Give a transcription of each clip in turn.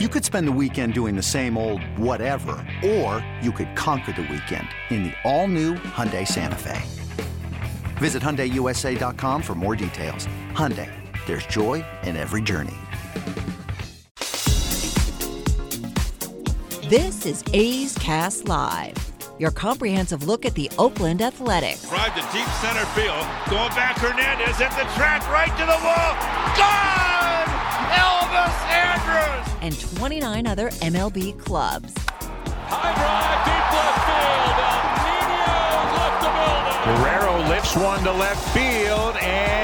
You could spend the weekend doing the same old whatever, or you could conquer the weekend in the all-new Hyundai Santa Fe. Visit HyundaiUSA.com for more details. Hyundai, there's joy in every journey. This is A's Cast Live, your comprehensive look at the Oakland Athletics. Drive to deep center field, going back Hernandez at the track, right to the wall, gone! Elvis Andrus! And 29 other MLB clubs. High drive, deep left field. Nino left the building. Guerrero lifts one to left field and gone.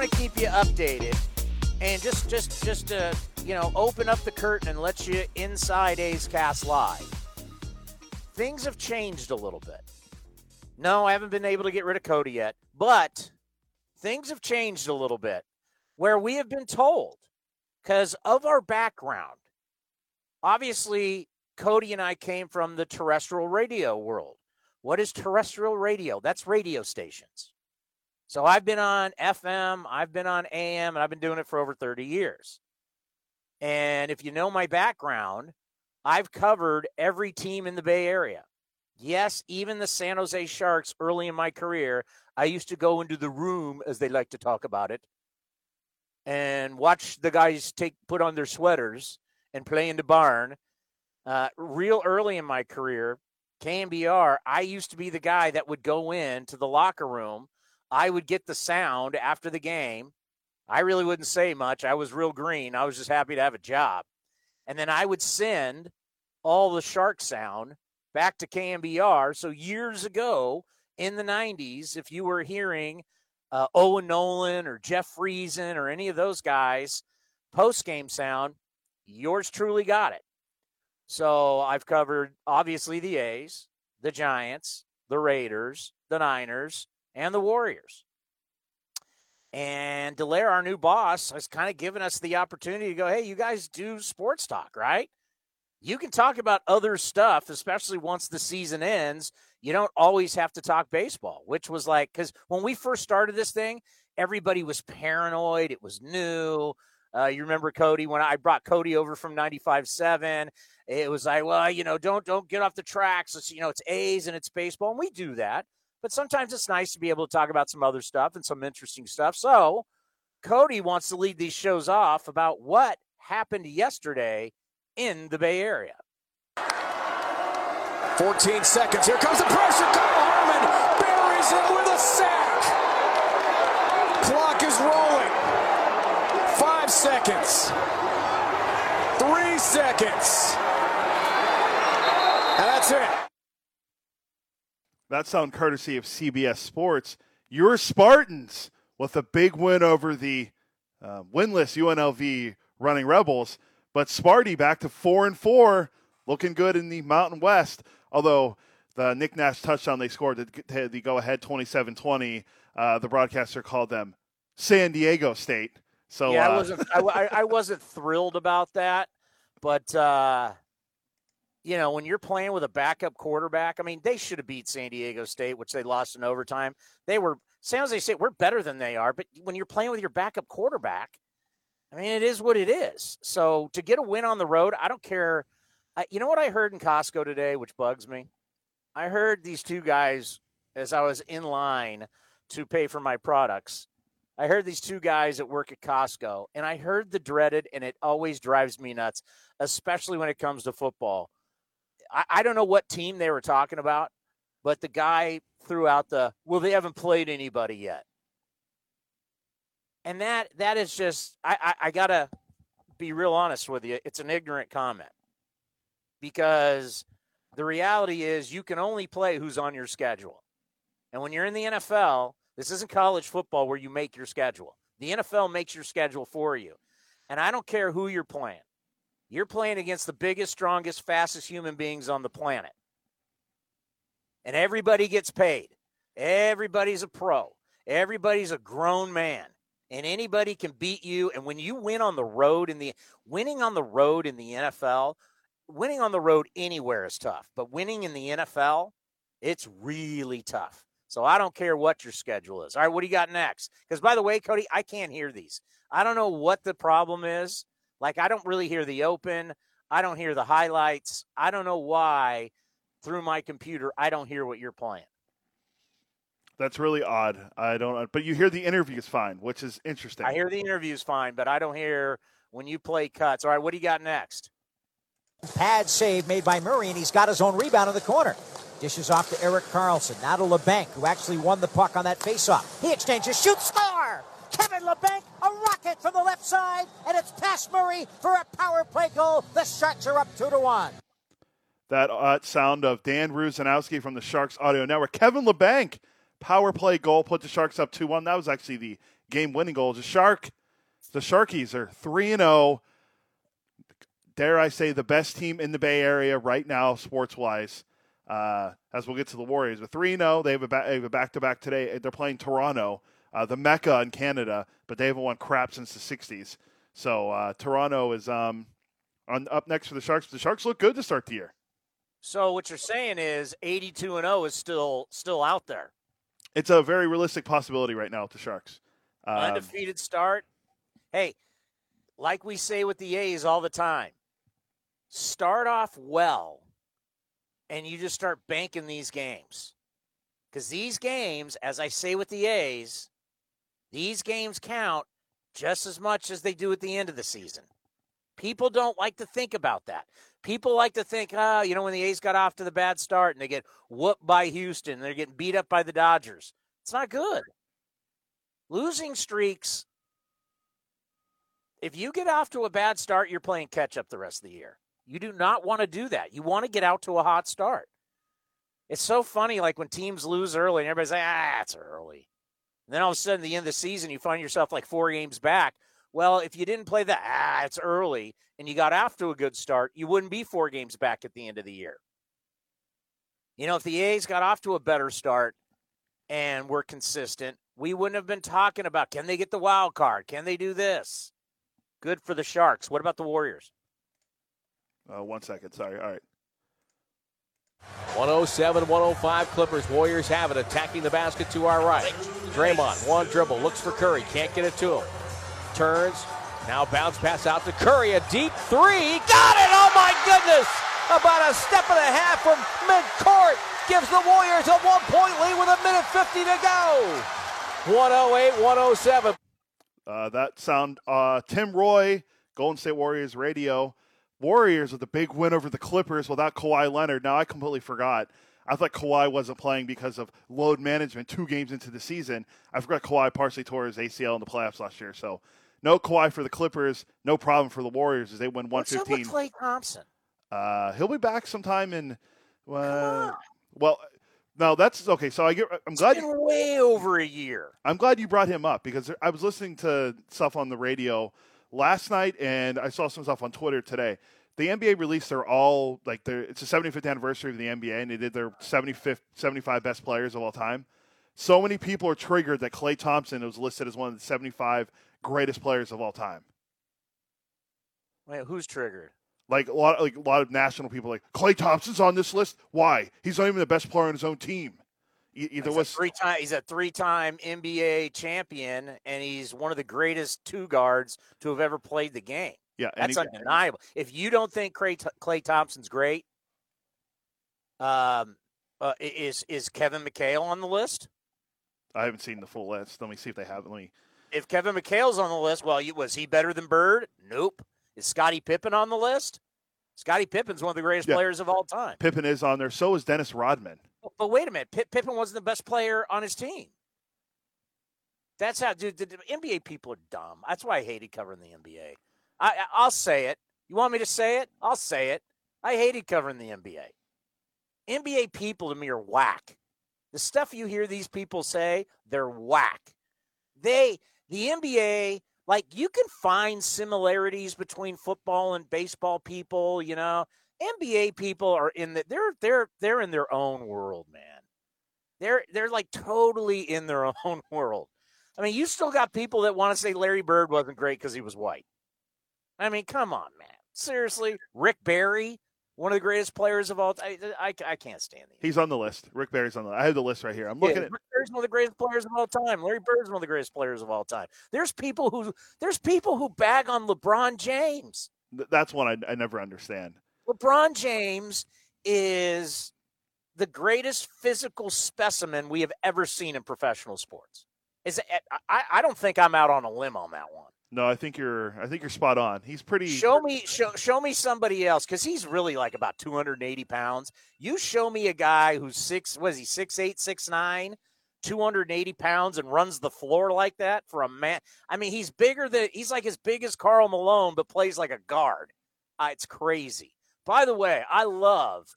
Want to keep you updated and just just just to, you know, open up the curtain and let you inside A's Cast Live. Things have changed a little bit. No, I haven't been able to get rid of Cody yet, but things have changed a little bit where we have been told because of our background. Obviously, Cody and I came from the terrestrial radio world. What is terrestrial radio? That's radio stations. So I've been on FM, I've been on AM, and I've been doing it for over 30 years. And if you know my background, I've covered every team in the Bay Area. Yes, even the San Jose Sharks early in my career, I used to go into the room, as they like to talk about it, and watch the guys take put on their sweaters and play in the barn. Uh, real early in my career, KNBR, I used to be the guy that would go in to the locker room I would get the sound after the game. I really wouldn't say much. I was real green. I was just happy to have a job. And then I would send all the shark sound back to KNBR. So years ago in the 90s, if you were hearing uh, Owen Nolan or Jeff Friesen or any of those guys post game sound, yours truly got it. So I've covered obviously the A's, the Giants, the Raiders, the Niners, and the Warriors. And Delaire, our new boss, has kind of given us the opportunity to go, hey, you guys do sports talk, right? You can talk about other stuff, especially once the season ends. You don't always have to talk baseball, which was like, because when we first started this thing, everybody was paranoid. It was new. Uh, you remember Cody when I brought Cody over from 95.7. It was like, well, you know, don't don't get off the tracks. It's, you know, it's A's and it's baseball, and we do that. But sometimes it's nice to be able to talk about some other stuff and some interesting stuff. So Cody wants to lead these shows off about what happened yesterday in the Bay Area. 14 seconds. Here comes the pressure. Kyle Harmon buries him with a sack. Clock is rolling. Five seconds. Three seconds. And that's it. That sound courtesy of CBS Sports. Your Spartans with a big win over the uh, winless UNLV running Rebels, but Sparty back to four and four, looking good in the Mountain West. Although the Nick Nash touchdown they scored to the go ahead 27-20, uh, the broadcaster called them San Diego State. So yeah, uh, I wasn't I, I, wasn't thrilled about that, but uh, you know, when you're playing with a backup quarterback, I mean, they should have beat San Diego State, which they lost in overtime. They were San Jose State, we're better than they are, but when you're playing with your backup quarterback, I mean, it is what it is. So to get a win on the road, I don't care. I, you know what I heard in Costco today, which bugs me? I heard these two guys as I was in line to pay for my products. I heard these two guys that work at Costco, and I heard the dreaded, and it always drives me nuts, especially when it comes to football I, I don't know what team they were talking about, but the guy threw out the well, they haven't played anybody yet. And that that is just I, I, I gotta be real honest with you. It's an ignorant comment. Because the reality is you can only play who's on your schedule. And when you're in the NFL, this isn't college football where you make your schedule. The NFL makes your schedule for you. And I don't care who you're playing. You're playing against the biggest, strongest, fastest human beings on the planet. And everybody gets paid. Everybody's a pro. Everybody's a grown man. And anybody can beat you. And when you win on the road in the winning on the road in the NFL, winning on the road anywhere is tough. But winning in the NFL, it's really tough. So I don't care what your schedule is. All right, what do you got next? Because by the way, Cody, I can't hear these. I don't know what the problem is. Like I don't really hear the open. I don't hear the highlights. I don't know why through my computer I don't hear what you're playing. That's really odd. I don't, uh, but you hear the interviews fine, which is interesting. I hear the interviews fine, but I don't hear when you play cuts. All right, what do you got next? Pad save made by Murray, and he's got his own rebound in the corner. Dishes off to Erik Karlsson. Now to Labanc, who actually won the puck on that faceoff. He exchanges, shoots, score! Kevin Labanc, a rocket from the left side, and it's past Murray for a power play goal. The Sharks are up two to one. That uh, sound of Dan Rusanowsky from the Sharks Audio Network. Kevin Labanc, power play goal, put the Sharks up 2 1. That was actually the game winning goal. The Shark, the Sharkies are 3 0. Dare I say, the best team in the Bay Area right now, sports wise uh, as we'll get to the Warriors. But 3 0, they have a back to back today. They're playing Toronto, uh, the Mecca in Canada, but they haven't won crap since the 60s. So uh, Toronto is um, on up next for the Sharks. The Sharks look good to start the year. So what you're saying is 82 and 0 is still still out there. It's a very realistic possibility right now with the Sharks. Um, Undefeated start. Hey, like we say with the A's all the time, start off well and you just start banking these games. Because these games, as I say with the A's, these games count just as much as they do at the end of the season. People don't like to think about that. People like to think, oh, you know, when the A's got off to the bad start and they get whooped by Houston, they're getting beat up by the Dodgers. It's not good. Losing streaks, if you get off to a bad start, you're playing catch up the rest of the year. You do not want to do that. You want to get out to a hot start. It's so funny, like when teams lose early and everybody's like, ah, it's early. And then all of a sudden, the end of the season, you find yourself like four games back. Well, if you didn't play that, ah, it's early, and you got off to a good start, you wouldn't be four games back at the end of the year. You know, if the A's got off to a better start and were consistent, we wouldn't have been talking about can they get the wild card? Can they do this? Good for the Sharks. What about the Warriors? Uh, one second. Sorry. All right. 107 105 Clippers. Warriors have it, attacking the basket to our right. Draymond, one dribble, looks for Curry, can't get it to him. Turns, now bounce pass out to Curry, a deep three. Got it! Oh my goodness! About a step and a half from midcourt gives the Warriors a one point lead with a minute 50 to go. 108 107. Uh, that sound, uh, Tim Roye, Golden State Warriors radio. Warriors with a big win over the Clippers without Kawhi Leonard. Now I completely forgot. I thought Kawhi wasn't playing because of load management two games into the season. I forgot Kawhi partially tore his ACL in the playoffs last year. So no Kawhi for the Clippers, no problem for the Warriors as they win 115. What's up with Klay Thompson? Uh, he'll be back sometime in. Uh, well, no, that's okay. So I get. I'm it's glad. Been way over a year. I'm glad you brought him up because I was listening to stuff on the radio last night, and I saw some stuff on Twitter today. The NBA released their all like their it's the 75th anniversary of the NBA, and they did their 75th 75 best players of all time. So many people are triggered that Klay Thompson was listed as one of the 75 greatest players of all time. Wait, who's triggered? Like a lot, like a lot of national people, like Klay Thompson's on this list. Why? He's not even the best player on his own team. Either he's was a three time. He's a three-time NBA champion, and he's one of the greatest two guards to have ever played the game. Yeah, that's he, undeniable. If you don't think Clay, Klay Thompson's great, um, uh, is is Kevin McHale on the list? I haven't seen the full list. Let me see if they have. Let me. If Kevin McHale's on the list, well, was he better than Bird? Nope. Is Scottie Pippen on the list? Scottie Pippen's one of the greatest yeah. players of all time. Pippen is on there. So is Dennis Rodman. But wait a minute, Pippen wasn't the best player on his team. That's how, dude. The, the NBA people are dumb. That's why I hated covering the NBA. I, I'll say it. You want me to say it? I'll say it. I hated covering the NBA. NBA people to me are whack. The stuff you hear these people say, they're whack. They, the NBA, like you can find similarities between football and baseball people, you know. NBA people are in the they're they're they're in their own world, man. They're they're like totally in their own world. I mean, you still got people that want to say Larry Bird wasn't great because he was white. I mean, come on, man. Seriously, Rick Barry, one of the greatest players of all time. I, I, I can't stand these. He's on the list. Rick Barry's on the. I have the list right here. I'm looking yeah, at. Rick Barry's one of the greatest players of all time. Larry Bird's one of the greatest players of all time. There's people who there's people who bag on LeBron James. That's one I, I never understand. LeBron James is the greatest physical specimen we have ever seen in professional sports. Is I, I don't think I'm out on a limb on that one. No, I think you're. I think you're spot on. He's pretty. Show me, show, show me somebody else because he's really like about 280 pounds. You show me a guy who's six. Was he six eight, six nine, 280 pounds, and runs the floor like that for a man? I mean, he's bigger than. He's like as big as Karl Malone, but plays like a guard. Uh, it's crazy. By the way, I love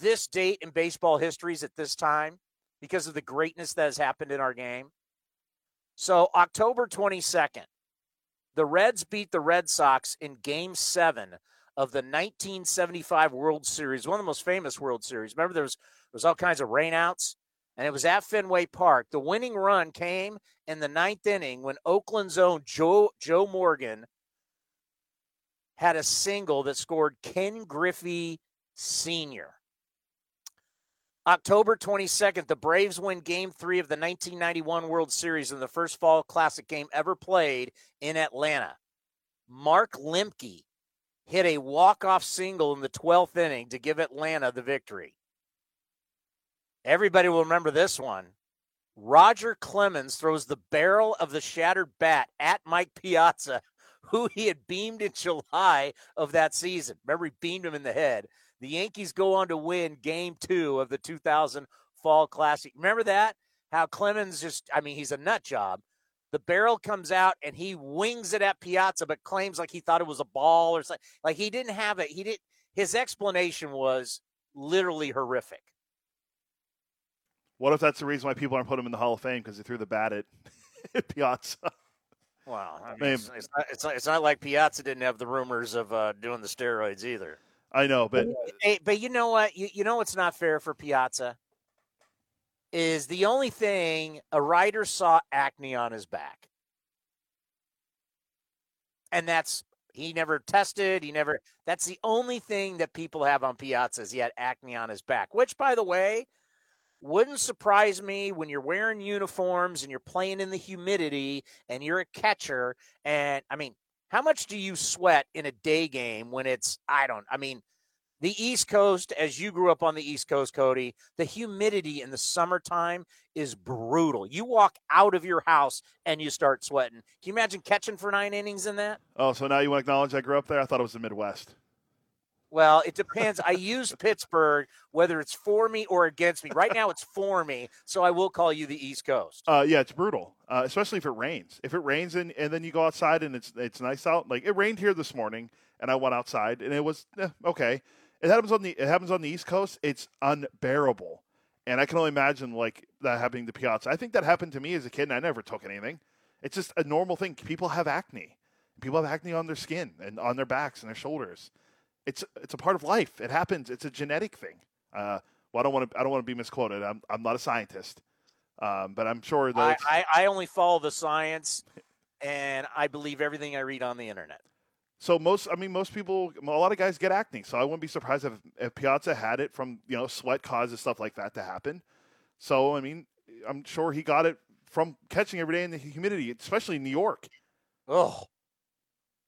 this date in baseball histories at this time because of the greatness that has happened in our game. So, October 22nd, the Reds beat the Red Sox in game seven of the 1975 World Series, one of the most famous World Series. Remember, there was, there was all kinds of rainouts, and it was at Fenway Park. The winning run came in the ninth inning when Oakland's own Joe, Joe Morgan had a single that scored Ken Griffey Sr. October 22nd, the Braves win game three of the 1991 World Series in the first fall classic game ever played in Atlanta. Mark Lemke hit a walk-off single in the 12th inning to give Atlanta the victory. Everybody will remember this one. Roger Clemens throws the barrel of the shattered bat at Mike Piazza who he had beamed in July of that season. Remember, he beamed him in the head. The Yankees go on to win game two of the 2000 Fall Classic. Remember that? How Clemens just, I mean, he's a nut job. The barrel comes out and he wings it at Piazza, but claims like he thought it was a ball or something. Like he didn't have it. He didn't. His explanation was literally horrific. What if that's the reason why people aren't putting him in the Hall of Fame because he threw the bat at Piazza? Well, I mean, it's, it's, not, it's, not, it's, not, like Piazza didn't have the rumors of uh, doing the steroids either. I know, but hey, but you know what? You, you know what's not fair for Piazza is the only thing a writer saw acne on his back, and that's he never tested. He never. That's the only thing that people have on Piazza is he had acne on his back. Which, by the way, wouldn't surprise me when you're wearing uniforms and you're playing in the humidity and you're a catcher. And I mean, how much do you sweat in a day game when it's, I don't, I mean, the East Coast, as you grew up on the East Coast, Cody, the humidity in the summertime is brutal. You walk out of your house and you start sweating. Can you imagine catching for nine innings in that? Oh, so now you want to acknowledge I grew up there? I thought it was the Midwest. Well, it depends. I use Pittsburgh, whether it's for me or against me. Right now, it's for me, so I will call you the East Coast. Uh, yeah, it's brutal, uh, especially if it rains. If it rains and, and then you go outside and it's it's nice out. Like it rained here this morning, and I went outside and it was eh, okay. It happens on the it happens on the East Coast. It's unbearable, and I can only imagine like that happening to Piazza. I think that happened to me as a kid, and I never took anything. It's just a normal thing. People have acne. People have acne on their skin and on their backs and their shoulders it's it's a part of life. It happens. It's a genetic thing. Uh, well, I don't want to I don't want to be misquoted. I'm I'm not a scientist, um, but I'm sure that I, I, I only follow the science, and I believe everything I read on the internet. So most, I mean, most people, a lot of guys get acne. So I wouldn't be surprised if, if Piazza had it from you know sweat causes stuff like that to happen. So I mean, I'm sure he got it from catching every day in the humidity, especially in New York. Oh,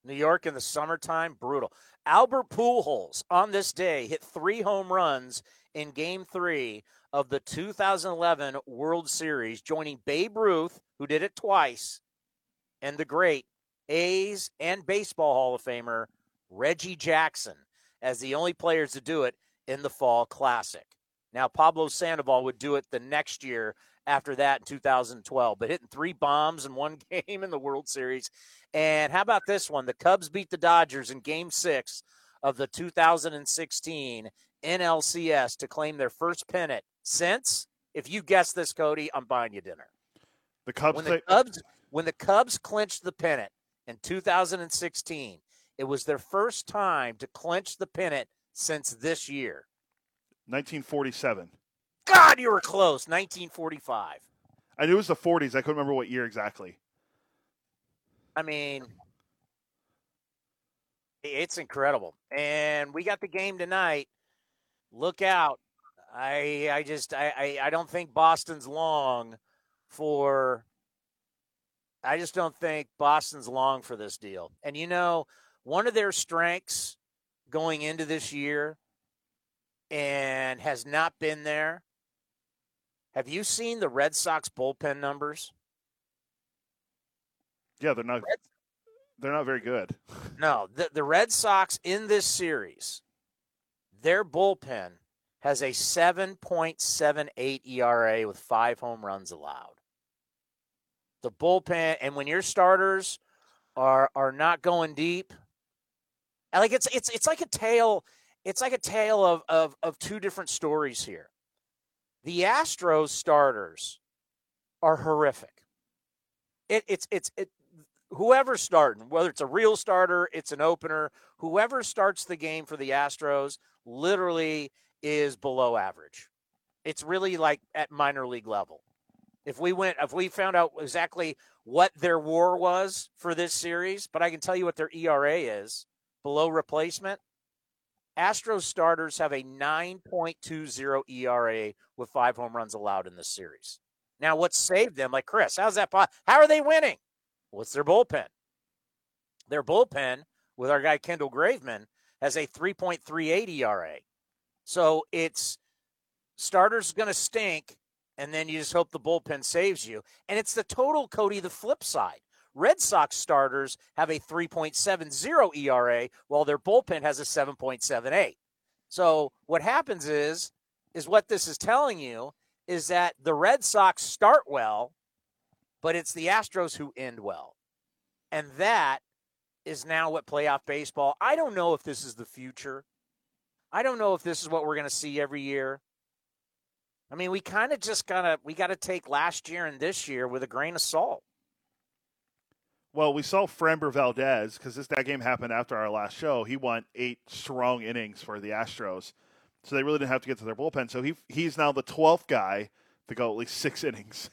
New York in the summertime, brutal. Albert Pujols on this day hit three home runs in Game Three of the 2011 World Series, joining Babe Ruth, who did it twice, and the great A's and Baseball Hall of Famer Reggie Jackson as the only players to do it in the Fall Classic. Now, Pablo Sandoval would do it the next year after that in 2012, but hitting three bombs in one game in the World Series and how about this one? The Cubs beat the Dodgers in game six of the 2016 NLCS to claim their first pennant since, if you guess this, Cody, I'm buying you dinner. The Cubs, when the Cubs, When the Cubs clinched the pennant in 2016, it was their first time to clinch the pennant since this year. 1947. God, you were close. 1945. I knew it was the 40s. I couldn't remember what year exactly. I mean, it's incredible. And we got the game tonight. Look out. I I just I, I, I don't think Boston's long for I just don't think Boston's long for this deal. And you know, one of their strengths going into this year and has not been there. Have you seen the Red Sox bullpen numbers? Yeah, they're not. Red, they're not very good. No, the the Red Sox in this series, their bullpen has a 7.78 ERA with five home runs allowed. The bullpen, and when your starters are are not going deep, like it's it's it's like a tale. It's like a tale of of of two different stories here. The Astros starters are horrific. It, it's it's it whoever's starting, whether it's a real starter, it's an opener, whoever starts the game for the Astros literally is below average. It's really like at minor league level. If we went, if we found out exactly what their war was for this series, but I can tell you what their ERA is below replacement. Astros starters have a 9.20 ERA with five home runs allowed in this series. Now, what saved them, like Chris, how's that? How are they winning? What's their bullpen? Their bullpen with our guy Kendall Graveman has a 3.38 ERA. So it's starters going to stink, and then you just hope the bullpen saves you. And it's the total, Cody, the flip side. Red Sox starters have a 3.70 ERA while their bullpen has a 7.78. So what happens is is what this is telling you is that the Red Sox start well but it's the Astros who end well. And that is now what playoff baseball. I don't know if this is the future. I don't know if this is what we're going to see every year. I mean, we kind of just got to we got to take last year and this year with a grain of salt. Well, we saw Framber Valdez because this that game happened after our last show. He won eight strong innings for the Astros, so they really didn't have to get to their bullpen. So he he's now the twelfth guy to go at least six innings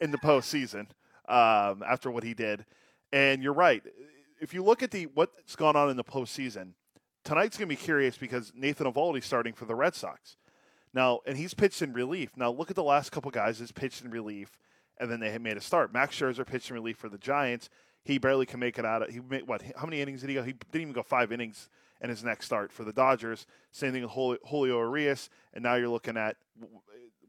in the postseason um, after what he did. And you're right. If you look at the what's gone on in the postseason, tonight's going to be curious because Nathan Eovaldi starting for the Red Sox. Now, and he's pitched in relief. Now, look at the last couple guys that's pitched in relief, and then they had made a start. Max Scherzer pitched in relief for the Giants. He barely can make it out. Of, he made, what? How many innings did he go? He didn't even go five innings in his next start for the Dodgers. Same thing with Julio Urias, and now you're looking at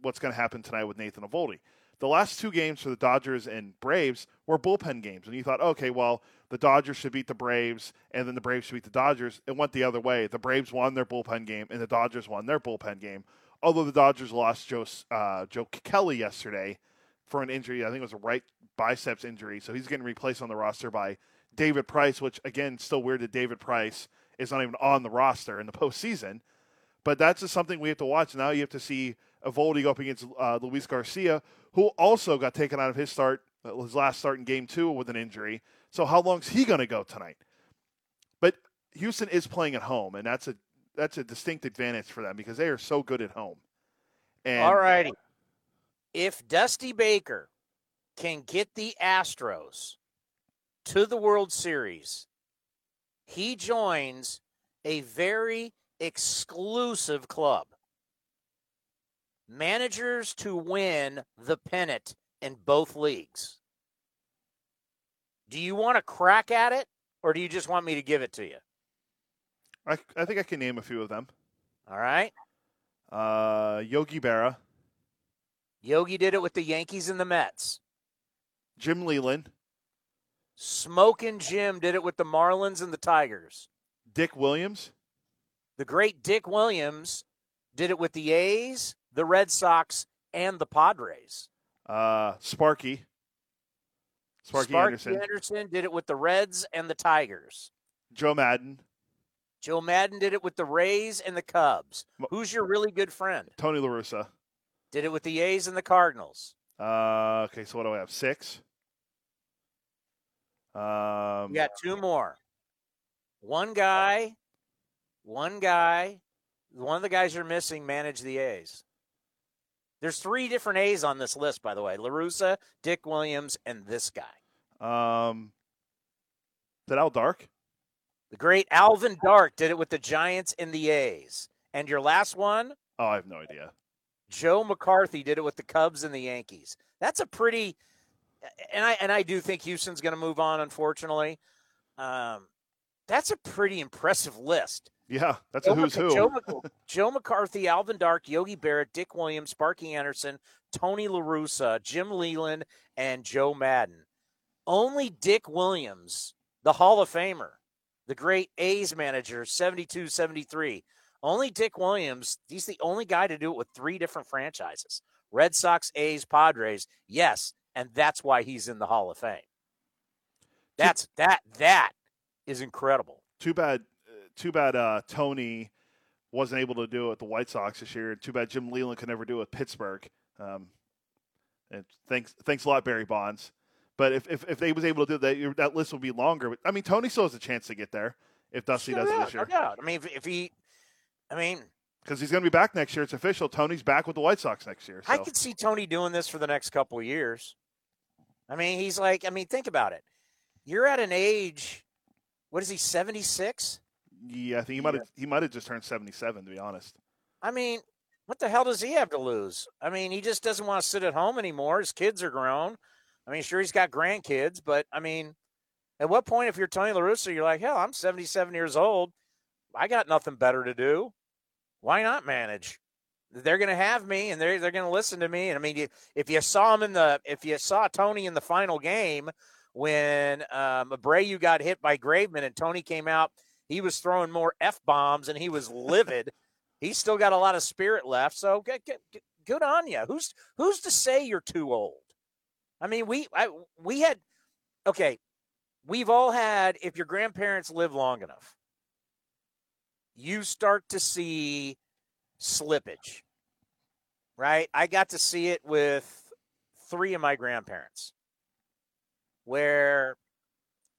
what's going to happen tonight with Nathan Eovaldi the last two games for the Dodgers and Braves were bullpen games. And you thought, okay, well, the Dodgers should beat the Braves, and then the Braves should beat the Dodgers. It went the other way. The Braves won their bullpen game, and the Dodgers won their bullpen game. Although the Dodgers lost Joe, uh, Joe Kelly yesterday for an injury, I think it was a right biceps injury. So he's getting replaced on the roster by David Price, which, again, still weird that David Price is not even on the roster in the postseason. But that's just something we have to watch. Now you have to see Eovaldi go up against uh, Luis Garcia, who also got taken out of his start, uh, his last start in game two with an injury. So how long's he going to go tonight? But Houston is playing at home, and that's a that's a distinct advantage for them because they are so good at home. And All righty. If Dusty Baker can get the Astros to the World Series, he joins a very exclusive club managers to win the pennant in both leagues. Do you want to crack at it, or do you just want me to give it to you? I, I think I can name a few of them. All right. Uh, Yogi Berra. Yogi did it with the Yankees and the Mets. Jim Leyland. Smoking Jim did it with the Marlins and the Tigers. Dick Williams. The great Dick Williams did it with the A's, the Red Sox, and the Padres. Uh, Sparky. Sparky, Sparky Anderson. Anderson did it with the Reds and the Tigers. Joe Maddon. Joe Maddon did it with the Rays and the Cubs. Who's your really good friend? Tony La Russa. Did it with the A's and the Cardinals. Uh, okay, so what do I have? Six? Um, You got two more. One guy, one guy, one of the guys you're missing manage the A's. There's three different A's on this list, by the way: La Russa, Dick Williams, and this guy. Um, that Al Dark? The great Alvin Dark did it with the Giants and the A's. And your last one, Oh, I have no idea. Joe McCarthy did it with the Cubs and the Yankees. That's a pretty, and I and I do think Houston's going to move on. Unfortunately, um, that's a pretty impressive list. Yeah, that's Joe a who's Mc- who. Joe, Joe McCarthy, Alvin Dark, Yogi Barrett, Dick Williams, Sparky Anderson, Tony La Russa, Jim Leyland, and Joe Maddon. Only Dick Williams, the Hall of Famer, the great A's manager, 72 73. Only Dick Williams, he's the only guy to do it with three different franchises Red Sox, A's, Padres. Yes, and that's why he's in the Hall of Fame. That's that that is incredible. Too bad. Too bad. Uh, Tony wasn't able to do it with the White Sox this year. Too bad Jim Leyland could never do it with Pittsburgh. Um, and thanks, thanks a lot, Barry Bonds. But if, if, if they was able to do that, that list would be longer. But I mean, Tony still has a chance to get there if Dusty No does it doubt, this no doubt. I mean, if, if he, I mean, because he's going to be back next year. It's official. Tony's back with the White Sox next year. So. I could see Tony doing this for the next couple of years. I mean, he's like, I mean, think about it. You're at an age, what is he, 76? yeah, I think he might have he might have just turned seventy seven. To be honest. I mean, what the hell does he have to lose? I mean, he just doesn't want to sit at home anymore. His kids are grown. I mean, sure, he's got grandkids, but I mean, at what point, if you're Tony La Russa, you're like, hell, I'm 77 years old. I got nothing better to do. Why not manage? They're going to have me, and they're they're going to listen to me. And I mean, you, if you saw him in the, if you saw Tony in the final game when um, Abreu got hit by Graveman, and Tony came out, he was throwing more f bombs, and he was livid. He's still got a lot of spirit left. So good, good, good on you. Who's who's to say you're too old? I mean, we I, we had okay. We've all had. If your grandparents live long enough, you start to see slippage. Right? I got to see it with three of my grandparents, where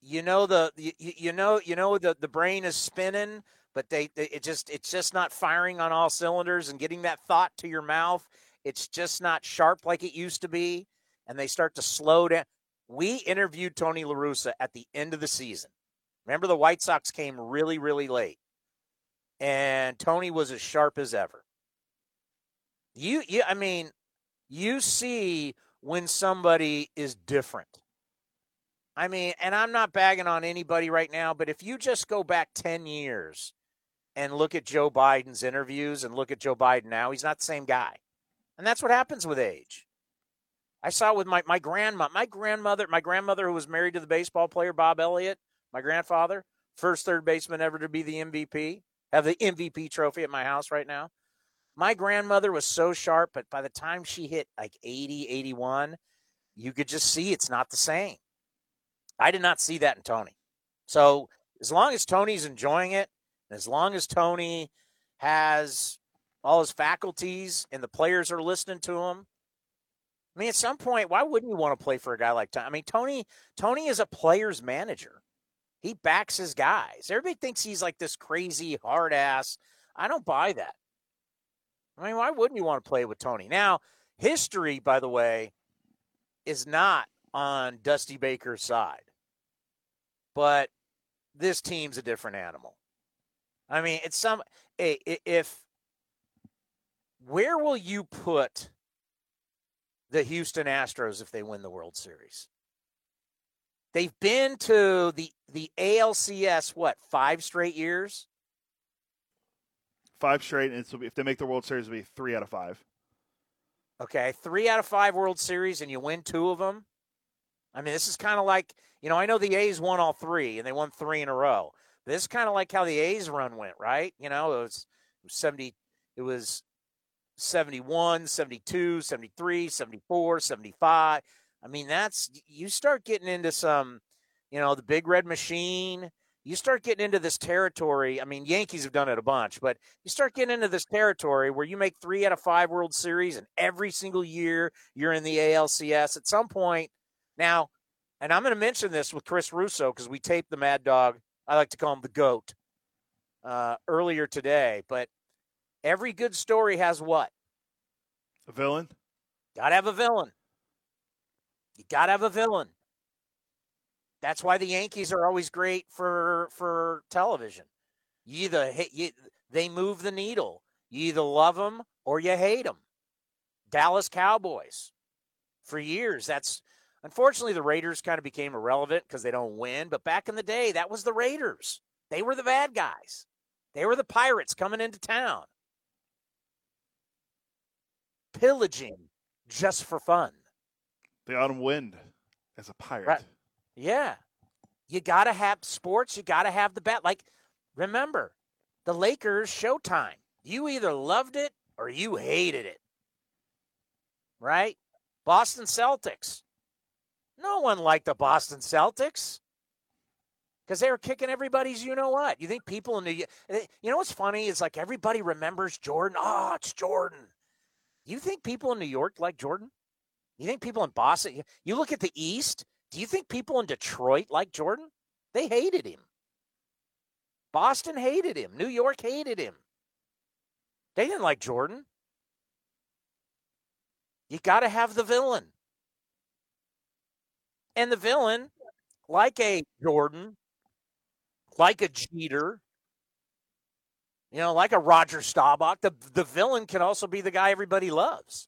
you know the you, you know you know the the brain is spinning but they, they it just it's just not firing on all cylinders and getting that thought to your mouth it's just not sharp like it used to be and they start to slow down we interviewed tony larussa at the end of the season remember the white sox came really really late and tony was as sharp as ever you, you i mean you see when somebody is different I mean, and I'm not bagging on anybody right now, but if you just go back 10 years and look at Joe Biden's interviews and look at Joe Biden now, he's not the same guy. And that's what happens with age. I saw it with my, my grandma, my grandmother, my grandmother who was married to the baseball player Bob Elliott, my grandfather, first third baseman ever to be the MVP, have the MVP trophy at my house right now. My grandmother was so sharp, but by the time she hit like 80, 81, you could just see it's not the same. I did not see that in Tony. So as long as Tony's enjoying it, and as long as Tony has all his faculties and the players are listening to him, I mean, at some point, why wouldn't you want to play for a guy like Tony? I mean, Tony, Tony is a player's manager. He backs his guys. Everybody thinks he's like this crazy hard ass. I don't buy that. I mean, why wouldn't you want to play with Tony? Now, history, by the way, is not on Dusty Baker's side but this team's a different animal. I mean, it's some eh, if where will you put the Houston Astros if they win the World Series? They've been to the the ALCS what five straight years? Five straight, and it's, if they make the World Series, it'll be three out of five. Okay, three out of five World Series, and you win two of them. I mean, this is kind of like, you know, I know the A's won all three and they won three in a row. This is kind of like how the A's run went, right? You know, it was, it was 70, it was 71, 72, 73, 74, 75. I mean, that's, you start getting into some, you know, the big red machine. You start getting into this territory. I mean, Yankees have done it a bunch, but you start getting into this territory where you make three out of five World Series and every single year you're in the ALCS. At some point, now, and I'm going to mention this with Chris Russo because we taped the Mad Dog. I like to call him the GOAT uh, earlier today. But every good story has what? A villain? Got to have a villain. You got to have a villain. That's why the Yankees are always great for for television. You either hit, you, they move the needle. You either love them or you hate them. Dallas Cowboys. For years, that's unfortunately the Raiders kind of became irrelevant because they don't win. But back in the day, that was the Raiders. They were the bad guys. They were the pirates coming into town, pillaging just for fun. The autumn wind as a pirate. Right. Yeah. You got to have sports. You got to have the bet. Like, remember, the Lakers Showtime. You either loved it or you hated it. Right? Boston Celtics. No one liked the Boston Celtics because they were kicking everybody's you know what. You think people in the eh, you know what's funny is like everybody remembers Jordan. Oh, it's Jordan. You think people in New York like Jordan? You think people in Boston? You look at the East. Do you think people in Detroit like Jordan? They hated him. Boston hated him. New York hated him. They didn't like Jordan. You got to have the villain. And the villain, like a Jordan, like a Jeter, you know, like a Roger Staubach, the, the villain can also be the guy everybody loves.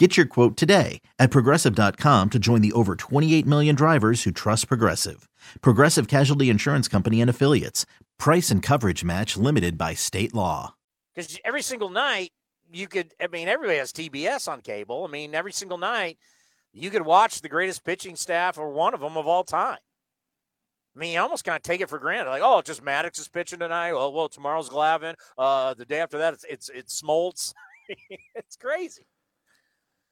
Get your quote today at progressive.com to join the over 28 million drivers who trust Progressive. Progressive Casualty Insurance Company and Affiliates. Price and coverage match limited by state law. Because every single night, you could, I mean, everybody has TBS on cable. I mean, every single night, you could watch the greatest pitching staff or one of them of all time. I mean, you almost kind of take it for granted. Like, oh, just Maddux is pitching tonight. Well, well, tomorrow's Glavine. Uh, the day after that, it's it's, it's Smoltz. it's crazy.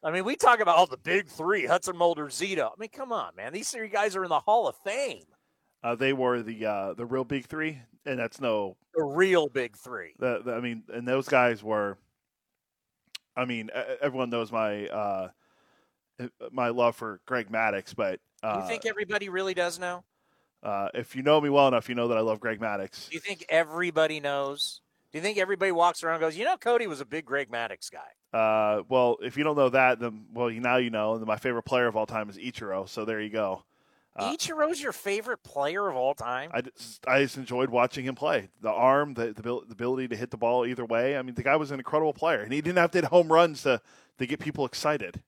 I mean, we talk about all the big three: Hudson, Mulder, Zito. I mean, come on, man. These three guys are in the Hall of Fame. Uh, they were the uh, the real big three, and that's no the real big three. The, the, I mean, and those guys were. I mean, everyone knows my uh, my love for Greg Maddux, but uh, you think everybody really does know? Uh, if you know me well enough, you know that I love Greg Maddux. Do you think everybody knows? Do you think everybody walks around and goes, you know, Cody was a big Greg Maddux guy? Uh, well, if you don't know that, then well, now you know. And my favorite player of all time is Ichiro. So there you go. Uh, Ichiro's your favorite player of all time. I just, I just enjoyed watching him play. The arm, the, the, the ability to hit the ball either way. I mean, the guy was an incredible player, and he didn't have to hit home runs to to get people excited.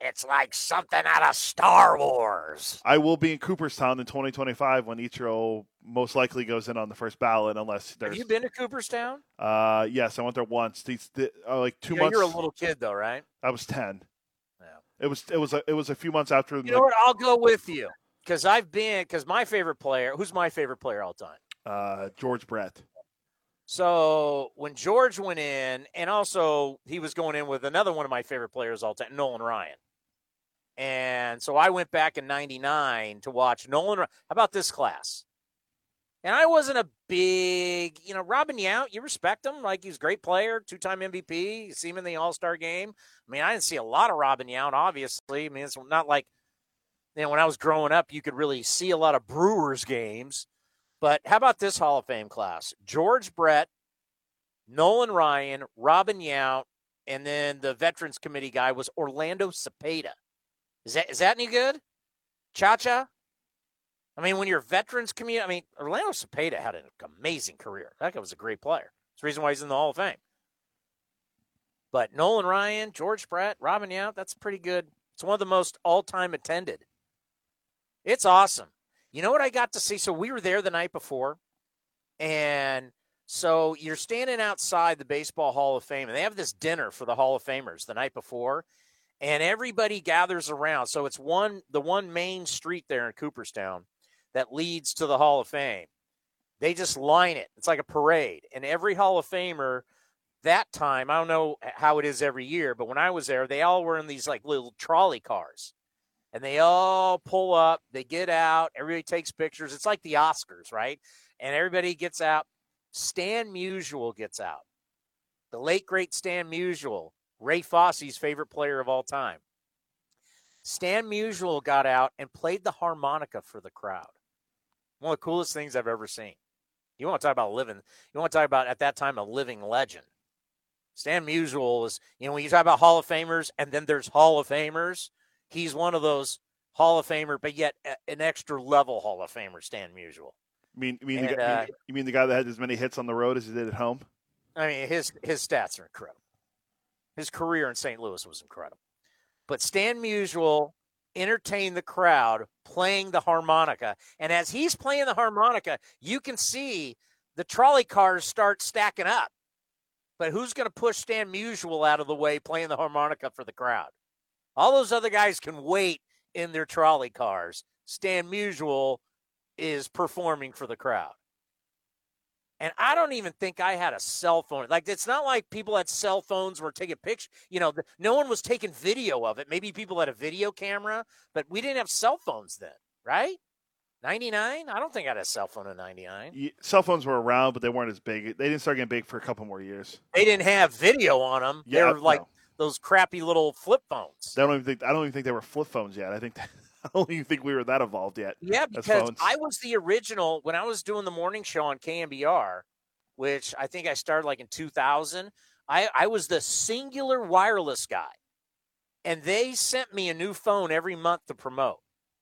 It's like something out of Star Wars. I will be in Cooperstown in 2025 when Ichiro most likely goes in on the first ballot, unless there's. Have you been to Cooperstown? Uh, yes, I went there once. These, uh, like two yeah, months. You're a little kid though, right? I was ten. Yeah. It was it was a, it was a few months after. You the, know what? I'll go with you because I've been because my favorite player. Who's my favorite player all time? Uh, George Brett. So when George went in, and also he was going in with another one of my favorite players all time, Nolan Ryan. And so I went back in 99 to watch Nolan. How about this class? And I wasn't a big, you know, Robin Yount, you respect him. Like he's a great player, two time MVP. See him in the All Star game. I mean, I didn't see a lot of Robin Yount, obviously. I mean, it's not like, you know, when I was growing up, you could really see a lot of Brewers games. But how about this Hall of Fame class? George Brett, Nolan Ryan, Robin Yount, and then the Veterans Committee guy was Orlando Cepeda. Is that is that any good? Cha Cha? I mean, when you're veterans community, I mean, Orlando Cepeda had an amazing career. That guy was a great player. It's the reason why he's in the Hall of Fame. But Nolan Ryan, George Brett, Robin Yount, that's pretty good. It's one of the most all time attended. It's awesome. You know what I got to see? So we were there the night before, and so you're standing outside the Baseball Hall of Fame, and they have this dinner for the Hall of Famers the night before and everybody gathers around. So it's one the one main street there in Cooperstown. that leads to the Hall of Fame. They just line it. It's like a parade. And every Hall of Famer that time, I don't know how it is every year, but when I was there, they all were in these like little trolley cars. And they all pull up, they get out, everybody takes pictures. It's like the Oscars, right? And everybody gets out. Stan Musial gets out. The late great Stan Musial, Ray Fosse's favorite player of all time. Stan Musial got out and played the harmonica for the crowd. One of the coolest things I've ever seen. You want to talk about living, you want to talk about at that time a living legend. Stan Musial is, you know, when you talk about Hall of Famers and then there's Hall of Famers, he's one of those Hall of Famer, but yet an extra level Hall of Famer, Stan Musial. You mean, you mean, and, the, guy, uh, you mean the guy that had as many hits on the road as he did at home? I mean, his his stats are incredible. His career in St. Louis was incredible. But Stan Musial entertained the crowd playing the harmonica. And as he's playing the harmonica, you can see the trolley cars start stacking up. But who's going to push Stan Musial out of the way playing the harmonica for the crowd? All those other guys can wait in their trolley cars. Stan Musial is performing for the crowd. And I don't even think I had a cell phone. Like it's not like people had cell phones were taking pictures. You know, the, no one was taking video of it. Maybe people had a video camera, but we didn't have cell phones then, right? 99? I don't think I had a cell phone in 99. cell phones were around, but they weren't as big. They didn't start getting big for a couple more years. They didn't have video on them. Yeah, they were like no. those crappy little flip phones. They don't even think I don't even think they were flip phones yet. I think that, I don't even think we were that evolved yet. Yeah, because I was the original when I was doing the morning show on KNBR, which I think I started like in 2000. I, I was the Cingular Wireless guy. And they sent me a new phone every month to promote.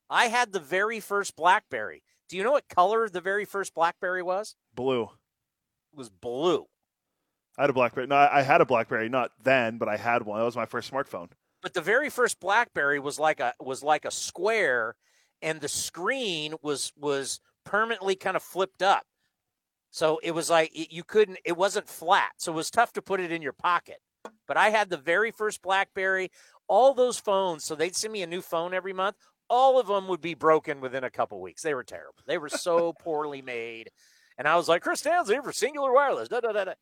I had the very first Blackberry. Do you know what color the very first Blackberry was? Blue. It was blue. I had a Blackberry. No, I had a Blackberry, not then, but I had one. That was my first smartphone. But the very first BlackBerry was like a was like a square, and the screen was was permanently kind of flipped up. So it was like you couldn't. It wasn't flat, so it was tough to put it in your pocket. But I had the very first BlackBerry. All those phones, so they'd send me a new phone every month. All of them would be broken within a couple weeks. They were terrible. They were so poorly made. And I was like, Chris Stanley for Cingular Wireless. Da, da, da, da.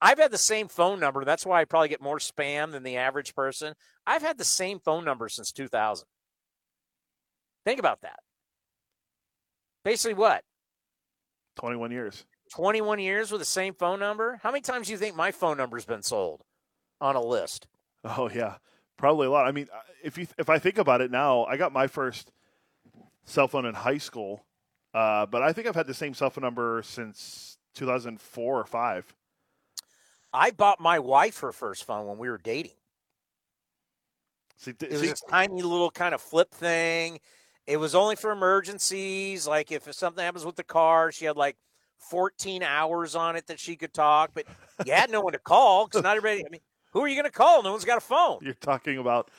I've had the same phone number. That's why I probably get more spam than the average person. I've had the same phone number since 2000. Think about that. Basically, what? 21 years. 21 years with the same phone number? How many times do you think my phone number's been sold on a list? Oh, yeah. Probably a lot. I mean, uh, if you if I think about it now, I got my first cell phone in high school, uh, but I think I've had the same cell phone number since 2004 or 5. I bought my wife her first phone when we were dating. See, it was see, this tiny little kind of flip thing. It was only for emergencies, like if something happens with the car. She had like 14 hours on it that she could talk, but you had no one to call because not everybody. I mean, who are you going to call? No one's got a phone. You're talking about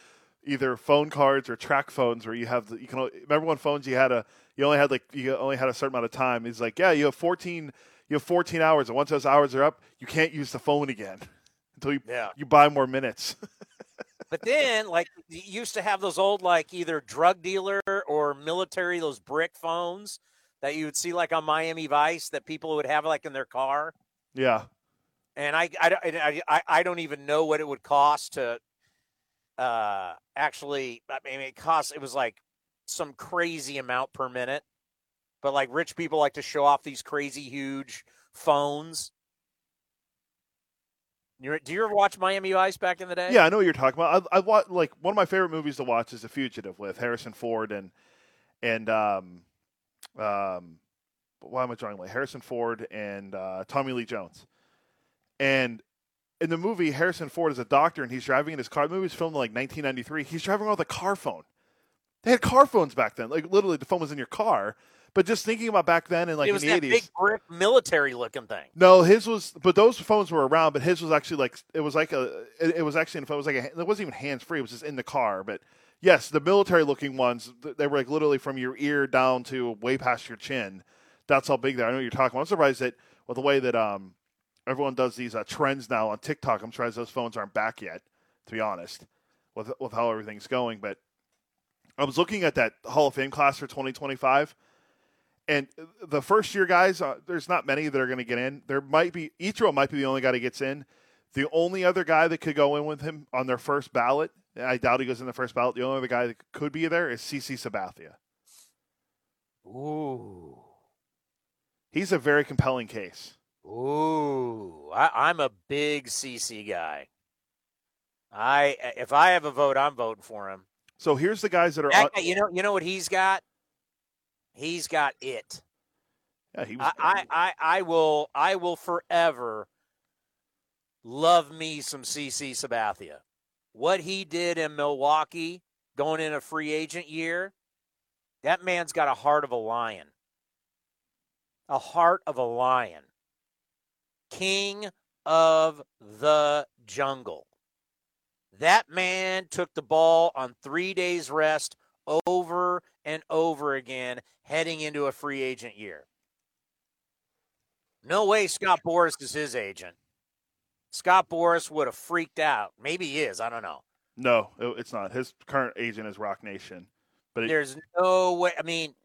either phone cards or track phones where you have the, you can remember when phones you had a you only had like you only had a certain amount of time. It's like yeah, you have 14 you have 14 hours, and once those hours are up, you can't use the phone again until you yeah. you buy more minutes. but then, like, you used to have those old, like, either drug dealer or military, those brick phones that you would see, like, on Miami Vice that people would have, like, in their car. Yeah. And I, I, I, I don't even know what it would cost to uh, actually, I mean, it cost it was like some crazy amount per minute but like rich people like to show off these crazy huge phones. You're, do you ever watch Miami Vice back in the day? Yeah, I know what you're talking about. I, I like one of my favorite movies to watch is The Fugitive with Harrison Ford and and um um why am I drawing like Harrison Ford and uh, Tommy Lee Jones. And in the movie, Harrison Ford is a doctor and he's driving in his car. The movie's filmed in like 1993. He's driving around with a car phone. They had car phones back then. Like literally, the phone was in your car. But just thinking about back then and like it was in the that 80s. big brick military looking thing. No, his was, but those phones were around. But his was actually like it was like a, it, it was actually it was like a, it wasn't even hands free. It was just in the car. But yes, the military looking ones, they were like literally from your ear down to way past your chin. That's how big they are. I know what you're talking. About. I'm surprised that with the way that um everyone does these uh, trends now on TikTok. I'm surprised those phones aren't back yet. To be honest, with with how everything's going, but I was looking at that Hall of Fame class for 2025 And the first year guys, uh, there's not many that are going to get in. There might be Ichiro might be the only guy that gets in. The only other guy that could go in with him on their first ballot, I doubt he goes in the first ballot. The only other guy that could be there is CC Sabathia. Ooh. He's a very compelling case. Ooh, I, am a big CC guy. I if I have a vote, I'm voting for him. So here's the guys that are. That guy, you know, you know what he's got. He's got it. Yeah, he was. I, I, I, I will, I will forever love me some CC Sabathia. What he did in Milwaukee, going in a free agent year, that man's got a heart of a lion. A heart of a lion. King of the jungle. That man took the ball on three days' rest over and over again heading into a free agent year. No way Scott Boras is his agent. Scott Boras would have freaked out. Maybe he is. I don't know. No, it's not. His current agent is Roc Nation. But it, there's no way. I mean,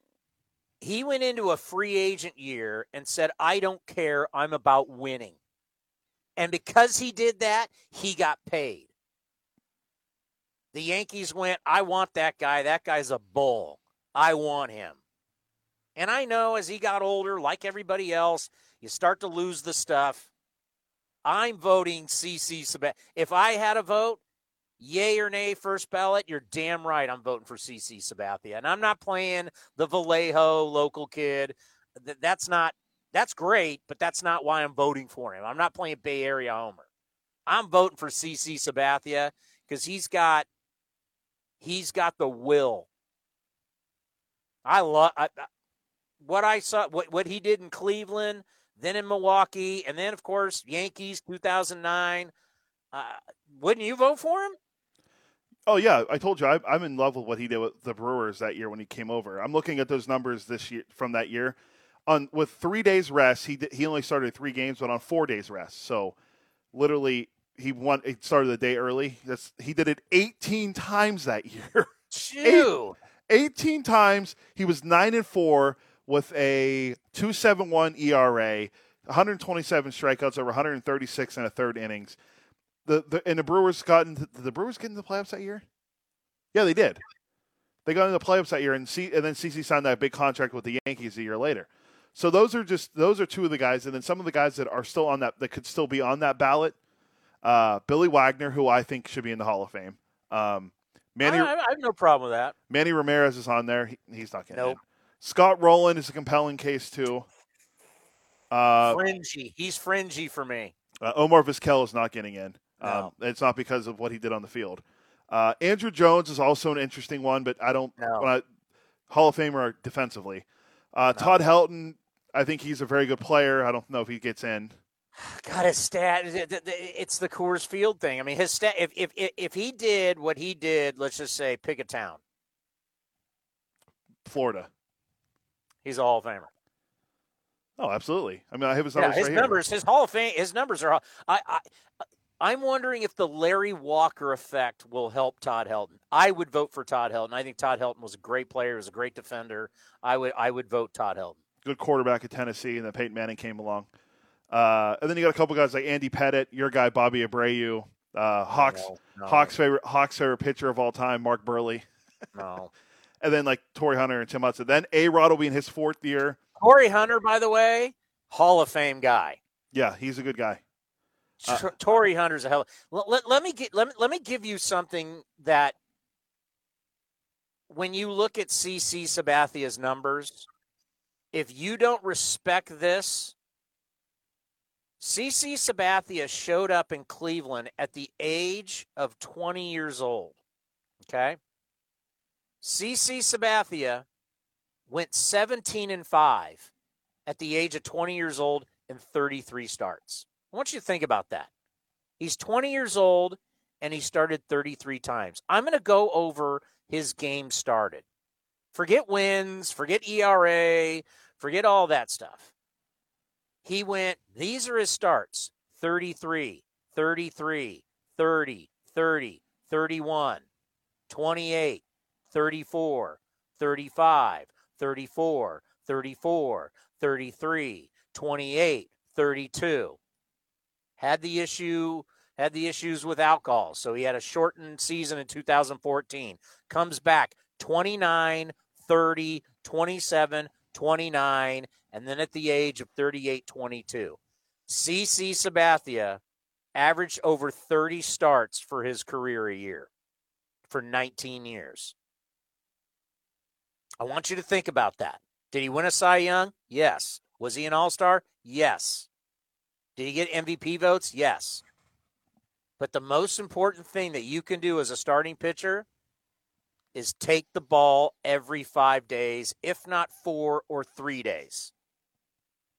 he went into a free agent year and said, "I don't care. I'm about winning." And because he did that, he got paid. The Yankees went, I want that guy. That guy's a bull. I want him. And I know as he got older, like everybody else, you start to lose the stuff. I'm voting CC Sabathia. If I had a vote, yay or nay, first ballot, you're damn right I'm voting for CC Sabathia. And I'm not playing the Vallejo local kid. That's not, that's great, but that's not why I'm voting for him. I'm not playing Bay Area Homer. I'm voting for CC Sabathia because he's got, he's got the will. I love, what I saw, what, what he did in Cleveland, then in Milwaukee, and then, of course, Yankees 2009. Uh, wouldn't you vote for him? Oh yeah, I told you I, I'm in love with what he did with the Brewers that year when he came over. I'm looking at those numbers this year from that year. On with three days rest, he did, he only started three games, but on four days rest. So, literally, he won. He started the day early. That's he did it 18 times that year. Eight, 18 times. He was nine and four with a 271 ERA, 127 strikeouts over 136 and a third innings. The, the and the Brewers got into the Brewers get into the playoffs that year? Yeah, they did. They got into the playoffs that year, and C, and then CC signed that big contract with the Yankees a year later. So those are just those are two of the guys, and then some of the guys that are still on that that could still be on that ballot. Uh, Billy Wagner, who I think should be in the Hall of Fame. Um, Manny, I, I, have no problem with that. Manny Ramirez is on there. He, he's not getting nope. Scott Rolen is a compelling case too. Uh, fringy. He's fringy for me. Uh, Omar Vizquel is not getting in. No. Um, it's not because of what he did on the field. Uh, Andruw Jones is also an interesting one, but I don't. No. I, Hall of Famer defensively. Uh, no. Todd Helton, I think he's a very good player. I don't know if he gets in. God, his stat, it's the Coors Field thing. I mean, his stat, if, if, if he did what he did, let's just say pick a town. Florida. He's a Hall of Famer. Oh, absolutely. I mean, I have his numbers. Yeah, his right numbers, here. his Hall of Fame, his numbers are. I, I, I'm wondering if the Larry Walker effect will help Todd Helton. I would vote for Todd Helton. I think Todd Helton was a great player, He was a great defender. I would, I would vote Todd Helton. Good quarterback at Tennessee, and then Peyton Manning came along. Uh, and then you got a couple guys like Andy Pettitte, your guy Bobby Abreu, uh, Hawks, no, no. Hawks favorite, Hawks favorite pitcher of all time, Mark Buehrle. No. and then like Torii Hunter and Tim Hudson. Then A Rod will be in his fourth year. Torii Hunter, by the way, Hall of Fame guy. Yeah, he's a good guy. Uh, Torii Hunter's a hell. Let, let, let me get let me let me give you something that when you look at CC Sabathia's numbers, if you don't respect this, CC Sabathia showed up in Cleveland at the age of 20 years old. Okay? CC Sabathia went 17 and 5 at the age of 20 years old in 33 starts. I want you to think about that. He's 20 years old and he started 33 times. I'm going to go over his game started. Forget wins, forget ERA, forget all that stuff. He went, these are his starts 33, 33, 30, 30, 31, 28, 34, 35, 34, 34, 33, 28, 32. Had the issue had the issues with alcohol, so he had a shortened season in 2014. Comes back 29, 30, 27, 29, and then at the age of 38, 22. CC Sabathia averaged over 30 starts for his career a year for 19 years. I want you to think about that. Did he win a Cy Young? Yes. Was he an All Star? Yes. Did he get MVP votes? Yes. But the most important thing that you can do as a starting pitcher is take the ball every five days, if not four or three days.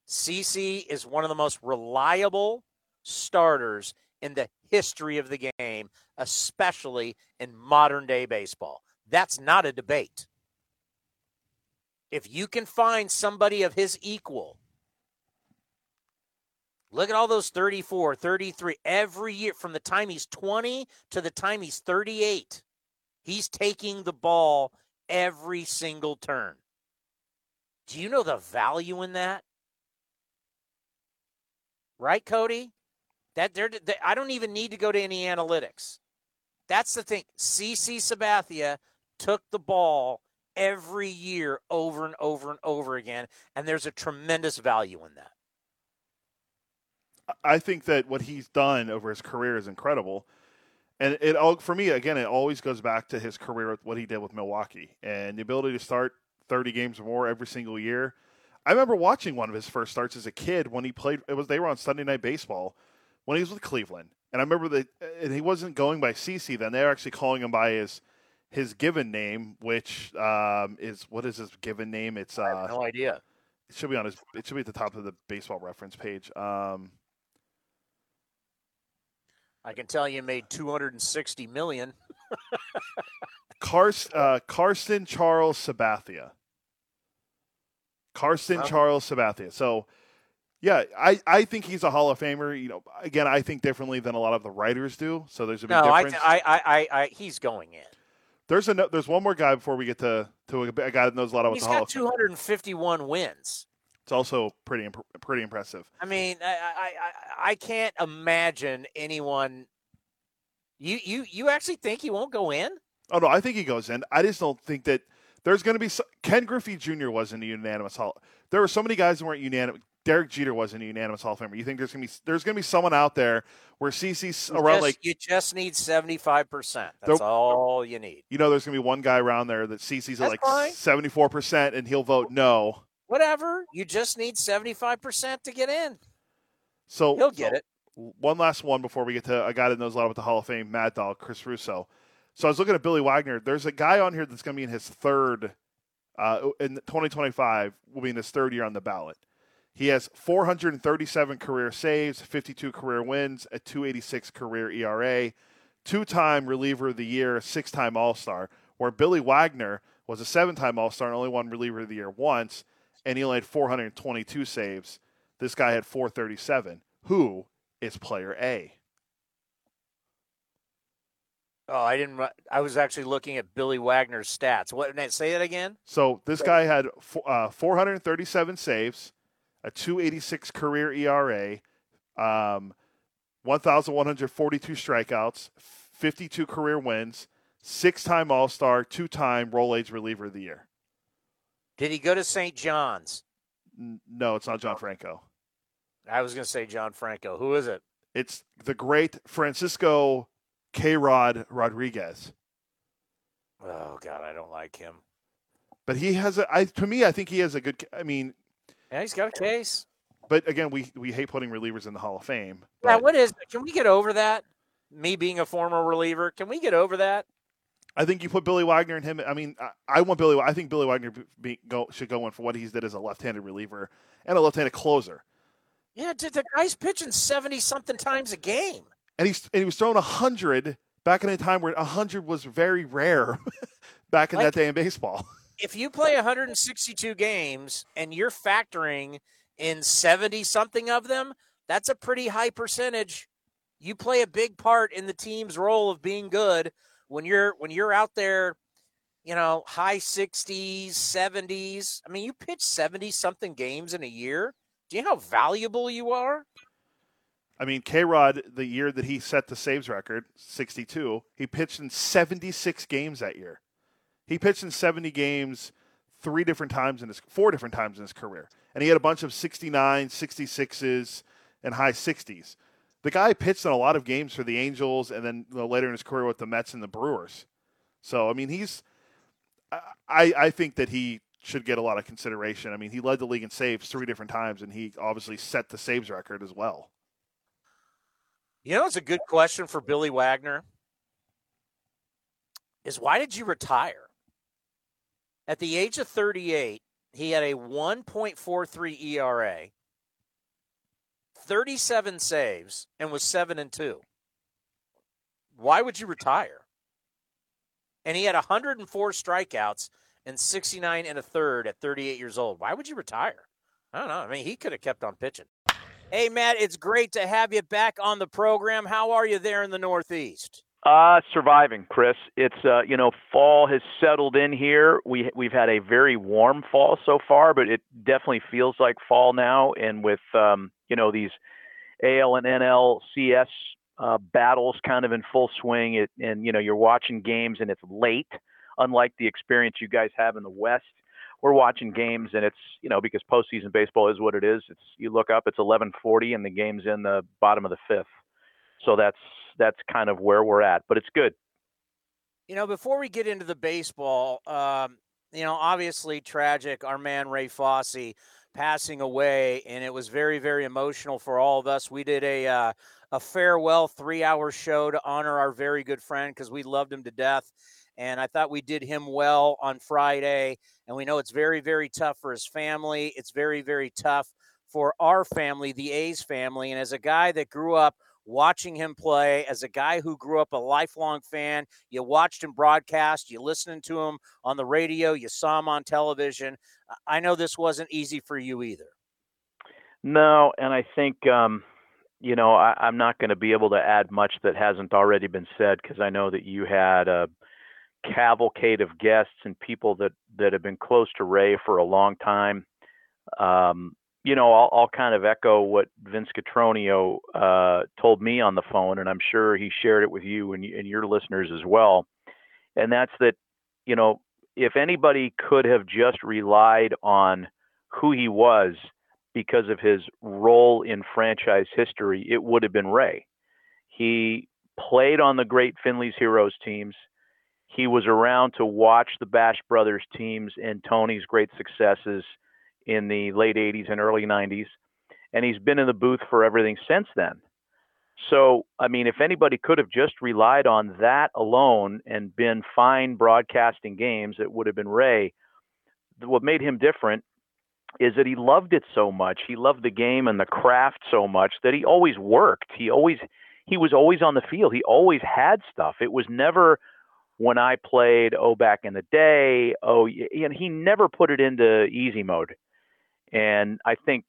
CC is one of the most reliable starters in the history of the game, especially in modern day baseball. That's not a debate. If you can find somebody of his equal, look at all those 34, 33 every year from the time he's 20 to the time he's 38. He's taking the ball every single turn. Do you know the value in that? Right, Cody? That they're, they, I don't even need to go to any analytics. That's the thing. CC Sabathia took the ball every year over and over and over again, and there's a tremendous value in that. I think that what he's done over his career is incredible. And it all for me again, it always goes back to his career with what he did with Milwaukee and the ability to start 30 games or more every single year. I remember watching one of his first starts as a kid when he played. It was they were on Sunday Night Baseball when he was with Cleveland, and I remember that and he wasn't going by CC then. They were actually calling him by his his given name, which um, is what is his given name? It's uh, no idea. It should be on his. It should be at the top of the baseball reference page. Um, I can tell you made 260 million. Carson, uh, Carson Charles Sabathia. Carson wow. Charles Sabathia. So, yeah, I, I think he's a Hall of Famer. You know, again, I think differently than a lot of the writers do. So there's a big no, difference. I, I, I, I, he's going in. There's a there's one more guy before we get to to a guy that knows a lot about he's the Hall got 251 wins. It's also pretty pretty impressive. I mean, I, I I can't imagine anyone. You you you actually think he won't go in? Oh no, I think he goes in. I just don't think that there's going to be Ken Griffey Jr. wasn't a unanimous Hall. There were so many guys who weren't unanimous. Derek Jeter wasn't a unanimous Hall of Famer. You think there's gonna be there's gonna be someone out there where CC's you around just, like you just need seventy five percent. That's all you need. You know, there's gonna be one guy around there that CC's at like seventy four percent, and he'll vote no. Whatever. You just need seventy five percent to get in. So he'll get so, it. One last one before we get to a guy that knows a lot about the Hall of Fame, Mad Dog, Chris Russo. So I was looking at Billy Wagner. There's a guy on here that's going to be in his third, uh, in 2025, will be in his third year on the ballot. He has 437 career saves, 52 career wins, a 286 career ERA, two time reliever of the year, six time All Star, where Billy Wagner was a seven time All Star and only won reliever of the year once, and he only had 422 saves. This guy had 437. Who is player A? Oh, I didn't. I was actually looking at Billy Wagner's stats. What? Say that again. So this guy had uh, 437 saves, a 286 career ERA, um, 1,142 strikeouts, 52 career wins, six time All Star, two time Rolaids Reliever of the Year. Did he go to St. John's? No, it's not John Franco. I was going to say John Franco. Who is it? It's the great Francisco K. Rod Rodriguez. Oh God, I don't like him. But he has a. I to me, I think he has a good. I mean, yeah, he's got a case. But again, we we hate putting relievers in the Hall of Fame. Yeah, what is? It? Can we get over that? Me being a former reliever, can we get over that? I think you put Billy Wagner and him. I mean, I, I want Billy. I think Billy Wagner be, go, should go in for what he's did as a left-handed reliever and a left-handed closer. Yeah, the guy's pitching seventy something times a game, and he's and he was throwing hundred back in a time where hundred was very rare. back in like, that day in baseball if you play 162 games and you're factoring in 70 something of them, that's a pretty high percentage. You play a big part in the team's role of being good when you're when you're out there you know, high 60s, 70s. I mean, you pitch 70 something games in a year. Do you know how valuable you are? I mean, K Rod, the year that he set the saves record, 62, he pitched in 76 games that year. He pitched in 70 games three different times in his, four different times in his career. And he had a bunch of 69, 66s, and high 60s. The guy pitched in a lot of games for the Angels and then you know, later in his career with the Mets and the Brewers. So, I mean, he's, I, I think that he should get a lot of consideration. I mean, he led the league in saves three different times, and he obviously set the saves record as well. You know, it's a good question for Billy Wagner. Is why did you retire? At the age of 38, he had a 1.43 ERA, 37 saves, and was 7 and 2. Why would you retire? And he had 104 strikeouts and 69 and a third at 38 years old. Why would you retire? I don't know. I mean, he could have kept on pitching. Hey, Matt, it's great to have you back on the program. How are you there in the Northeast? Uh, surviving, Chris. It's uh, you know, fall has settled in here. We we've had a very warm fall so far, but it definitely feels like fall now. And with um, you know these AL and NL CS uh, battles kind of in full swing, it, and you know you're watching games and it's late, unlike the experience you guys have in the West. We're watching games and it's you know because postseason baseball is what it is. It's you look up, it's 11:40 and the game's in the bottom of the fifth. So that's that's kind of where we're at, but it's good. You know, before we get into the baseball, um, you know, obviously tragic. Our man Ray Fosse passing away, and it was very, very emotional for all of us. We did a uh, a farewell three hour show to honor our very good friend because we loved him to death. And I thought we did him well on Friday. And we know it's very, very tough for his family. It's very, very tough for our family, the A's family. And as a guy that grew up watching him play as a guy who grew up a lifelong fan. You watched him broadcast, you listened to him on the radio, you saw him on television. I know this wasn't easy for you either. No, and I think um, you know I, I'm not going to be able to add much that hasn't already been said because I know that you had a cavalcade of guests and people that that have been close to Ray for a long time. Um, you know, I'll, I'll, kind of echo what Vince Cotroneo uh, told me on the phone, and I'm sure he shared it with you and, and your listeners as well. And that's that, you know, if anybody could have just relied on who he was because of his role in franchise history, it would have been Ray. He played on the great Finley's Heroes teams. He was around to watch the Bash Brothers teams and Tony's great successes in the late 80s and early 90s, and he's been in the booth for everything since then. So, I mean, if anybody could have just relied on that alone and been fine broadcasting games, it would have been Ray. What made him different is that he loved it so much. He loved the game and the craft so much that he always worked. He always he was always on the field. He always had stuff. It was never when I played oh back in the day. Oh, and he never put it into easy mode. And I think,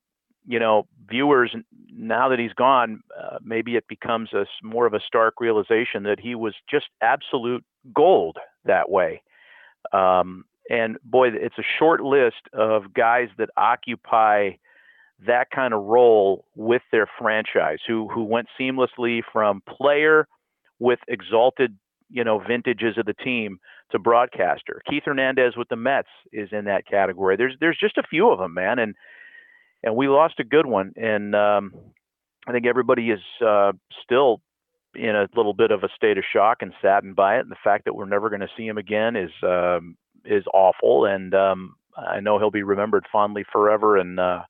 you know, viewers now that he's gone, uh, maybe it becomes a more of a stark realization that he was just absolute gold that way. Um, and boy, it's a short list of guys that occupy that kind of role with their franchise, who who went seamlessly from player with exalted, you know, vintages of the team to broadcaster. Keith Hernandez with the Mets is in that category. There's there's just a few of them, man, and and we lost a good one. And um, I think everybody is uh, still in a little bit of a state of shock and saddened by it. And the fact that we're never going to see him again is um, is awful. And um, I know he'll be remembered fondly forever. And uh,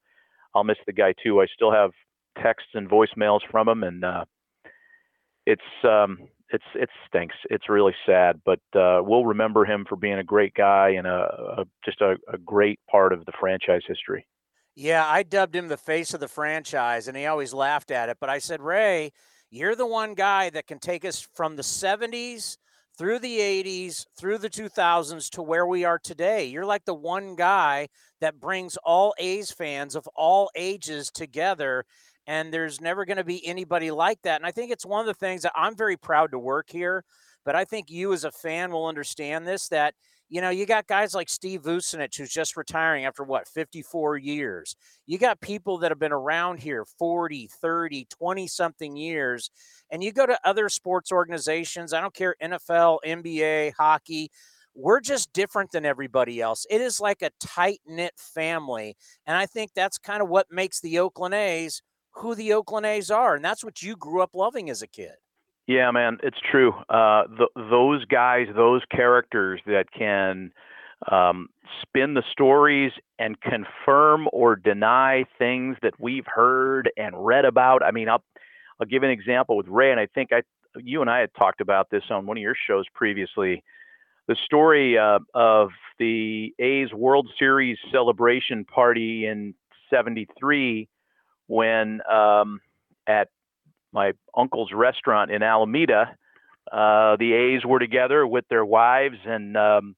I'll miss the guy too. I still have texts and voicemails from him, and uh, it's um, it's it stinks. It's really sad, but uh, we'll remember him for being a great guy and a, a just a, a, great part of the franchise history. Yeah, I dubbed him the face of the franchise, and he always laughed at it. But I said, Ray, you're the one guy that can take us from the 70s through the 80s, through the 2000s to where we are today. You're like the one guy that brings all A's fans of all ages together and there's never going to be anybody like that. And I think it's one of the things that I'm very proud to work here. But I think you, as a fan, will understand this that You know, you got guys like Steve Vucinich, who's just retiring after what, 54 years. You got people that have been around here 40, 30, 20 something years. And you go to other sports organizations, I don't care, NFL, NBA, hockey, we're just different than everybody else. It is like a tight knit family. And I think that's kind of what makes the Oakland A's who the Oakland A's are. And that's what you grew up loving as a kid. Yeah, man, it's true. Uh, those guys, those characters that can um, spin the stories and confirm or deny things that we've heard and read about. I mean, I'll, I'll give an example with Ray, and I think I, you and I had talked about this on one of your shows previously the story uh, of the A's World Series celebration party in '73 when um, at my uncle's restaurant in Alameda, uh, the A's were together with their wives, and um,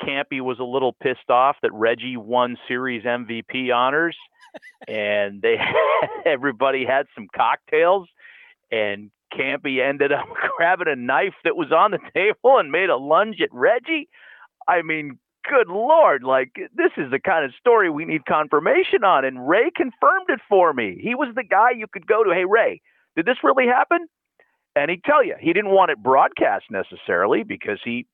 Campy was a little pissed off that Reggie won Series MVP honors, and they everybody had some cocktails, and Campy ended up grabbing a knife that was on the table and made a lunge at Reggie. I mean, good lord, like this is the kind of story we need confirmation on. And Ray confirmed it for me. He was the guy you could go to. Hey, Ray, did this really happen? And he'd tell you he didn't want it broadcast necessarily because he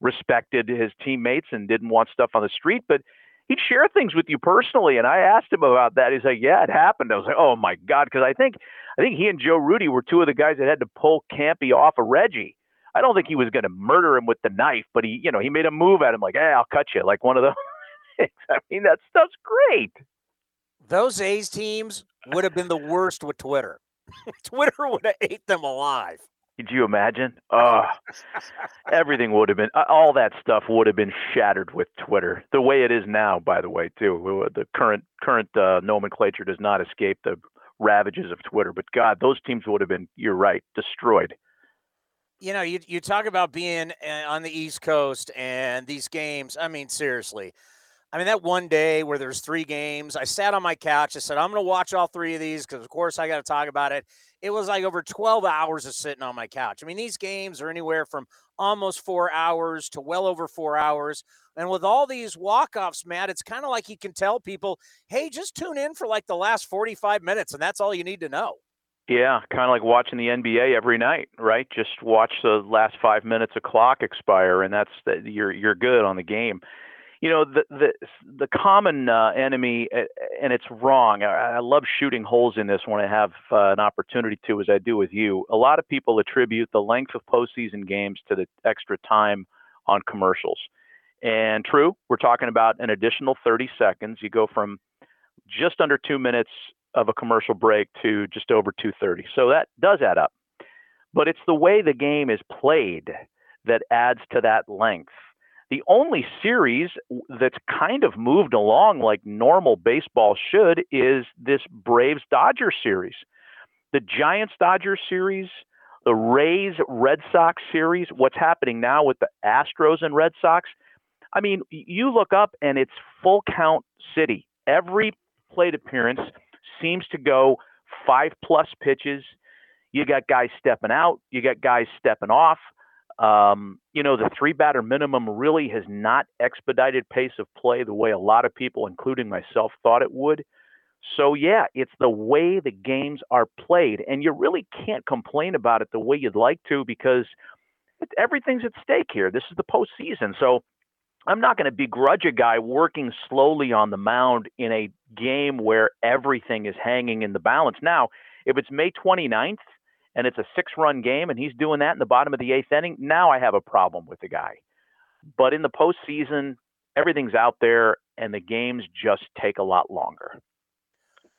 respected his teammates and didn't want stuff on the street, but he'd share things with you personally. And I asked him about that. He's like, "Yeah, it happened." I was like, "Oh my god," because I think I think he and Joe Rudi were two of the guys that had to pull Campy off of Reggie. I don't think he was going to murder him with the knife, but he, you know, he made a move at him like, "Hey, I'll cut you," like one of those. I mean, that stuff's great. Those A's teams would have been the worst with Twitter. Twitter would have ate them alive. Could you imagine? Uh, everything would have been, all that stuff would have been shattered with Twitter. The way it is now, by the way, too. The current current uh, nomenclature does not escape the ravages of Twitter. But God, those teams would have been, you're right, destroyed. You know, you, you talk about being uh, on the East Coast and these games. I mean, seriously. I mean, that one day where there's three games, I sat on my couch. I said, I'm going to watch all three of these because, of course, I got to talk about it it was like over 12 hours of sitting on my couch. I mean, these games are anywhere from almost four hours to well over four hours. And with all these walk offs, Matt, it's kind of like you can tell people, hey, just tune in for like the last 45 minutes, and that's all you need to know. Yeah, kind of like watching the NBA every night, right? Just watch the last five minutes of clock expire, and that's the, you're you're good on the game you know the the the common uh, enemy, and it's wrong. I, I, love shooting holes in this when I have uh, an opportunity to, as I do with you. A lot of people attribute the length of postseason games to the extra time on commercials, and true, we're talking about an additional 30 seconds. You go from just under two minutes of a commercial break to just over 230, so that does add up. But it's the way the game is played that adds to that length the only series that's kind of moved along like normal baseball should is this Braves Dodgers series. The Giants Dodgers series, the Rays Red Sox series, what's happening now with the Astros and Red Sox. I mean, you look up and it's full count city. Every plate appearance seems to go five plus pitches. You got guys stepping out, you got guys stepping off. Um, you know, the three batter minimum really has not expedited pace of play the way a lot of people, including myself, thought it would. So, yeah, it's the way the games are played. And you really can't complain about it the way you'd like to because everything's at stake here. This is the postseason. So, I'm not going to begrudge a guy working slowly on the mound in a game where everything is hanging in the balance. Now, if it's May 29th and it's a six run game and he's doing that in the bottom of the eighth inning, now I have a problem with the guy. But in the postseason, everything's out there and the games just take a lot longer.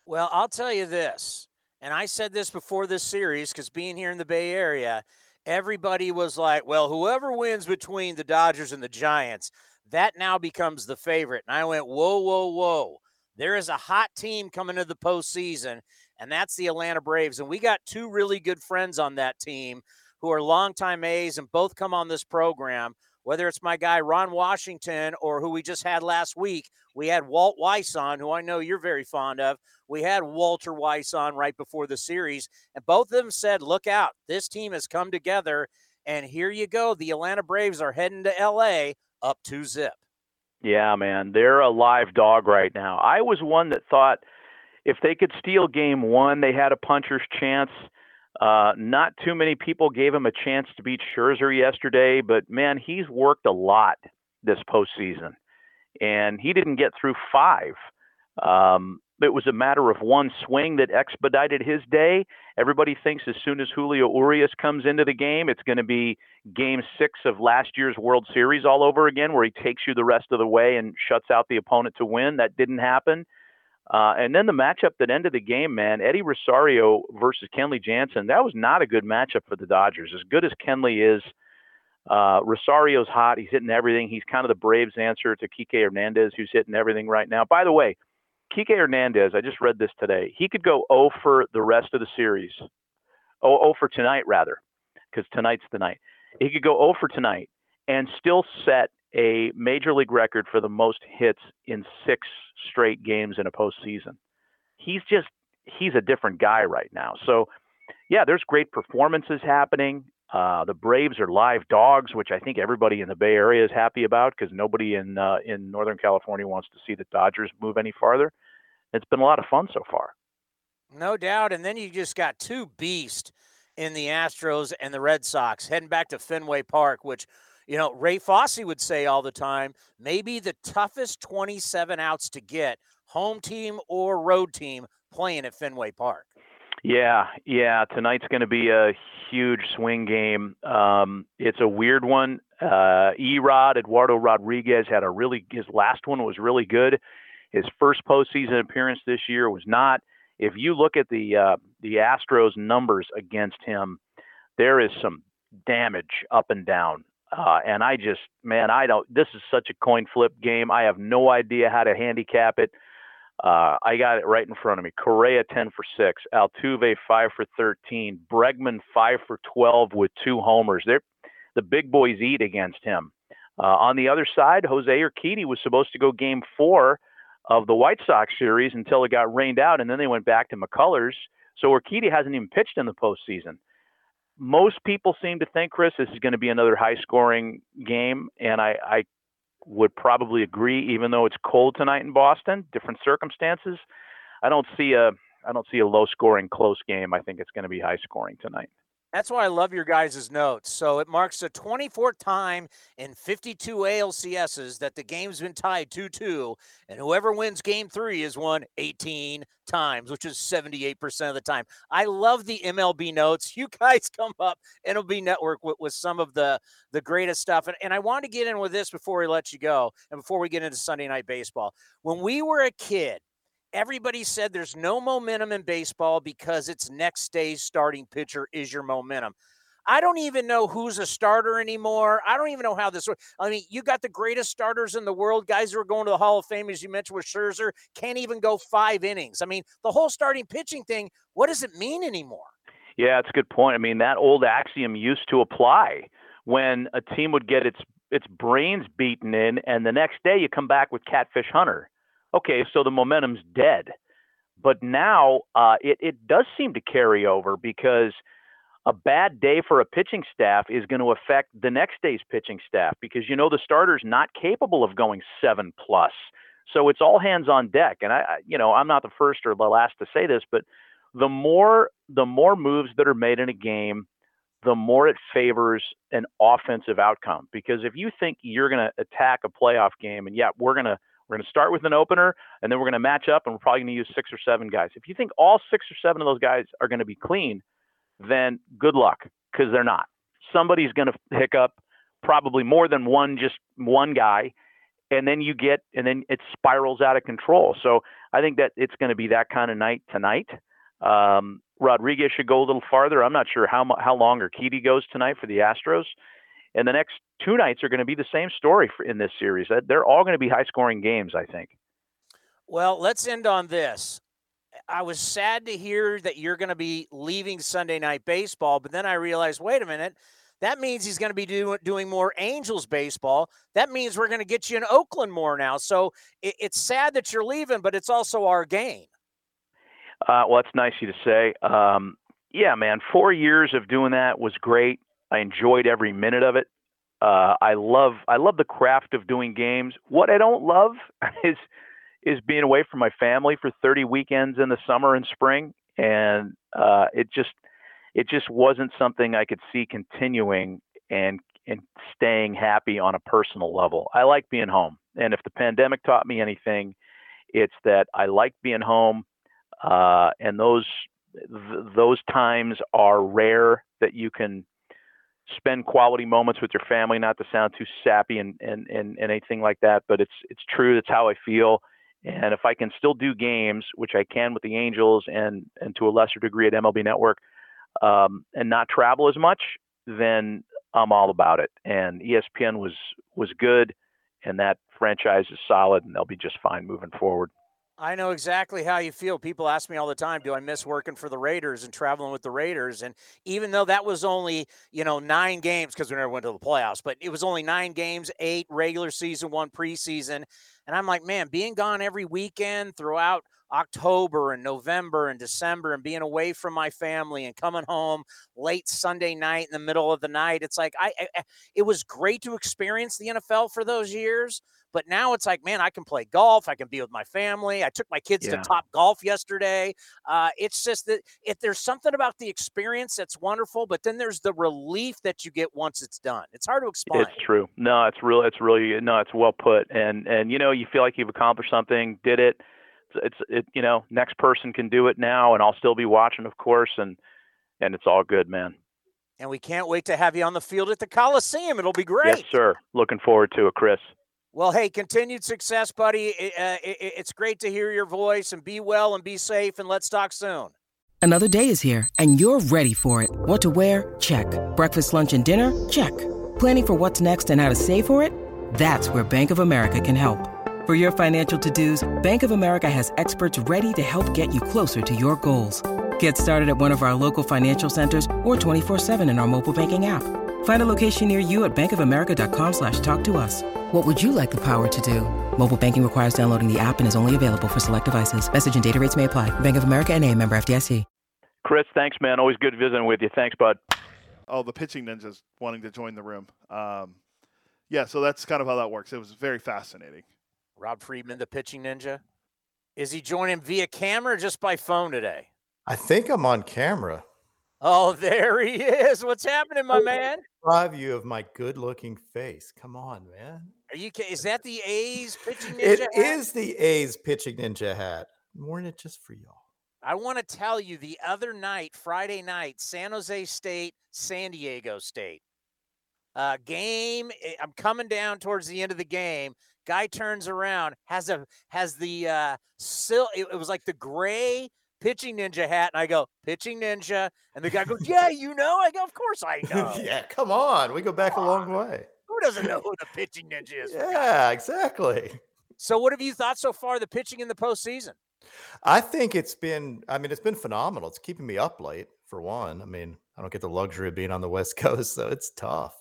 Well, I'll tell you this, and I said this before this series because being here in the Bay Area, everybody was like, well, whoever wins between the Dodgers and the Giants, that now becomes the favorite. And I went, whoa, whoa, whoa. There is a hot team coming to the postseason, and that's the Atlanta Braves. And we got two really good friends on that team who are longtime A's and both come on this program. Whether it's my guy Ron Washington or who we just had last week, we had Walt Weiss on, who I know you're very fond of. We had Walter Weiss on right before the series, and both of them said, Look out, this team has come together. And here you go. The Atlanta Braves are heading to LA up two zip. Yeah, man, they're a live dog right now. I was one that thought if they could steal game one, they had a puncher's chance. Uh, not too many people gave him a chance to beat Scherzer yesterday, but man, he's worked a lot this postseason, and he didn't get through five. Um, it was a matter of one swing that expedited his day. Everybody thinks as soon as Julio Urias comes into the game, it's going to be game six of last year's World Series all over again, where he takes you the rest of the way and shuts out the opponent to win. That didn't happen. Uh, and then the matchup that ended the game, man, Eddie Rosario versus Kenley Jansen, that was not a good matchup for the Dodgers. As good as Kenley is, uh, Rosario's hot. He's hitting everything. He's kind of the Braves' answer to Kike Hernandez, who's hitting everything right now. By the way, Kike Hernandez, I just read this today. He could go 0 for the rest of the series. Oh, 0 for tonight, rather, because tonight's the night. He could go 0 for tonight and still set a major league record for the most hits in six straight games in a postseason. He's just he's a different guy right now. So yeah, there's great performances happening. Uh, the Braves are live dogs, which I think everybody in the Bay Area is happy about because nobody in uh, in Northern California wants to see the Dodgers move any farther. It's been a lot of fun so far. No doubt. And then you just got two beasts in the Astros and the Red Sox heading back to Fenway Park, which you know, Ray Fosse would say all the time, maybe the toughest 27 outs to get, home team or road team playing at Fenway Park. Yeah, yeah. Tonight's going to be a huge swing game. Um, it's a weird one. Uh, E-Rod Eduardo Rodriguez had a really his last one was really good. His first postseason appearance this year was not. If you look at the uh, the Astros numbers against him, there is some damage up and down. Uh, and I just, man, I don't. This is such a coin flip game. I have no idea how to handicap it. Uh, I got it right in front of me. Correa 10 for 6, Altuve 5 for 13, Bregman 5 for 12 with two homers. They're, the big boys eat against him. Uh, on the other side, Jose Urquidy was supposed to go game four of the White Sox series until it got rained out, and then they went back to McCullers. So Urquidy hasn't even pitched in the postseason most people seem to think, Chris, this is going to be another high scoring game. And I, I would probably agree, even though it's cold tonight in Boston, different circumstances. I don't see a I don't see a low scoring close game. I think it's going to be high scoring tonight. That's why I love your guys' notes. So it marks the 24th time in 52 ALCSs that the game's been tied 2 2, and whoever wins game three has won 18 times, which is 78% of the time. I love the MLB notes. You guys come up, and MLB Network, with, with some of the, the greatest stuff. And, and I want to get in with this before we let you go and before we get into Sunday Night Baseball. When we were a kid, everybody said there's no momentum in baseball because it's next day's starting pitcher is your momentum. I don't even know who's a starter anymore. I don't even know how this works. I mean, you got the greatest starters in the world, guys who are going to the Hall of Fame, as you mentioned with Scherzer, can't even go five innings. I mean, the whole starting pitching thing, what does it mean anymore? Yeah, it's a good point. I mean, that old axiom used to apply when a team would get its its brains beaten in, and the next day you come back with Catfish Hunter okay, so the momentum's dead. But now uh, it, it does seem to carry over because a bad day for a pitching staff is going to affect the next day's pitching staff because you know the starter's not capable of going seven plus. So it's all hands on deck. And I, you know, I'm not the first or the last to say this, but the more the more moves that are made in a game, the more it favors an offensive outcome. Because if you think you're going to attack a playoff game, and yeah, we're going to we're going to start with an opener, and then we're going to match up, and we're probably going to use six or seven guys. If you think all six or seven of those guys are going to be clean, then good luck because they're not. Somebody's going to hiccup, probably more than one, just one guy, and then you get, and then it spirals out of control. So I think that it's going to be that kind of night tonight. Um, Rodriguez should go a little farther. I'm not sure how how long Urquidy goes tonight for the Astros. And the next two nights are going to be the same story for, in this series. They're all going to be high scoring games, I think. Well, let's end on this. I was sad to hear that you're going to be leaving Sunday Night Baseball, but then I realized, wait a minute, that means he's going to be do, doing more Angels baseball. That means we're going to get you in Oakland more now. So it, it's sad that you're leaving, but it's also our game. Uh, well, it's nice of you to say. Um, yeah, man, four years of doing that was great. I enjoyed every minute of it. Uh, I love I love the craft of doing games. What I don't love is is being away from my family for 30 weekends in the summer and spring, and uh, it just it just wasn't something I could see continuing and and staying happy on a personal level. I like being home, and if the pandemic taught me anything, it's that I like being home, uh, and those th- those times are rare that you can spend quality moments with your family. Not to sound too sappy and and and, and anything like that, but it's it's true. That's how I feel. And if I can still do games, which I can with the Angels and and to a lesser degree at MLB Network, um, and not travel as much, then I'm all about it. And ESPN was was good, and that franchise is solid, and they'll be just fine moving forward. I know exactly how you feel. People ask me all the time, do I miss working for the Raiders and traveling with the Raiders? And even though that was only, you know, nine games because we never went to the playoffs, but it was only nine games, eight regular season, one preseason. And I'm like, man, being gone every weekend throughout October and November and December and being away from my family and coming home late Sunday night in the middle of the night. It's like I, I, it was great to experience the NFL for those years, but now it's like, man, I can play golf. I can be with my family. I took my kids yeah. to Top Golf yesterday. Uh, it's just that if there's something about the experience that's wonderful, but then there's the relief that you get once it's done. It's hard to explain. It's true. No, it's real. It's really no. It's well put. And and you know, you feel like you've accomplished something. Did it it's it you know next person can do it now, and I'll still be watching, of course, and and it's all good, man. And we can't wait to have you on the field at the Coliseum. It'll be great. Yes, sir. Looking forward to it, Chris. Well, hey, continued success, buddy. Uh, it, it's great to hear your voice and be well and be safe. And let's talk soon. Another day is here and you're ready for it. What to wear? Check. Breakfast, lunch, and dinner? Check. Planning for what's next and how to save for it? That's where Bank of America can help. For your financial to-dos, Bank of America has experts ready to help get you closer to your goals. Get started at one of our local financial centers or 24-7 in our mobile banking app. Find a location near you at bankofamerica.com slash talk to us. What would you like the power to do? Mobile banking requires downloading the app and is only available for select devices. Message and data rates may apply. Bank of America and a member FDIC. Chris, thanks, man. Always good visiting with you. Thanks, bud. Oh, the pitching ninjas wanting to join the room. Um, yeah, so that's kind of how that works. It was very fascinating. Rob Friedman, the pitching ninja. Is he joining via camera or just by phone today? I think I'm on camera. Oh, there he is. What's happening, my man? Five you of my good-looking face. Come on, man. Are you? Is that the A's pitching ninja? It hat? is the A's pitching ninja hat. I'm wearing it just for y'all. I want to tell you the other night, Friday night, San Jose State, San Diego State. Uh, game. Eh, I'm coming down towards the end of the game. Guy turns around, has a has the uh sil- it, it was like the gray pitching ninja hat, and I go, pitching ninja. And the guy goes, Yeah, you know? I go, Of course I know. yeah, come on. We go back a long way. Who doesn't know who the pitching ninja is? Yeah, exactly. So what have you thought so far the pitching in the postseason? I think it's been I mean, it's been phenomenal. It's keeping me up late, for one. I mean, I don't get the luxury of being on the West Coast, so it's tough.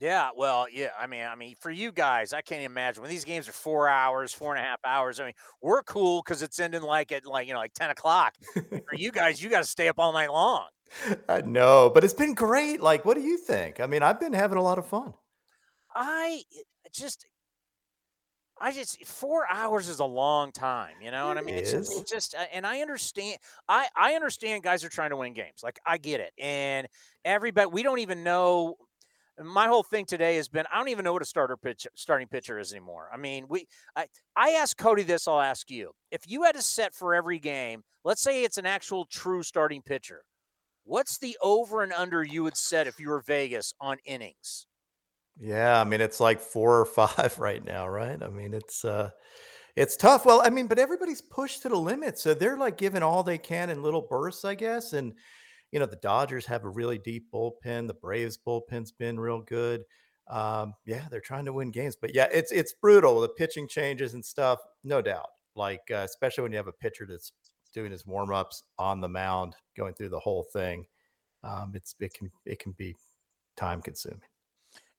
Yeah, well, yeah. I mean, I mean, for you guys, I can't imagine when these games are four hours, four and a half hours. I mean, we're cool because it's ending like at like you know like ten o'clock. for you guys, you got to stay up all night long. I know, but it's been great. Like, what do you think? I mean, I've been having a lot of fun. I just, I just four hours is a long time. You know what I mean? It it's just, it's just, uh, and I understand. I I understand guys are trying to win games. Like I get it, and everybody. We don't even know my whole thing today has been I don't even know what a starter pitch starting pitcher is anymore. I mean, we I I asked Cody this, I'll ask you. If you had to set for every game, let's say it's an actual true starting pitcher, what's the over and under you would set if you were Vegas on innings? Yeah, I mean it's like four or five right now, right? I mean it's uh it's tough. Well, I mean, but everybody's pushed to the limit, so they're like giving all they can in little bursts, I guess, and you know, the Dodgers have a really deep bullpen. The Braves bullpen's been real good. Um, yeah, they're trying to win games, but yeah, it's it's brutal. The pitching changes and stuff, no doubt. Like uh, especially when you have a pitcher that's doing his warm ups on the mound, going through the whole thing. Um, it's it can it can be time consuming.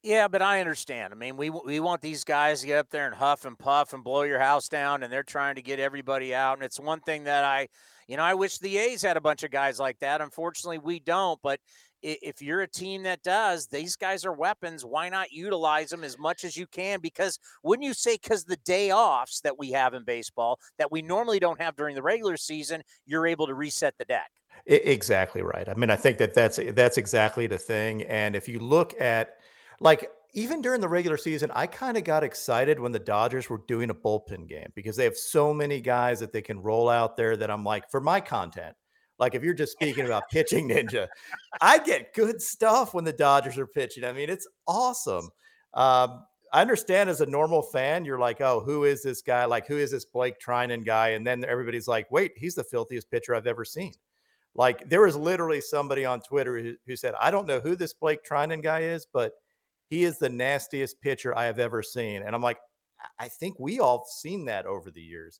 Yeah, but I understand. I mean, we we want these guys to get up there and huff and puff and blow your house down, and they're trying to get everybody out. And it's one thing that I, you know, I wish the A's had a bunch of guys like that. Unfortunately, we don't. But if you're a team that does, these guys are weapons. Why not utilize them as much as you can? Because wouldn't you say, because the day offs that we have in baseball that we normally don't have during the regular season, you're able to reset the deck? Exactly right. I mean, I think that that's that's exactly the thing. And if you look at like even during the regular season, I kind of got excited when the Dodgers were doing a bullpen game because they have so many guys that they can roll out there that I'm like, for my content, like if you're just speaking about pitching ninja, I get good stuff when the Dodgers are pitching. I mean, it's awesome. Um, I understand as a normal fan, you're like, oh, who is this guy? Like, who is this Blake Treinen guy? And then everybody's like, wait, he's the filthiest pitcher I've ever seen. Like, there was literally somebody on Twitter who, who said, I don't know who this Blake Treinen guy is, but he is the nastiest pitcher I have ever seen. And I'm like, I think we all seen that over the years.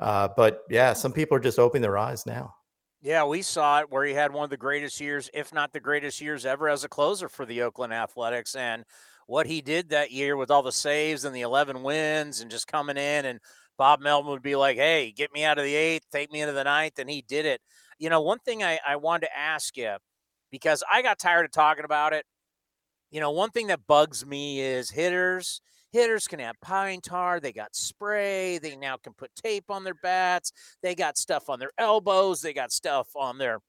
Uh, but yeah, some people are just opening their eyes now. Yeah, we saw it where he had one of the greatest years, if not the greatest years ever, as a closer for the Oakland Athletics. And what he did that year with all the saves and the 11 wins and just coming in, and Bob Melvin would be like, hey, get me out of the eighth, take me into the ninth. And he did it. You know, one thing I, I wanted to ask you, because I got tired of talking about it. You know, one thing that bugs me is hitters – hitters can have pine tar. They got spray. They now can put tape on their bats. They got stuff on their elbows. They got stuff on their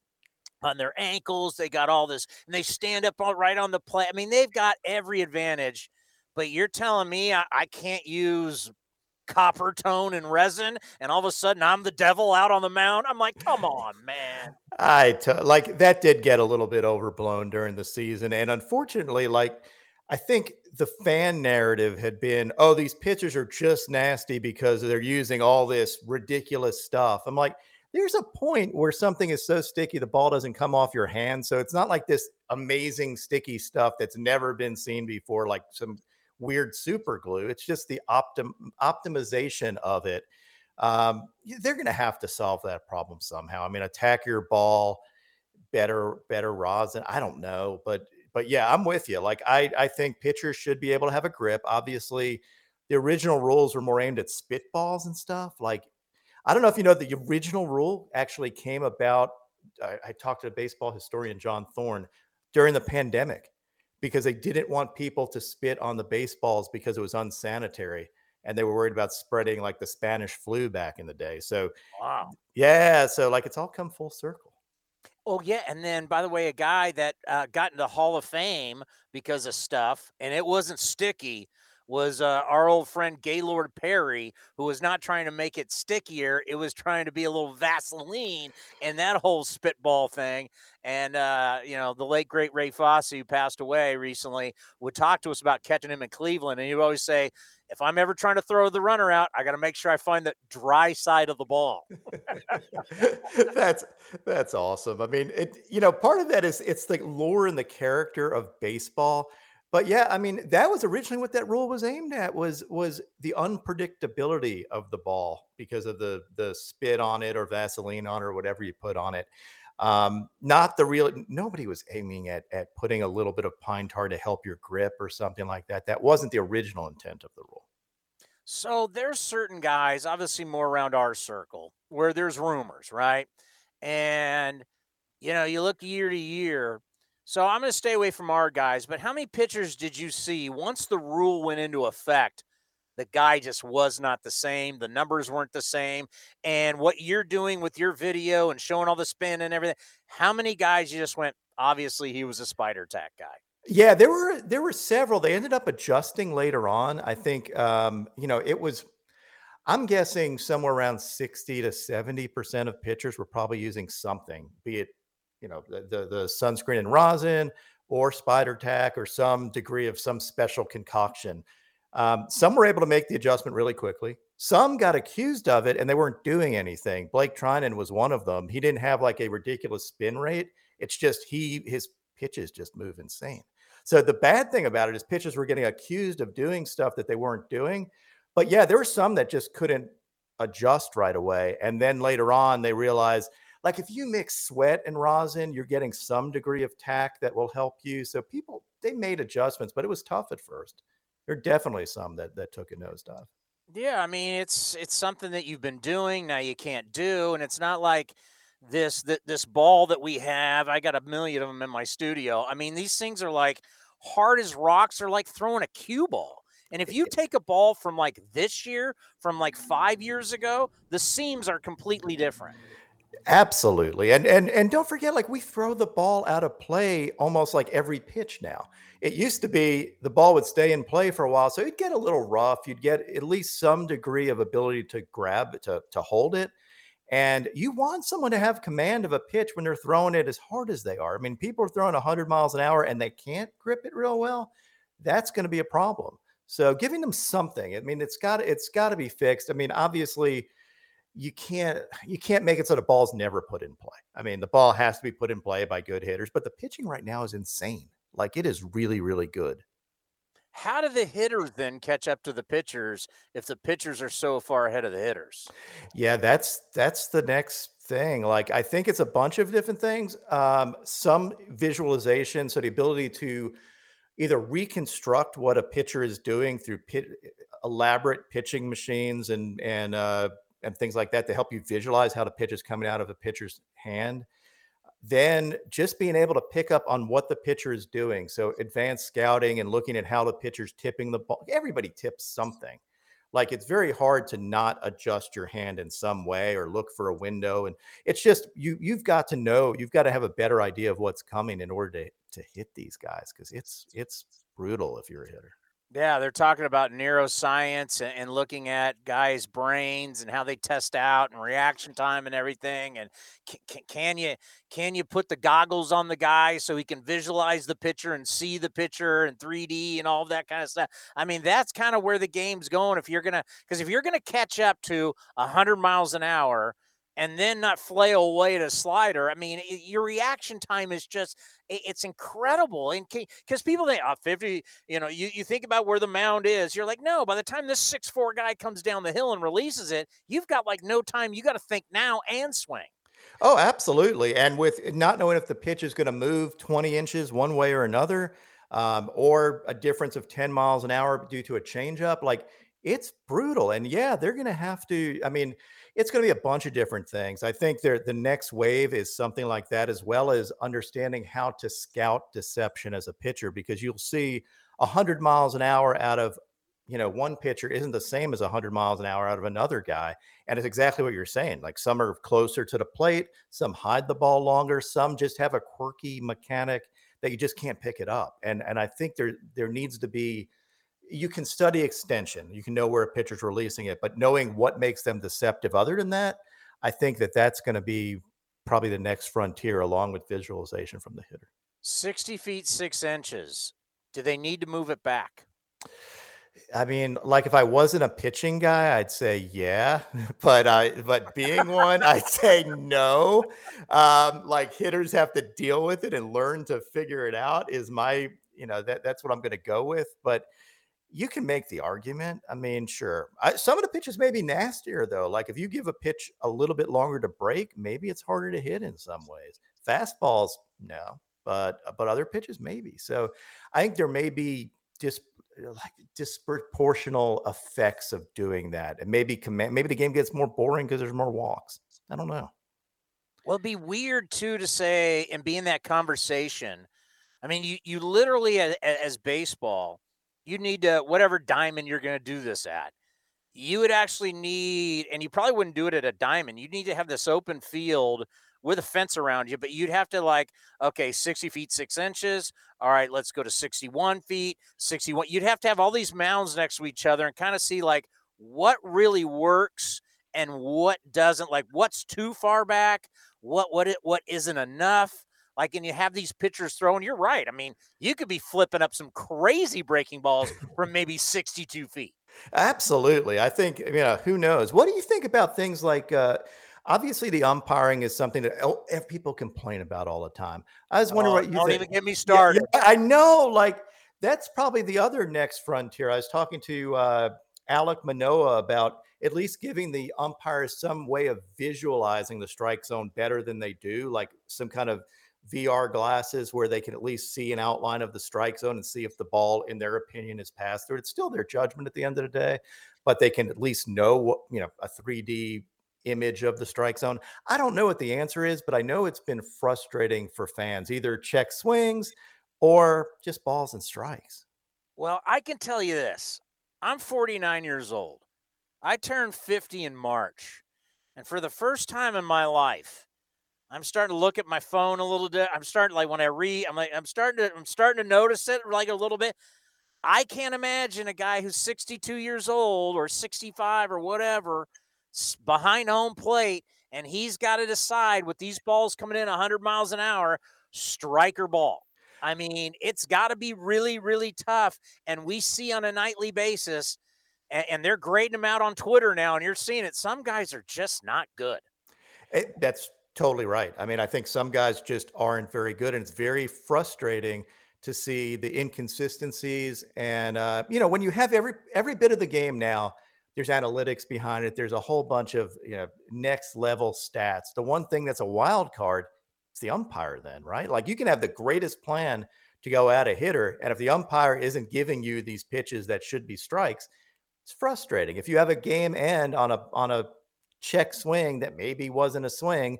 on their ankles. They got all this, and they stand up all right on the play. I mean, they've got every advantage. But you're telling me I, I can't use Coppertone and rosin, and all of a sudden I'm the devil out on the mound. I'm like, come on, man. I t- like that did get a little bit overblown during the season, and unfortunately, like I think the fan narrative had been, oh, these pitchers are just nasty because they're using all this ridiculous stuff. I'm like, there's a point where something is so sticky the ball doesn't come off your hand. So it's not like this amazing sticky stuff that's never been seen before, like some weird super glue. It's just the optim- optimization of it. Um, they're going to have to solve that problem somehow. I mean, attack your ball better, better rosin. I don't know, but but yeah, I'm with you. Like I I think pitchers should be able to have a grip. Obviously, the original rules were more aimed at spitballs and stuff. Like I don't know if you know the original rule actually came about. I, I talked to a baseball historian John Thorn during the pandemic because they didn't want people to spit on the baseballs because it was unsanitary and they were worried about spreading like the Spanish flu back in the day. So, wow. Yeah. So, like, it's all come full circle. Oh yeah, and then by the way, a guy that uh, got into Hall of Fame because of stuff, and it wasn't sticky, was uh, our old friend Gaylord Perry, who was not trying to make it stickier; it was trying to be a little Vaseline, and that whole spitball thing. And uh, you know, the late great Ray Fosse, who passed away recently, would talk to us about catching him in Cleveland, and he would always say, if I'm ever trying to throw the runner out, I got to make sure I find the dry side of the ball. that's that's awesome. I mean, it you know, part of that is it's the lore and the character of baseball. But yeah, I mean, that was originally what that rule was aimed at was was the unpredictability of the ball because of the the spit on it or Vaseline on it or whatever you put on it. Um, not the real nobody was aiming at at putting a little bit of pine tar to help your grip or something like that. That wasn't the original intent of the rule. So there's certain guys, obviously more around our circle, where there's rumors, right? And you know, you look year to year. So I'm going to stay away from our guys, but how many pitchers did you see once the rule went into effect the guy just was not the same. The numbers weren't the same. And what you're doing with your video and showing all the spin and everything, how many guys you just went, obviously he was a spider tack guy. Yeah, there were there were several. They ended up adjusting later on. I think um, you know, it was I'm guessing somewhere around 60 to 70% of pitchers were probably using something, be it, you know, the, the, the sunscreen and rosin or spider tack or some degree of some special concoction. Um, some were able to make the adjustment really quickly. Some got accused of it and they weren't doing anything. Blake Treinen was one of them. He didn't have like a ridiculous spin rate. It's just he his pitches just move insane. So the bad thing about it is pitchers were getting accused of doing stuff that they weren't doing. But yeah, there were some that just couldn't adjust right away. And then later on, they realized like if you mix sweat and rosin, you're getting some degree of tack that will help you. So people they made adjustments, but it was tough at first. There are definitely some that that took a nosedive. Yeah, I mean it's it's something that you've been doing now you can't do, and it's not like this that this ball that we have. I got a million of them in my studio. I mean these things are like hard as rocks. They're like throwing a cue ball. And if you take a ball from like this year, from like five years ago, the seams are completely different. Absolutely. And and and don't forget, like we throw the ball out of play almost like every pitch now. It used to be the ball would stay in play for a while. So it'd get a little rough. You'd get at least some degree of ability to grab to to hold it. And you want someone to have command of a pitch when they're throwing it as hard as they are. I mean, people are throwing 100 miles an hour and they can't grip it real well. That's going to be a problem. So giving them something. I mean, it's got it's got to be fixed. I mean, obviously, you can't you can't make it so the ball's never put in play. I mean, the ball has to be put in play by good hitters, but the pitching right now is insane. Like it is really really good. How do the hitters then catch up to the pitchers if the pitchers are so far ahead of the hitters? Yeah, that's that's the next thing. Like I think it's a bunch of different things. Um, some visualization, so the ability to either reconstruct what a pitcher is doing through pit, elaborate pitching machines and and uh, and things like that to help you visualize how the pitch is coming out of a pitcher's hand. Then just being able to pick up on what the pitcher is doing. So advanced scouting and looking at how the pitcher's tipping the ball. Everybody tips something. Like it's very hard to not adjust your hand in some way or look for a window. And it's just you you've got to know, you've got to have a better idea of what's coming in order to to hit these guys because it's it's brutal if you're a hitter. Yeah, they're talking about neuroscience and, looking at guys' brains and how they test out and reaction time and everything. And can, can you can you put the goggles on the guy so he can visualize the pitcher and see the pitcher and 3D and all that kind of stuff? I mean, that's kind of where the game's going. If you're gonna, because if you're gonna catch up to 100 miles an hour and then not flail away a slider. I mean, it, your reaction time is just it, it's incredible. And because people think, oh, 50, you know, you, you think about where the mound is, you're like, no, by the time this six four guy comes down the hill and releases it, you've got like no time. You got to think now and swing. Oh, absolutely. And with not knowing if the pitch is going to move 20 inches one way or another, um, or a difference of 10 miles an hour due to a changeup, like it's brutal. And yeah, they're going to have to, I mean, it's going to be a bunch of different things. I think there the next wave is something like that, as well as understanding how to scout deception as a pitcher, because you'll see hundred miles an hour out of you know one pitcher isn't the same as 100 miles an hour out of another guy and it's exactly what you're saying like some are closer to the plate some hide the ball longer some just have a quirky mechanic that you just can't pick it up and and i think there there needs to be you can study extension. You can know where a pitcher's releasing it, but knowing what makes them deceptive other than that, I think that that's going to be probably the next frontier along with visualization from the hitter. 60 feet, six inches. Do they need to move it back? I mean, like if I wasn't a pitching guy, I'd say yeah, but I but being one, I'd say no. Um, like hitters have to deal with it and learn to figure it out. Is my you know that that's what I'm going to go with. But you can make the argument. I mean, sure. I, some of the pitches may be nastier though. Like if you give a pitch a little bit longer to break, maybe it's harder to hit in some ways. Fastballs, no, but uh, but other pitches maybe. So I think there may be just uh, like disproportional effects of doing that, and maybe command. Maybe the game gets more boring because there's more walks. I don't know. Well, it'd be weird too to say and be in that conversation. I mean, you you literally as, as baseball you need to whatever diamond you're going to do this at you would actually need and you probably wouldn't do it at a diamond you'd need to have this open field with a fence around you but you'd have to like okay 60 feet 6 inches all right let's go to 61 feet 61 you'd have to have all these mounds next to each other and kind of see like what really works and what doesn't like what's too far back what what it what isn't enough like, and you have these pitchers throwing, you're right. I mean, you could be flipping up some crazy breaking balls from maybe 62 feet. Absolutely. I think, you know, who knows? What do you think about things like, uh, obviously the umpiring is something that people complain about all the time. I was wondering oh, what you don't think. even get me started. Yeah, yeah, I know. Like, that's probably the other next frontier. I was talking to uh, Alek Manoah about at least giving the umpires some way of visualizing the strike zone better than they do, like some kind of VR glasses where they can at least see an outline of the strike zone and see if the ball, in their opinion, is passed through. It's still their judgment at the end of the day, but they can at least know what, you know, a 3D image of the strike zone. I don't know what the answer is, but I know it's been frustrating for fans, either check swings or just balls and strikes. Well, I can tell you this I'm 49 years old. I turned 50 in March. And for the first time in my life, I'm starting to look at my phone a little bit. I'm starting like when I read, I'm like, I'm starting to, I'm starting to notice it like a little bit. I can't imagine a guy who's 62 years old or 65 or whatever behind home plate and he's got to decide with these balls coming in 100 miles an hour, striker ball. I mean, it's got to be really, really tough. And we see on a nightly basis, and, and, they're grading them out on Twitter now, and you're seeing it. Some guys are just not good. It, that's totally right. I mean, I think some guys just aren't very good, and it's very frustrating to see the inconsistencies. And uh, you know, when you have every every bit of the game now, there's analytics behind it. There's a whole bunch of you know next level stats. The one thing that's a wild card is the umpire. Then, right? Like you can have the greatest plan to go at a hitter, and if the umpire isn't giving you these pitches that should be strikes, it's frustrating. If you have a game end on a on a check swing that maybe wasn't a swing,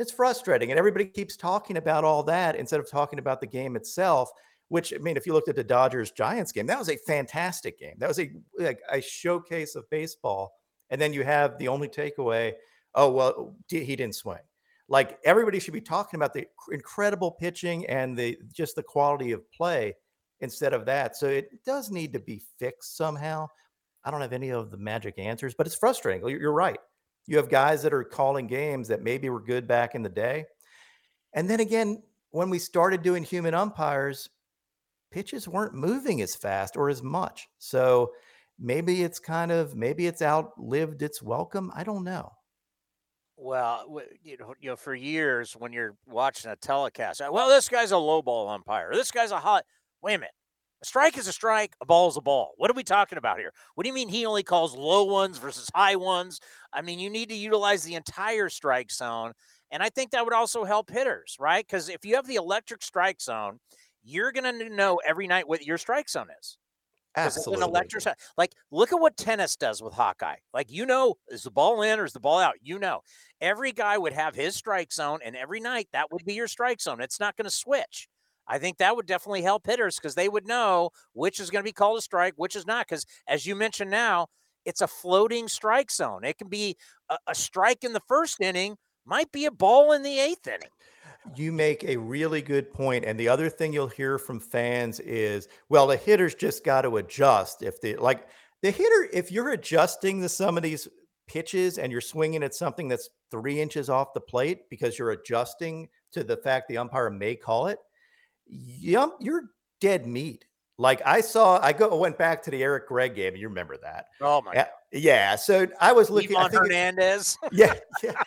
it's frustrating. And everybody keeps talking about all that instead of talking about the game itself. Which I mean, if you looked at the Dodgers Giants game, that was a fantastic game. That was a like a showcase of baseball. And then you have the only takeaway. Oh well, he didn't swing. Like everybody should be talking about the incredible pitching and the just the quality of play instead of that. So it does need to be fixed somehow. I don't have any of the magic answers, but it's frustrating. You're right. You have guys that are calling games that maybe were good back in the day. And then again, when we started doing human umpires, pitches weren't moving as fast or as much. So maybe it's kind of maybe it's outlived its welcome. I don't know. Well, you know, you know, for years when you're watching a telecast, well, this guy's a low ball umpire. This guy's a hot. Wait a minute. A strike is a strike, a ball is a ball. What are we talking about here? What do you mean he only calls low ones versus high ones? I mean, you need to utilize the entire strike zone. And I think that would also help hitters, right? Because if you have the electric strike zone, you're going to know every night what your strike zone is. Absolutely. An electric, like, look at what tennis does with Hawkeye. Like, you know, is the ball in or is the ball out? You know, every guy would have his strike zone, and every night that would be your strike zone. It's not going to switch. I think that would definitely help hitters because they would know which is going to be called a strike, which is not. Because as you mentioned now, it's a floating strike zone. It can be a, a strike in the first inning, might be a ball in the eighth inning. You make a really good point. And the other thing you'll hear from fans is, well, the hitters just got to adjust. If they like the hitter, if you're adjusting to some of these pitches and you're swinging at something that's three inches off the plate because you're adjusting to the fact the umpire may call it, yum, you're dead meat. Like I saw, I go went back to the Eric Gregg game. You remember that? Oh my! Yeah, yeah. So I was looking. at Hernandez. yeah, yeah,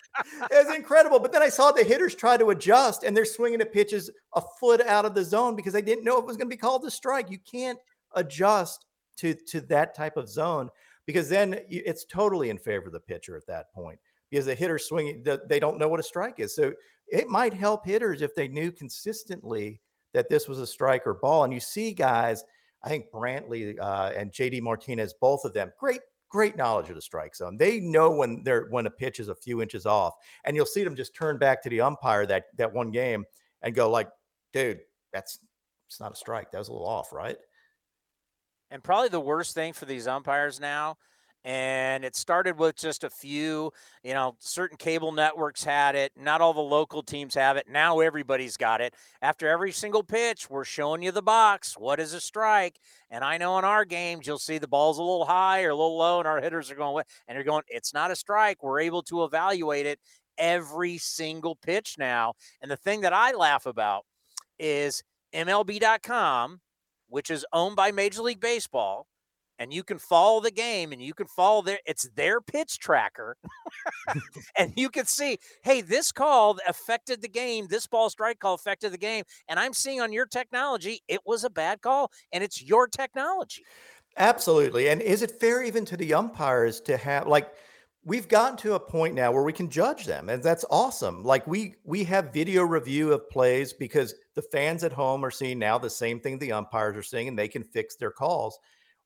it was incredible. But then I saw the hitters try to adjust, and they're swinging at pitches a foot out of the zone because they didn't know it was going to be called a strike. You can't adjust to to that type of zone because then it's totally in favor of the pitcher at that point because the hitter swinging they don't know what a strike is. So it might help hitters if they knew consistently that this was a strike or ball. And you see guys, I think Brantley uh, and JD Martinez, both of them, great, great knowledge of the strike zone. They know when they're when a pitch is a few inches off, and you'll see them just turn back to the umpire that that one game and go like, "Dude, that's it's not a strike. That was a little off, right?" And probably the worst thing for these umpires now and it started with just a few you know certain cable networks had it not all the local teams have it now everybody's got it. After every single pitch we're showing you the box what is a strike? And i know in our games you'll see the ball's a little high or a little low and our hitters are going and you're going it's not a strike. We're able to evaluate it every single pitch now. And the thing that i laugh about is mlb.com which is owned by major league baseball and you can follow the game and you can follow their it's their pitch tracker and you can see hey this call affected the game. This ball strike call affected the game and i'm seeing on your technology it was a bad call and it's your technology. Absolutely and is it fair even to the umpires to have like we've gotten to a point now where we can judge them and that's awesome like we we have video review of plays because the fans at home are seeing now the same thing the umpires are seeing and they can fix their calls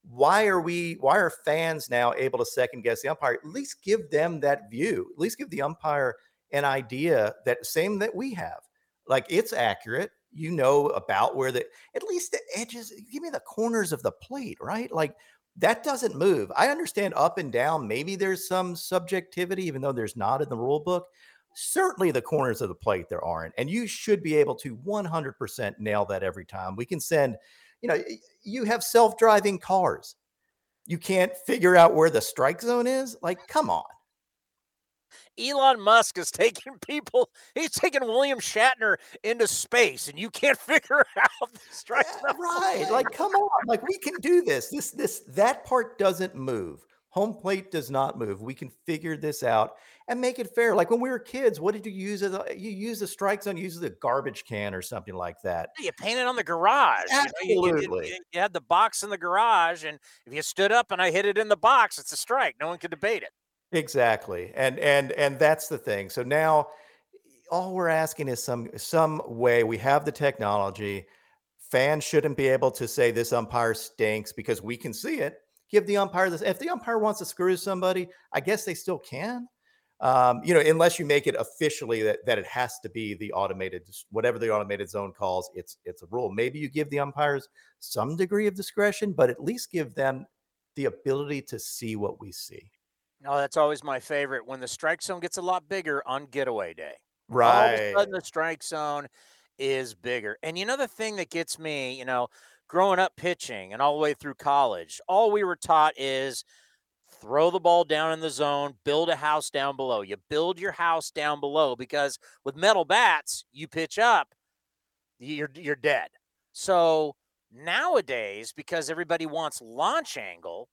why are we why are fans now able to second guess the umpire? At least give them that view. At least give the umpire an idea that same that we have. Like it's accurate. You know about where the at least the edges give me the corners of the plate right? Like that doesn't move. I understand up and down maybe there's some subjectivity even though there's not in the rule book. Certainly the corners of the plate there aren't and you should be able to 100% nail that every time. We can send you know you have self-driving cars you can't figure out where the strike zone is like come on Elon Musk is taking people, he's taking William Shatner into space, and you can't figure out the strike. Yeah, right. Like, come on. Like, we can do this. This, this, that part doesn't move. Home plate does not move. We can figure this out and make it fair. Like when we were kids, what did you use as a, you use the strike zone, you use the garbage can or something like that. You painted on the garage. Absolutely. You, know, you, you, you had the box in the garage, and if you stood up and I hit it in the box, it's a strike. No one could debate it. Exactly. And and and that's the thing. So now all we're asking is some some way we have the technology. Fans shouldn't be able to say this umpire stinks because we can see it. Give the umpire this. If the umpire wants to screw somebody, I guess they still can. Um, you know, unless you make it officially that that it has to be the automated, whatever the automated zone calls, it's it's a rule. Maybe you give the umpires some degree of discretion, but at least give them the ability to see what we see. No, that's always my favorite. When the strike zone gets a lot bigger on getaway day. Right. All of a sudden the strike zone is bigger. And you know the thing that gets me, you know, growing up pitching and all the way through college, all we were taught is throw the ball down in the zone, build a house down below. You build your house down below because with metal bats, you pitch up, you're you're dead. So nowadays, because everybody wants launch angle,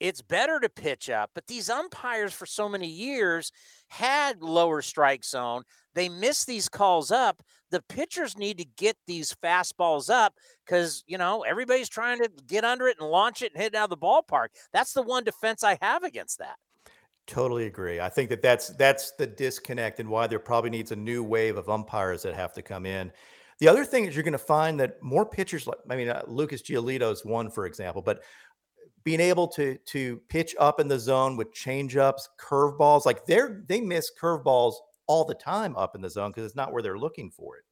it's better to pitch up. But these umpires for so many years had lower strike zone. They miss these calls up. The pitchers need to get these fastballs up because, you know, everybody's trying to get under it and launch it and hit it out of the ballpark. That's the one defense I have against that. Totally agree. I think that that's that's the disconnect and why there probably needs a new wave of umpires that have to come in. The other thing is you're going to find that more pitchers, like I mean, uh, Lucas Giolito's one, for example, but being able to to pitch up in the zone with changeups, curveballs, like they're they miss curveballs all the time up in the zone because it's not where they're looking for it.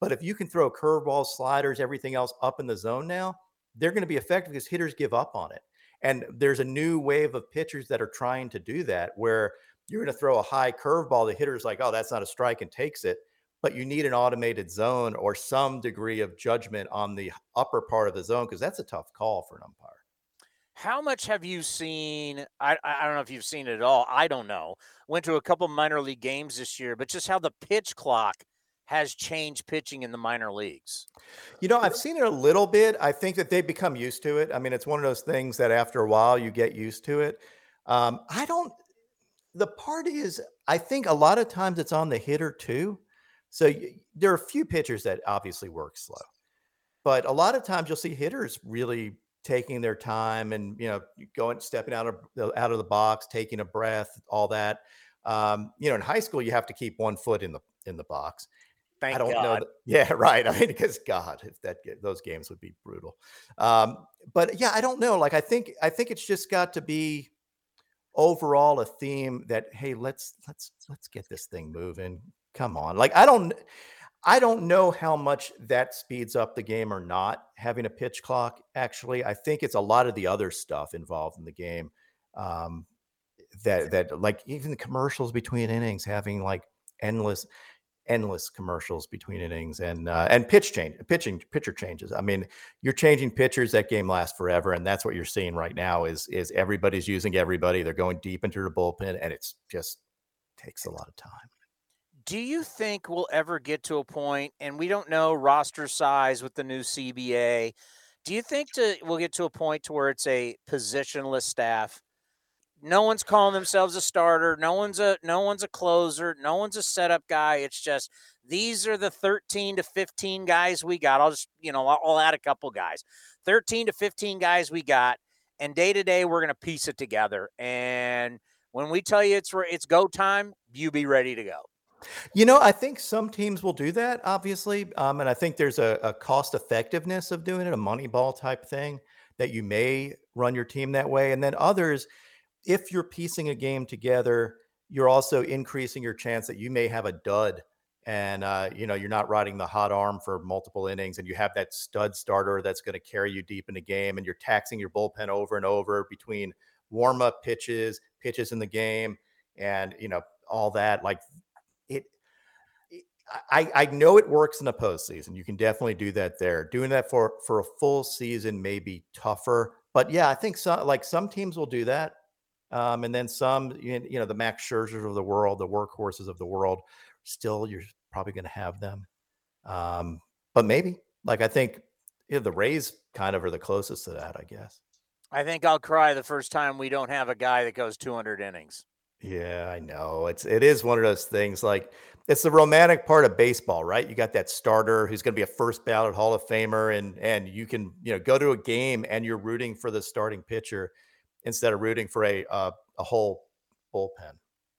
But if you can throw curveballs, sliders, everything else up in the zone now, they're going to be effective because hitters give up on it. And there's a new wave of pitchers that are trying to do that where you're going to throw a high curveball, the hitter's like, oh, that's not a strike and takes it. But you need an automated zone or some degree of judgment on the upper part of the zone because that's a tough call for an umpire. How much have you seen? I, I don't know if you've seen it at all. I don't know. Went to a couple minor league games this year, but just how the pitch clock has changed pitching in the minor leagues. You know, I've seen it a little bit. I think that they've become used to it. I mean, it's one of those things that after a while you get used to it. Um, I don't. The part is, I think a lot of times it's on the hitter too. So y- there are a few pitchers that obviously work slow, but a lot of times you'll see hitters really taking their time and you know going stepping out of the, out of the box taking a breath all that um, you know in high school you have to keep one foot in the in the box. Thank i don't God. know that, yeah right i mean because god if that those games would be brutal. Um, but yeah i don't know like i think i think it's just got to be overall a theme that hey let's let's let's get this thing moving. Come on like i don't I don't know how much that speeds up the game or not, having a pitch clock. Actually, I think it's a lot of the other stuff involved in the game. Um, that that like even the commercials between innings, having like endless, endless commercials between innings and uh, and pitch change, pitching pitcher changes. I mean, you're changing pitchers. That game lasts forever, and that's what you're seeing right now. Is is everybody's using everybody? They're going deep into the bullpen, and it's just takes a lot of time do you think we'll ever get to a point, and we don't know roster size with the new CBA? Do you think to we'll get to a point to where it's a positionless staff? No one's calling themselves a starter. No one's a no one's a closer. No one's a setup guy. It's just these are the 13 to 15 guys we got. I'll just you know I'll, I'll add a couple guys. 13 to 15 guys we got, and day to day we're gonna piece it together and When we tell you it's it's go time, you be ready to go. You know, I think some teams will do that, obviously. Um, and I think there's a, a cost effectiveness of doing it, a money ball type thing that you may run your team that way. And then others, if you're piecing a game together, you're also increasing your chance that you may have a dud and uh, you know you're not riding the hot arm for multiple innings and you have that stud starter that's going to carry you deep in the game and you're taxing your bullpen over and over between warm up pitches pitches in the game and you know all that like it, I, I know it works in the postseason. You can definitely do that there. Doing that for for a full season may be tougher, but yeah, I think some like some teams will do that, um, and then some, you know, the Max Scherzers of the world, the workhorses of the world, still you're probably going to have them, um, but maybe like I think know, the Rays kind of are the closest to that, I guess. I think I'll cry the first time we don't have a guy that goes 200 innings. Yeah, I know. It's it is one of those things like it's the romantic part of baseball, right? You got that starter who's going to be a first ballot Hall of Famer and and you can, you know, go to a game and you're rooting for the starting pitcher instead of rooting for a uh, a whole bullpen.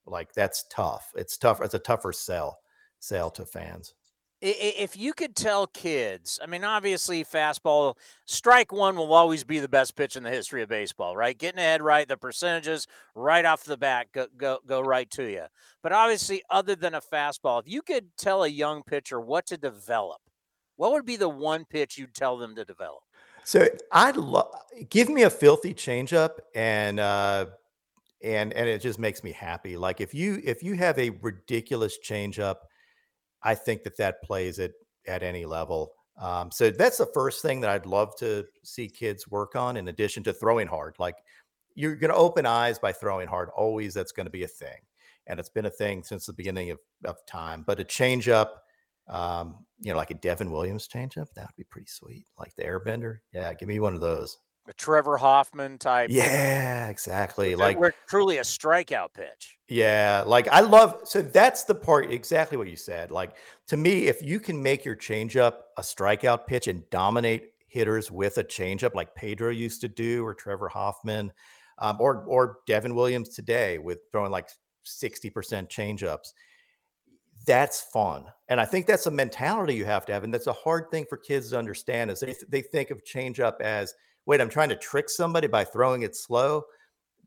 Like that's tough. It's tough. It's a tougher sell sell to fans if you could tell kids, I mean, obviously, fastball, strike one will always be the best pitch in the history of baseball, right? Getting ahead right, the percentages right off the bat go, go, go right to you. But obviously, other than a fastball, if you could tell a young pitcher what to develop, what would be the one pitch you'd tell them to develop? So I'd love give me a filthy changeup and uh and and it just makes me happy. Like if you if you have a ridiculous changeup I think that that plays it at any level. Um, so that's the first thing that I'd love to see kids work on, in addition to throwing hard. Like you're going to open eyes by throwing hard. Always, that's going to be a thing, and it's been a thing since the beginning of, of time. But a change up, um, you know, like a Devin Williams change up, that would be pretty sweet. Like the Airbender, yeah, give me one of those a Trevor Hoffman type. Yeah, exactly. Like we're truly a strikeout pitch. Yeah, like I love so that's the part exactly what you said. Like to me, if you can make your changeup a strikeout pitch and dominate hitters with a changeup like Pedro used to do, or Trevor Hoffman, um, or or Devin Williams today with throwing like 60% changeups. That's fun. And I think that's a mentality you have to have. And that's a hard thing for kids to understand is they, they think of changeup as – wait, I'm trying to trick somebody by throwing it slow.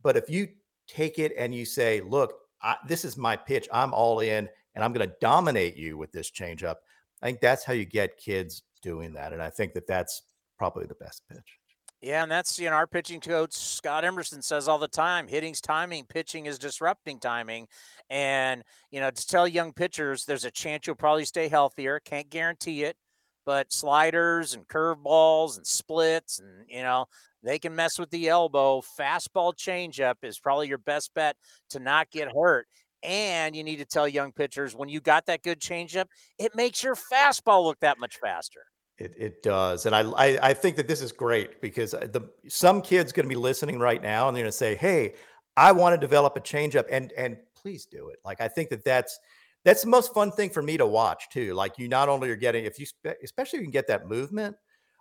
But if you take it and you say, look, I, this is my pitch, I'm all in, and I'm going to dominate you with this changeup. I think that's how you get kids doing that. And I think that that's probably the best pitch. Yeah, and that's you know our pitching coach Scott Emerson says all the time, hitting's timing, pitching is disrupting timing. And you know, to tell young pitchers there's a chance you'll probably stay healthier. Can't guarantee it but sliders and curveballs and splits and you know they can mess with the elbow. Fastball changeup is probably your best bet to not get hurt. And you need to tell young pitchers when you got that good changeup, it makes your fastball look that much faster. It, it does, and I, I, I think that this is great because uh, the some kids going to be listening right now and they're going to say, "Hey, I want to develop a changeup," and and please do it. Like I think that that's that's the most fun thing for me to watch too. Like you not only are getting if you especially if you can get that movement,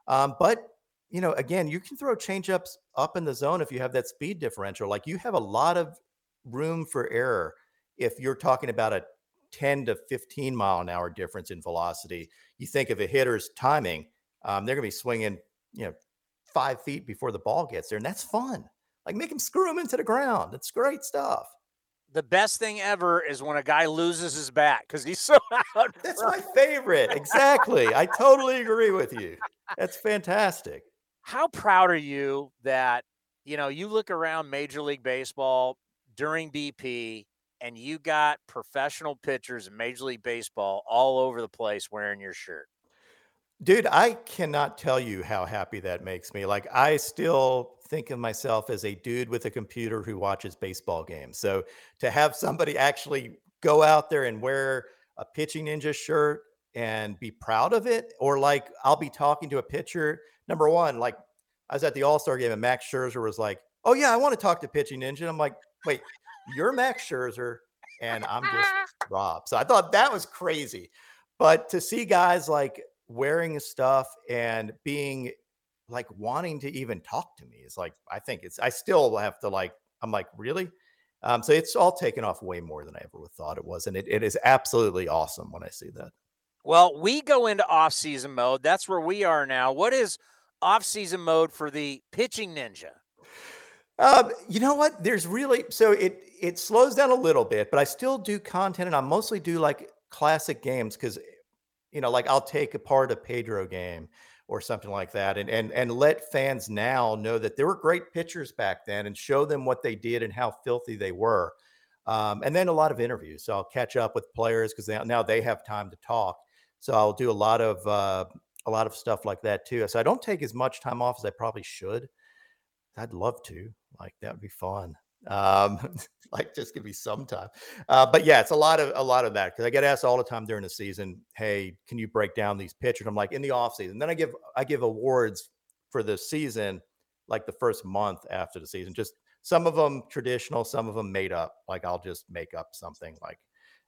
um, but you know again you can throw changeups up in the zone if you have that speed differential. Like you have a lot of room for error if you're talking about a 10 to 15 mile an hour difference in velocity. You think of a hitter's timing, um, they're going to be swinging you know five feet before the ball gets there, and that's fun. Like make them screw them into the ground. It's great stuff the best thing ever is when a guy loses his bat because he's so out. That's my favorite. Exactly. I totally agree with you. That's fantastic. How proud are you that, you know, you look around Major League Baseball during BP and you got professional pitchers in Major League Baseball all over the place wearing your shirt? Dude, I cannot tell you how happy that makes me. Like, I still think of myself as a dude with a computer who watches baseball games. So to have somebody actually go out there and wear a pitching ninja shirt and be proud of it, or like I'll be talking to a pitcher. Number one, like I was at the All Star game and Max Scherzer was like, "Oh yeah, I want to talk to pitching ninja." I'm like, "Wait, you're Max Scherzer, and I'm just Rob." So I thought that was crazy. But to see guys like wearing stuff and being like wanting to even talk to me is like I think it's I still have to like I'm like really Um, so it's all taken off way more than I ever thought it was, and it, it is absolutely awesome when I see that. Well, we go into off-season mode. That's where we are now. What is off-season mode for the pitching ninja? Um, you know what? There's really so it it slows down a little bit, but I still do content, and I mostly do like classic games because you know, like I'll take apart a Pedro game or something like that, and and and let fans now know that there were great pitchers back then, and show them what they did and how filthy they were. Um, and then a lot of interviews. So I'll catch up with players because now they have time to talk. So I'll do a lot of uh, a lot of stuff like that too. So I don't take as much time off as I probably should. I'd love to. Like that would be fun. Um, like just give me some time. Uh, but yeah, it's a lot of a lot of that because I get asked all the time during the season, "Hey, can you break down these pitchers?" I'm like, in the off season. Then I give I give awards for the season, like the first month after the season. Just some of them traditional, some of them made up. Like I'll just make up something like,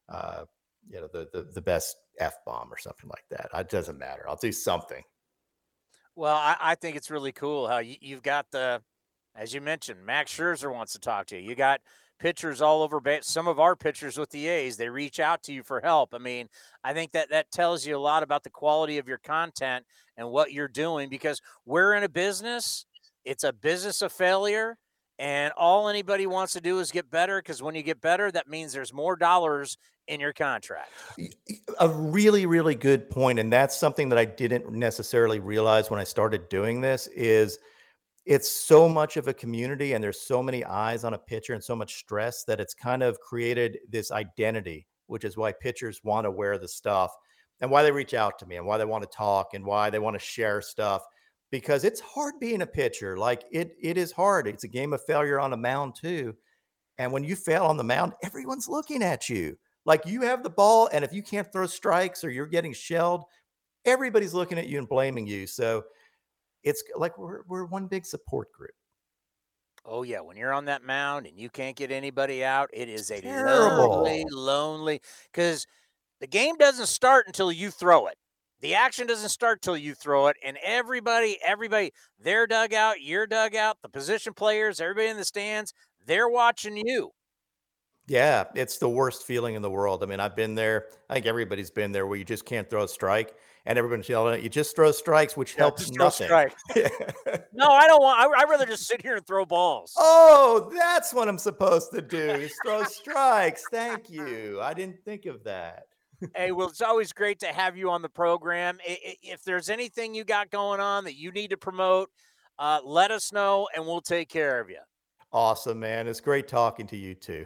uh, you know, the the, the best f bomb or something like that. It doesn't matter. I'll do something. Well, I, I think it's really cool how you, you've got the as you mentioned, Max Scherzer wants to talk to you. You got pitchers all over. Some of our pitchers with the A's, they reach out to you for help. I mean, I think that that tells you a lot about the quality of your content and what you're doing because we're in a business. It's a business of failure. And all anybody wants to do is get better because when you get better, that means there's more dollars in your contract. A really, really good point, and that's something that I didn't necessarily realize when I started doing this. Is it's so much of a community and there's so many eyes on a pitcher and so much stress that it's kind of created this identity, which is why pitchers want to wear the stuff and why they reach out to me and why they want to talk and why they want to share stuff because it's hard being a pitcher. Like it it is hard. It's a game of failure on a mound too. And when you fail on the mound, everyone's looking at you. Like you have the ball and if you can't throw strikes or you're getting shelled, everybody's looking at you and blaming you. So it's like we're we're one big support group. Oh yeah, when you're on that mound and you can't get anybody out, it is a Terrible. lonely, lonely because the game doesn't start until you throw it. The action doesn't start till you throw it, and everybody, everybody, their dugout, your dugout, the position players, everybody in the stands, they're watching you. Yeah, it's the worst feeling in the world. I mean, I've been there. I think everybody's been there where you just can't throw a strike and everyone's yelling at you. Just throw strikes, which yeah, helps nothing. no, I don't want. I, would rather just sit here and throw balls. Oh, that's what I'm supposed to do. Is throw strikes. Thank you. I didn't think of that. hey, well, it's always great to have you on the program. If there's anything you got going on that you need to promote, uh, let us know, and we'll take care of you. Awesome, man. It's great talking to you too.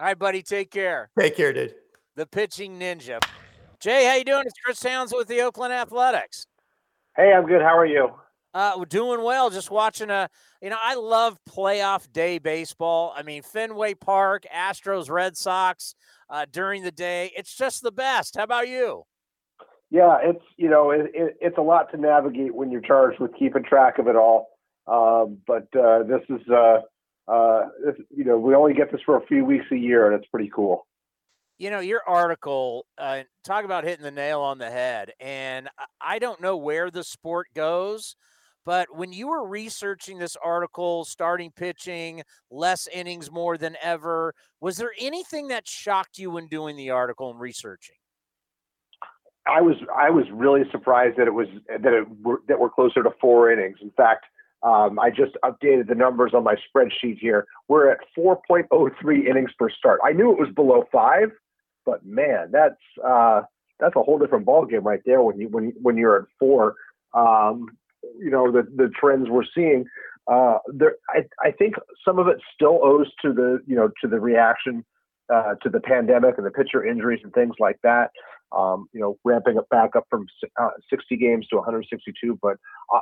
All right, buddy. Take care. Take care, dude. The pitching ninja. Jay, how you doing? It's Chris Townsend with the Oakland Athletics. Hey, I'm good. How are you? Uh, we're doing well. Just watching a, you know, I love playoff day baseball. I mean, Fenway Park, Astros, Red Sox uh, during the day. It's just the best. How about you? Yeah, it's you know, it, it, it's a lot to navigate when you're charged with keeping track of it all. Um, but uh, this is, uh, uh, this, you know, we only get this for a few weeks a year, and it's pretty cool you know your article uh, talk about hitting the nail on the head and i don't know where the sport goes but when you were researching this article starting pitching less innings more than ever was there anything that shocked you when doing the article and researching i was i was really surprised that it was that it that we're closer to four innings in fact um, I just updated the numbers on my spreadsheet here. We're at 4.03 innings per start. I knew it was below five, but man, that's uh, that's a whole different ballgame right there when you when when you're at four. Um, you know the the trends we're seeing. Uh, there, I, I think some of it still owes to the you know to the reaction uh, to the pandemic and the pitcher injuries and things like that. Um, you know, ramping up back up from uh, 60 games to 162. But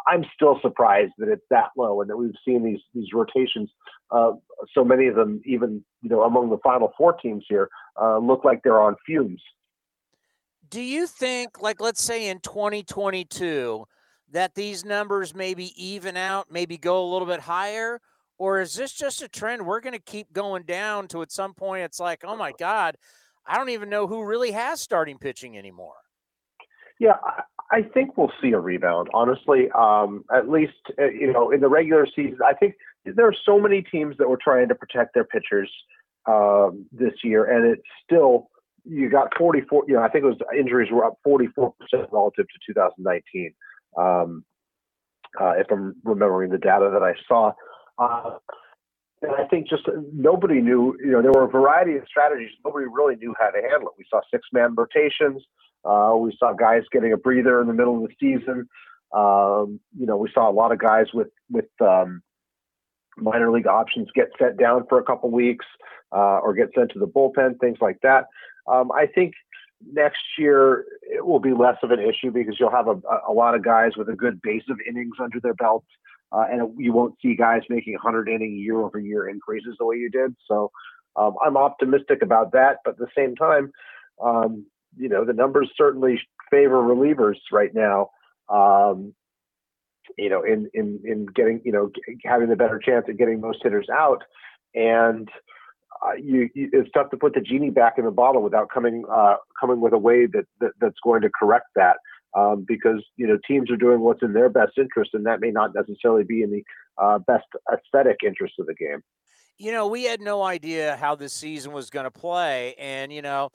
I'm still surprised that it's that low and that we've seen these these rotations. Uh, so many of them, even you know, among the final four teams here, uh, look like they're on fumes. Do you think, like, let's say in 2022, that these numbers maybe even out, maybe go a little bit higher? Or is this just a trend we're going to keep going down to at some point? It's like, oh my God, I don't even know who really has starting pitching anymore. Yeah, I think we'll see a rebound. Honestly, um, at least uh, you know in the regular season, I think there are so many teams that were trying to protect their pitchers um, this year, and it's still you got 44. You know, I think it was injuries were up 44 percent relative to 2019. Um, uh, if I'm remembering the data that I saw. Uh, and I think just nobody knew, you know, there were a variety of strategies. Nobody really knew how to handle it. We saw six man rotations. Uh, we saw guys getting a breather in the middle of the season. Um, you know, we saw a lot of guys with, with, um, minor league options get sent down for a couple weeks uh, or get sent to the bullpen, things like that. Um, I think next year it will be less of an issue because you'll have a, a lot of guys with a good base of innings under their belts uh, and you won't see guys making 100 inning year over year increases the way you did. So um, I'm optimistic about that. But at the same time, um, you know, the numbers certainly favor relievers right now. Um, you know, in in in getting you know having the better chance at getting most hitters out, and uh, you, you, it's tough to put the genie back in the bottle without coming uh, coming with a way that, that that's going to correct that um, because you know teams are doing what's in their best interest, and that may not necessarily be in the uh, best aesthetic interest of the game. You know, we had no idea how this season was going to play, and you know,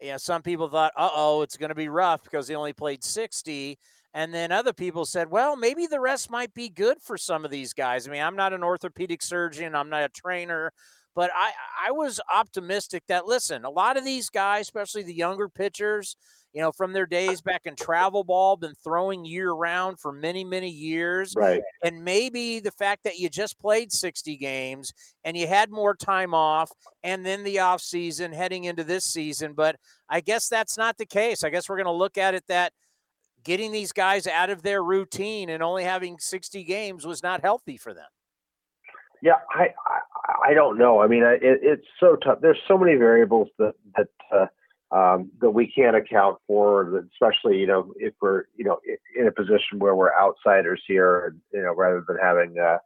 you know, some people thought, "Uh oh, it's going to be rough because they only played 60." And then other people said, well, maybe the rest might be good for some of these guys. I mean, I'm not an orthopedic surgeon, I'm not a trainer, but I, I was optimistic that, listen, a lot of these guys, especially the younger pitchers, you know, from their days back in travel ball, been throwing year round for many, many years. Right. And maybe the fact that you just played 60 games and you had more time off and then the off season heading into this season. But I guess that's not the case. I guess we're going to look at it that getting these guys out of their routine and only having 60 games was not healthy for them. Yeah, I, I, I don't know. I mean, it, it's so tough. There's so many variables that, that, uh, um, that we can't account for, especially you know if we're you know in a position where we're outsiders here, you know, rather than having uh,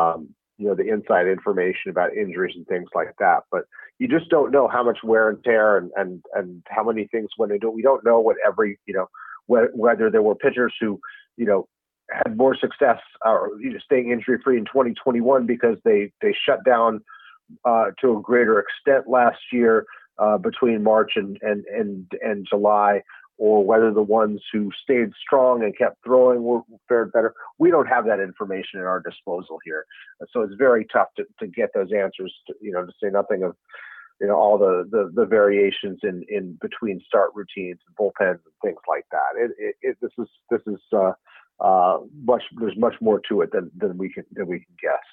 um, you know the inside information about injuries and things like that. But you just don't know how much wear and tear and and and how many things went into it. We don't know what every you know whether there were pitchers who you know had more success or you know, staying injury free in 2021 because they they shut down uh, to a greater extent last year uh, between March and, and, and, and July, or whether the ones who stayed strong and kept throwing were fared better. We don't have that information at our disposal here, so it's very tough to, to get those answers. To, you know, to say nothing of you know all the, the, the variations in, in between start routines and bullpens and things like that. It, it, it this is this is uh, uh, much there's much more to it than, than we can than we can guess.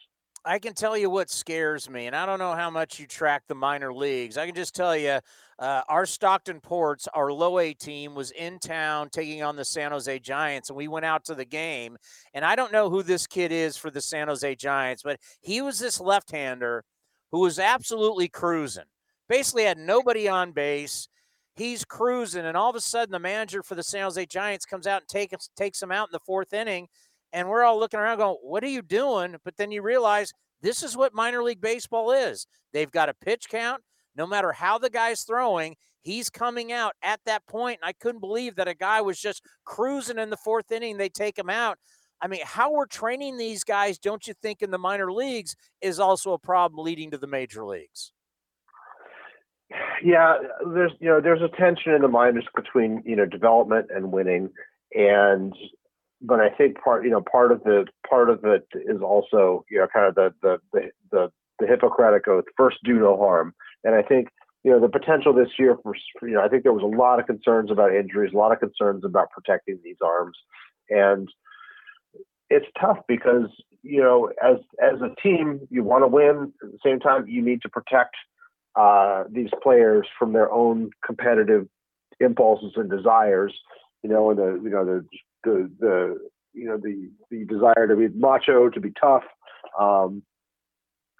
I can tell you what scares me, and I don't know how much you track the minor leagues. I can just tell you, uh, our Stockton Ports, our low A team, was in town taking on the San Jose Giants, and we went out to the game. And I don't know who this kid is for the San Jose Giants, but he was this left-hander who was absolutely cruising. Basically, had nobody on base. He's cruising, and all of a sudden, the manager for the San Jose Giants comes out and takes takes him out in the fourth inning and we're all looking around going, what are you doing? But then you realize this is what minor league baseball is. They've got a pitch count. No matter how the guy's throwing, he's coming out at that point. And I couldn't believe that a guy was just cruising in the fourth inning. They take him out. I mean, how we're training these guys, don't you think, in the minor leagues is also a problem leading to the major leagues? Yeah, there's you know there's a tension in the minors between you know development and winning, and but I think part, you know, part of the part of it is also, you know, kind of the the the the, the Hippocratic oath: first, do no harm. And I think, you know, the potential this year for, you know, I think there was a lot of concerns about injuries, a lot of concerns about protecting these arms, and it's tough because you know, as as a team, you want to win. At the same time, you need to protect uh, these players from their own competitive impulses and desires. You know, and the you know the the the you know the the desire to be macho, to be tough, um,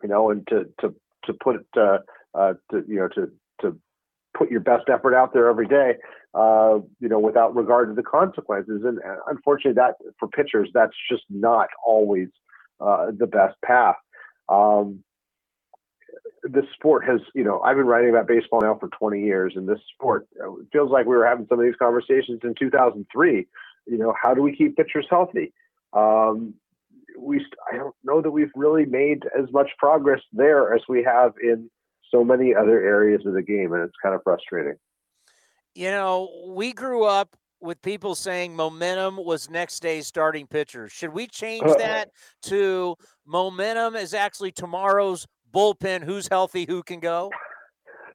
you know, and to to to put uh, uh, to you know to to put your best effort out there every day, uh, you know, without regard to the consequences. And unfortunately, that for pitchers, that's just not always uh, the best path. Um, this sport has, you know, I've been writing about baseball now for 20 years, and this sport feels like we were having some of these conversations in 2003 you know, how do we keep pitchers healthy? Um, we I don't know that we've really made as much progress there as we have in so many other areas of the game, and it's kind of frustrating. You know, we grew up with people saying momentum was next day's starting pitcher. Should we change that to momentum is actually tomorrow's bullpen? Who's healthy? Who can go?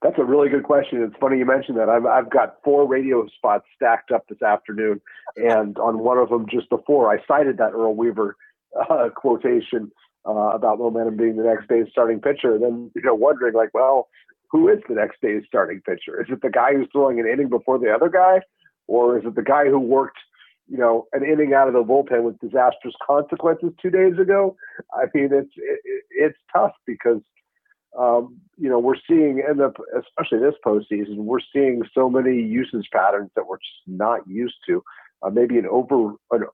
That's a really good question. It's funny you mentioned that. I've, I've got four radio spots stacked up this afternoon, and on one of them just before I cited that Earl Weaver uh, quotation uh, about momentum being the next day's starting pitcher. And then you know, wondering like, well, who is the next day's starting pitcher? Is it the guy who's throwing an inning before the other guy, or is it the guy who worked, you know, an inning out of the bullpen with disastrous consequences two days ago? I mean, it's it, it's tough because. Um, you know, we're seeing, in the, especially this postseason, we're seeing so many usage patterns that we're just not used to. Uh, maybe an over an,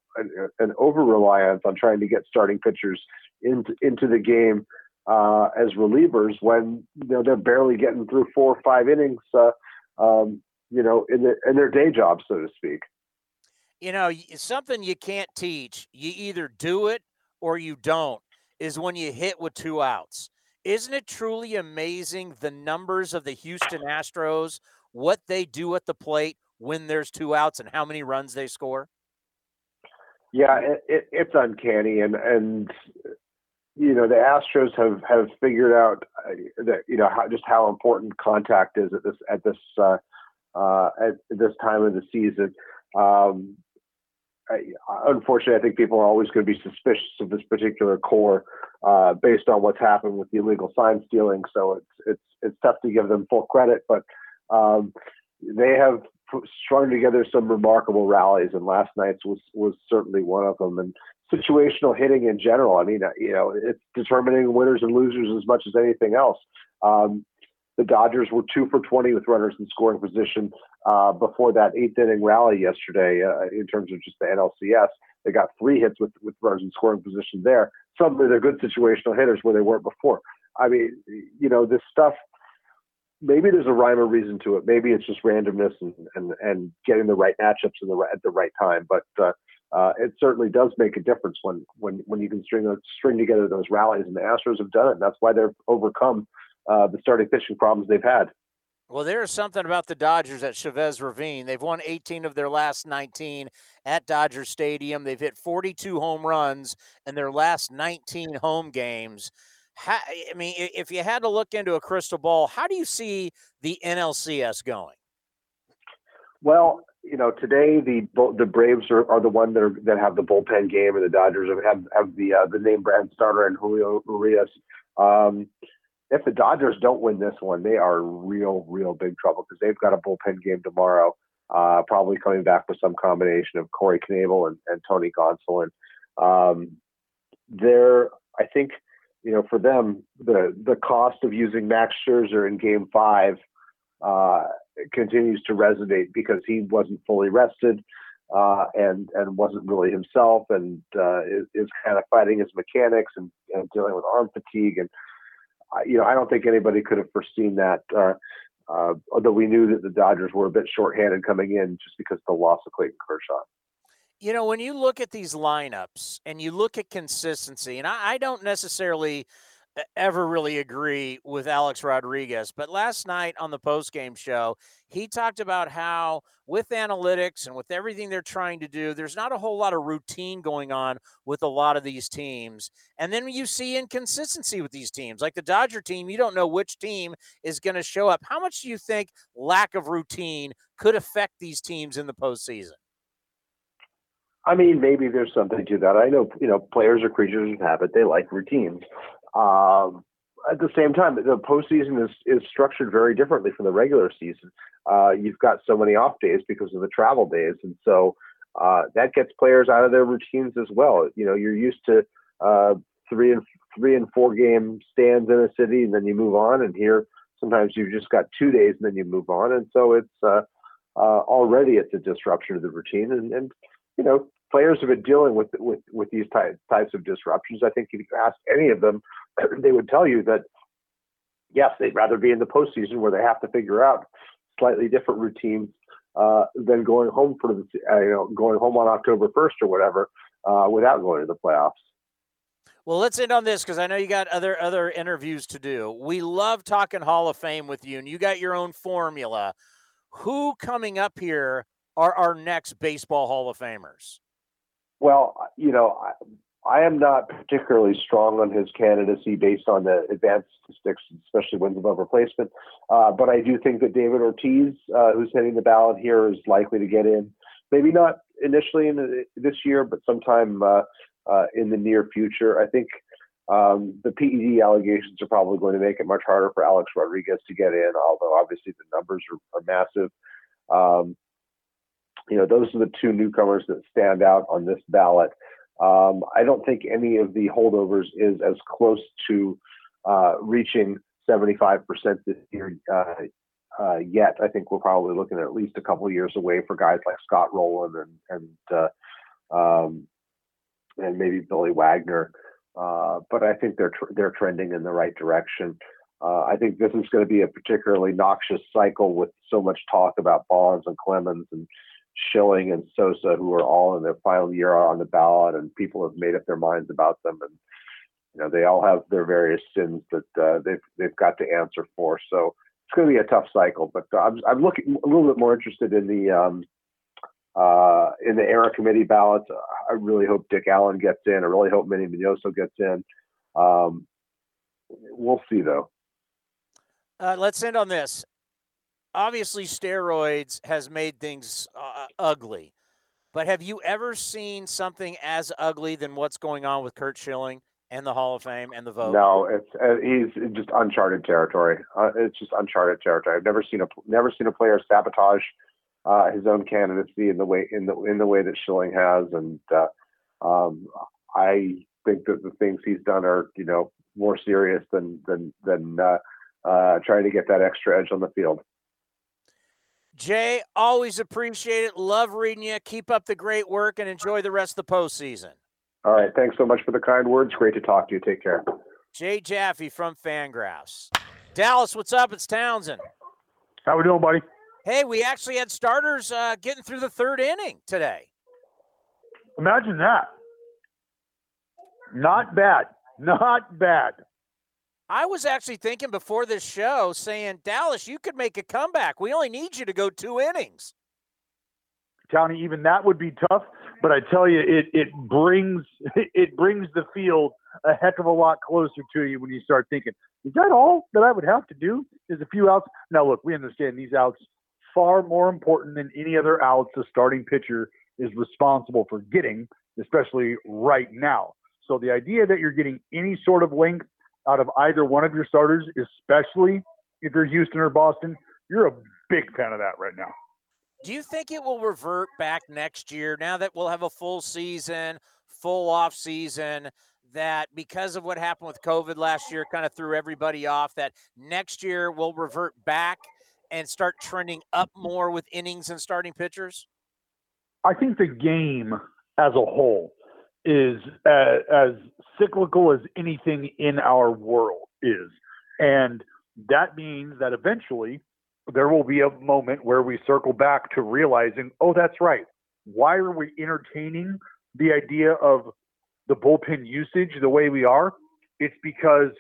an over reliance on trying to get starting pitchers into into the game uh, as relievers when you know they're barely getting through four or five innings, uh, um, you know, in the, in their day job, so to speak. You know, something you can't teach. You either do it or you don't. Is when you hit with two outs. Isn't it truly amazing the numbers of the Houston Astros, what they do at the plate when there's two outs, and how many runs they score? Yeah, it, it, it's uncanny, and and you know the Astros have have figured out uh, that you know how, just how important contact is at this at this uh, uh, at this time of the season. Um, unfortunately, I think people are always going to be suspicious of this particular core uh, based on what's happened with the illegal sign stealing. So it's it's it's tough to give them full credit, but um, they have strung together some remarkable rallies, and last night's was was certainly one of them. And situational hitting in general. I mean, you know, it's determining winners and losers as much as anything else. Um, the Dodgers were two for 20 with runners in scoring position uh, before that eighth inning rally yesterday uh, in terms of just the NLCS. They got three hits with, with runners in scoring position there. Suddenly they're good situational hitters where they weren't before. I mean, you know, this stuff, maybe there's a rhyme or reason to it. Maybe it's just randomness and, and, and getting the right matchups in the, at the right time. But uh, uh, it certainly does make a difference when when when you can string string together those rallies, and the Astros have done it. And that's why they've overcome uh, the starting pitching problems they've had. Well, there's something about the Dodgers at Chavez Ravine. They've won 18 of their last 19 at Dodger Stadium. They've hit 42 home runs in their last 19 home games. How, I mean, if you had to look into a crystal ball, how do you see the NLCS going? Well, you know, today the the Braves are, are the one that are, that have the bullpen game, and the Dodgers have have the uh, the name brand starter and Julio Urias. Um, if the Dodgers don't win this one, they are real, real big trouble because they've got a bullpen game tomorrow. Uh, probably coming back with some combination of Corey Knebel and, and Tony Gonsolin. Um, they're, I think, you know, for them, the the cost of using Max Scherzer in Game Five uh, continues to resonate because he wasn't fully rested uh, and and wasn't really himself and uh, is, is, kind of fighting his mechanics and, and dealing with arm fatigue and you know I don't think anybody could have foreseen that. Uh, uh, although we knew that the Dodgers were a bit shorthanded coming in just because of the loss of Clayton Kershaw. You know, when you look at these lineups and you look at consistency, and I, I don't necessarily ever really agree with Alex Rodriguez. But last night on the post-game show, he talked about how with analytics and with everything they're trying to do, there's not a whole lot of routine going on with a lot of these teams. And then you see inconsistency with these teams. Like the Dodger team, you don't know which team is going to show up. How much do you think lack of routine could affect these teams in the postseason? I mean, maybe there's something to that. I know, you know, players are creatures of habit. They like routines. Um, at the same time, the postseason is, is structured very differently from the regular season. Uh, you've got so many off days because of the travel days, and so uh, that gets players out of their routines as well. You know, you're used to uh, three and three and four game stands in a city, and then you move on. And here, sometimes you've just got two days, and then you move on. And so it's uh, uh, already it's a disruption of the routine. And, and you know, players have been dealing with with with these ty- types of disruptions. I think if you ask any of them, they would tell you that yes, they'd rather be in the postseason where they have to figure out slightly different routines uh, than going home for the uh, you know going home on October first or whatever uh, without going to the playoffs. Well, let's end on this because I know you got other other interviews to do. We love talking Hall of Fame with you, and you got your own formula. Who coming up here are our next baseball Hall of Famers? Well, you know, I, am not particularly strong on his candidacy based on the advanced statistics, especially wins above replacement. Uh, but I do think that David Ortiz, uh, who's heading the ballot here, is likely to get in. Maybe not initially in the, this year, but sometime uh, uh, in the near future. I think um, the PED allegations are probably going to make it much harder for Alex Rodriguez to get in, although obviously the numbers are, are massive. Um, you know, those are the two newcomers that stand out on this ballot. Um, I don't think any of the holdovers is as close to uh, reaching 75% this year uh, uh, yet. I think we're probably looking at at least a couple years away for guys like Scott Rolen and and uh, um, and maybe Billy Wagner. Uh, but I think they're tr- they're trending in the right direction. Uh, I think this is going to be a particularly noxious cycle with so much talk about Bonds and Clemens and Schilling and Sosa, who are all in their final year on the ballot, and people have made up their minds about them, and you know they all have their various sins that uh, they've they've got to answer for. So it's going to be a tough cycle. But I'm I'm looking a little bit more interested in the um, uh, in the era committee ballots. I really hope Dick Allen gets in. I really hope Minnie Minoso gets in. Um, we'll see, though. Uh, let's end on this. Obviously, steroids has made things uh, ugly, but have you ever seen something as ugly than what's going on with Curt Schilling and the Hall of Fame and the vote? No, it's uh, he's just uncharted territory. Uh, it's just uncharted territory. I've never seen a never seen a player sabotage uh, his own candidacy in the way in the in the way that Schilling has, and uh, um, I think that the things he's done are you know more serious than than than uh, uh, trying to get that extra edge on the field. Jay, always appreciate it. Love reading you. Keep up the great work and enjoy the rest of the postseason. All right. Thanks so much for the kind words. Great to talk to you. Take care. Jay Jaffe from FanGraphs. Dallas, what's up? It's Townsend. How we doing, buddy? Hey, we actually had starters uh, getting through the third inning today. Imagine that. Not bad. Not bad. I was actually thinking before this show, saying, Dallas, you could make a comeback. We only need you to go two innings. Townie, even that would be tough, but I tell you, it it brings it brings the field a heck of a lot closer to you when you start thinking, is that all that I would have to do? Is a few outs. Now, look, we understand these outs far more important than any other outs a starting pitcher is responsible for getting, especially right now. So the idea that you're getting any sort of length out of either one of your starters, especially if you're Houston or Boston, you're a big fan of that right now. Do you think it will revert back next year now that we'll have a full season, full off season? That because of what happened with COVID last year, kind of threw everybody off. That next year will revert back and start trending up more with innings and starting pitchers? I think the game as a whole is uh, as, as cyclical as anything in our world is. And that means that eventually there will be a moment where we circle back to realizing, oh, that's right. Why are we entertaining the idea of the bullpen usage the way we are? It's because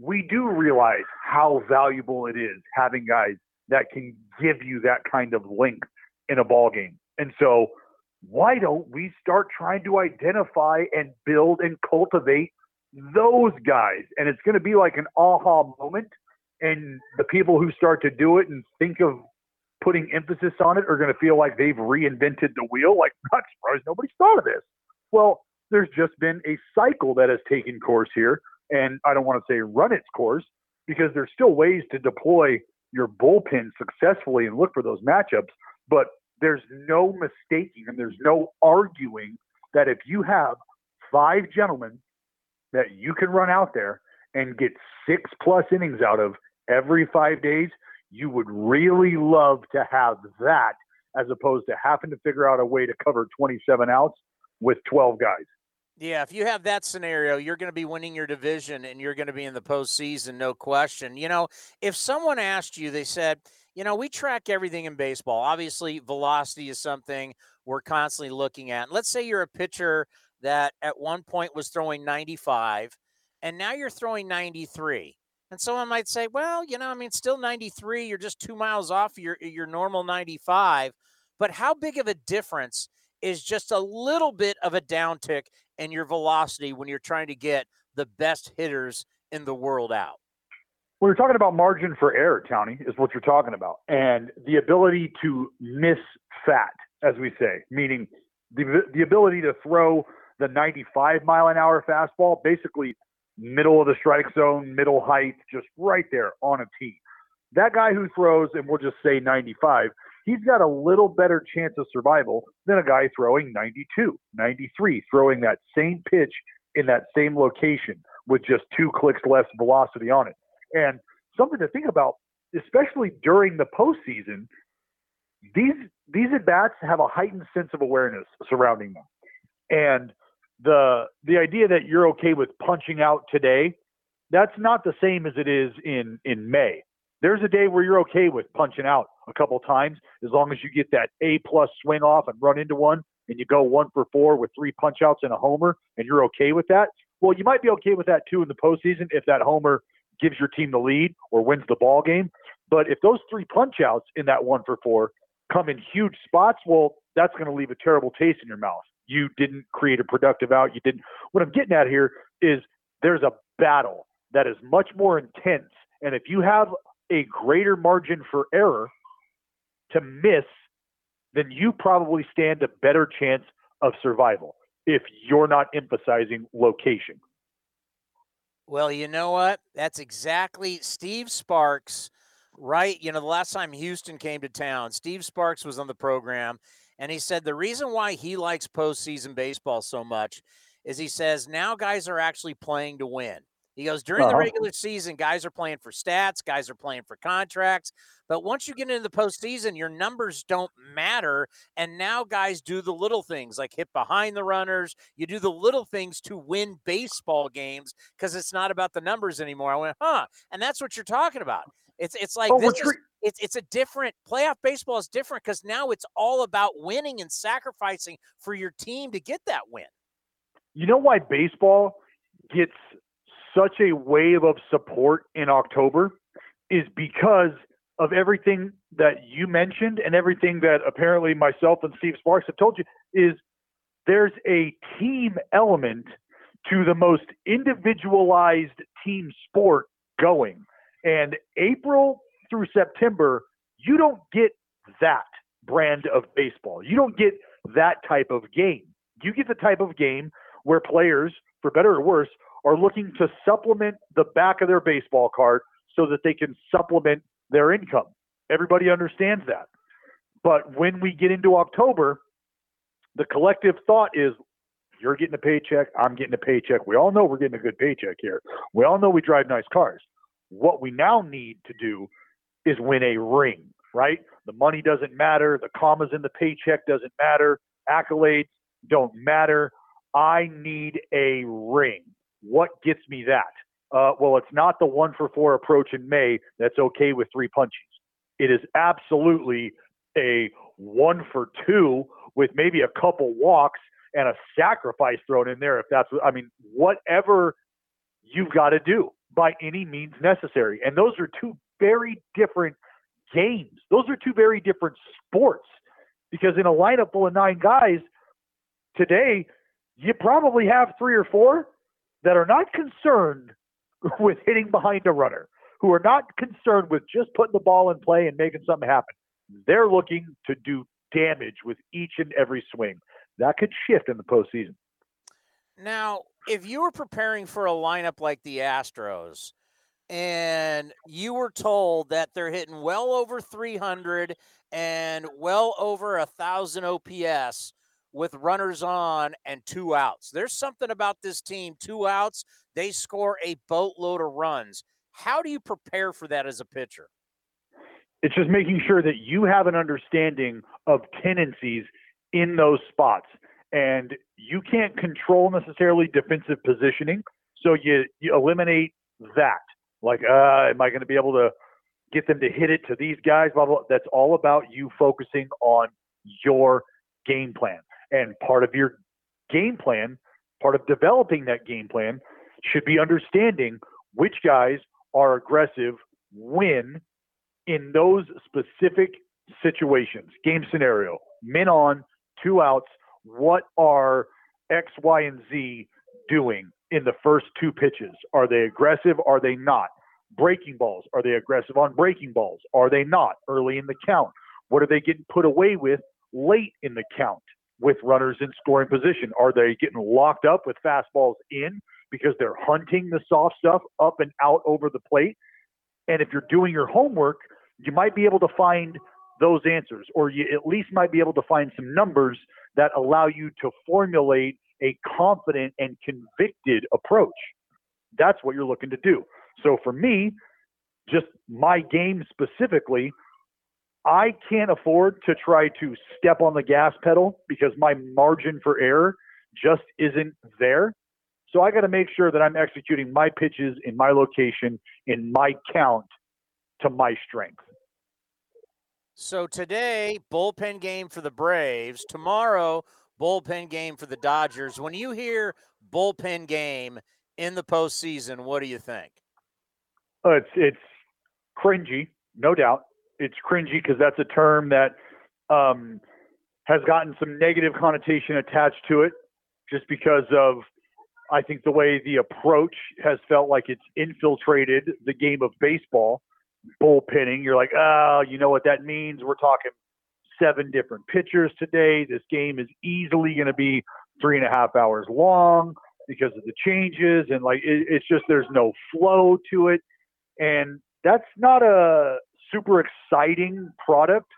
we do realize how valuable it is having guys that can give you that kind of length in a ball game. And so, why don't we start trying to identify and build and cultivate those guys? And it's going to be like an aha moment. And the people who start to do it and think of putting emphasis on it are going to feel like they've reinvented the wheel. Like, not surprised nobody's thought of this. Well, there's just been a cycle that has taken course here. And I don't want to say run its course because there's still ways to deploy your bullpen successfully and look for those matchups. But there's no mistaking and there's no arguing that if you have five gentlemen that you can run out there and get six plus innings out of every five days, you would really love to have that as opposed to having to figure out a way to cover 27 outs with 12 guys. Yeah, if you have that scenario, you're going to be winning your division and you're going to be in the postseason, no question. You know, if someone asked you, they said, you know, we track everything in baseball. Obviously, velocity is something we're constantly looking at. Let's say you're a pitcher that at one point was throwing 95 and now you're throwing 93. And someone might say, well, you know, I mean, still 93. You're just two miles off your, your normal 95. But how big of a difference is just a little bit of a downtick in your velocity when you're trying to get the best hitters in the world out? We're talking about margin for error, Townie, is what you're talking about. And the ability to miss fat, as we say, meaning the, the ability to throw the 95 mile an hour fastball, basically middle of the strike zone, middle height, just right there on a tee. That guy who throws, and we'll just say 95, he's got a little better chance of survival than a guy throwing 92, 93, throwing that same pitch in that same location with just two clicks less velocity on it. And something to think about, especially during the postseason, these these at bats have a heightened sense of awareness surrounding them. And the the idea that you're okay with punching out today, that's not the same as it is in in May. There's a day where you're okay with punching out a couple times as long as you get that A plus swing off and run into one and you go one for four with three punch outs and a homer and you're okay with that. Well, you might be okay with that too in the postseason if that homer gives your team the lead or wins the ball game. But if those three punch outs in that one for four come in huge spots, well, that's going to leave a terrible taste in your mouth you didn't create a productive out. You didn't. What I'm getting at here is there's a battle that is much more intense. And if you have a greater margin for error to miss, then you probably stand a better chance of survival if you're not emphasizing location. Well, you know what? That's exactly Steve Sparks, right? You know, the last time Houston came to town, Steve Sparks was on the program and he said the reason why he likes postseason baseball so much is he says now guys are actually playing to win. He goes during uh-huh. the regular season, guys are playing for stats, guys are playing for contracts. But once you get into the postseason, your numbers don't matter. And now guys do the little things like hit behind the runners. You do the little things to win baseball games because it's not about the numbers anymore. I went, huh? And that's what you're talking about. It's it's like oh, this is, it's it's a different playoff baseball is different because now it's all about winning and sacrificing for your team to get that win. You know why baseball gets such a wave of support in October is because of everything that you mentioned and everything that apparently myself and Steve Sparks have told you is there's a team element to the most individualized team sport going. And April through September, you don't get that brand of baseball. You don't get that type of game. You get the type of game where players, for better or worse, are looking to supplement the back of their baseball card so that they can supplement their income. Everybody understands that. But when we get into October, the collective thought is you're getting a paycheck, I'm getting a paycheck. We all know we're getting a good paycheck here. We all know we drive nice cars. What we now need to do is win a ring, right? The money doesn't matter. The commas in the paycheck doesn't matter. Accolades don't matter. I need a ring. What gets me that? Uh, well, it's not the one for four approach in May that's okay with three punches. It is absolutely a one for two with maybe a couple walks and a sacrifice thrown in there. If that's, I mean, whatever you've got to do by any means necessary. And those are two very different games. Those are two very different sports because in a lineup full of nine guys today, you probably have three or four that are not concerned with hitting behind a runner, who are not concerned with just putting the ball in play and making something happen. They're looking to do damage with each and every swing. That could shift in the postseason. Now, if you were preparing for a lineup like the Astros, and you were told that they're hitting well over 300 and well over a thousand OPS with runners on and two outs. There's something about this team, two outs, they score a boatload of runs. How do you prepare for that as a pitcher? It's just making sure that you have an understanding of tendencies in those spots. And you can't control necessarily defensive positioning. So you, you eliminate that. Like, uh, am I going to be able to get them to hit it to these guys? Blah, blah. That's all about you focusing on your game plan. And part of your game plan Part of developing that game plan should be understanding which guys are aggressive when in those specific situations. Game scenario, men on, two outs. What are X, Y, and Z doing in the first two pitches? Are they aggressive? Are they not? Breaking balls. Are they aggressive on breaking balls? Are they not early in the count? What are they getting put away with late in the count with runners in scoring position? Are they getting locked up with fastballs in because they're hunting the soft stuff up and out over the plate? And if you're doing your homework, you might be able to find those answers, or you at least might be able to find some numbers that allow you to formulate a confident and convicted approach. That's what you're looking to do. So for me, just my game specifically, I can't afford to try to step on the gas pedal because my margin for error just isn't there. So I got to make sure that I'm executing my pitches in my location, in my count to my strength. So today, bullpen game for the Braves. Tomorrow, bullpen game for the Dodgers. When you hear bullpen game in the postseason, what do you think? Uh, it's it's cringy, no doubt. It's cringy because that's a term that um, has gotten some negative connotation attached to it, just because of I think the way the approach has felt like it's infiltrated the game of baseball bullpenning. You're like, oh, you know what that means? We're talking seven different pitchers today. This game is easily going to be three and a half hours long because of the changes. And like, it, it's just, there's no flow to it. And that's not a super exciting product.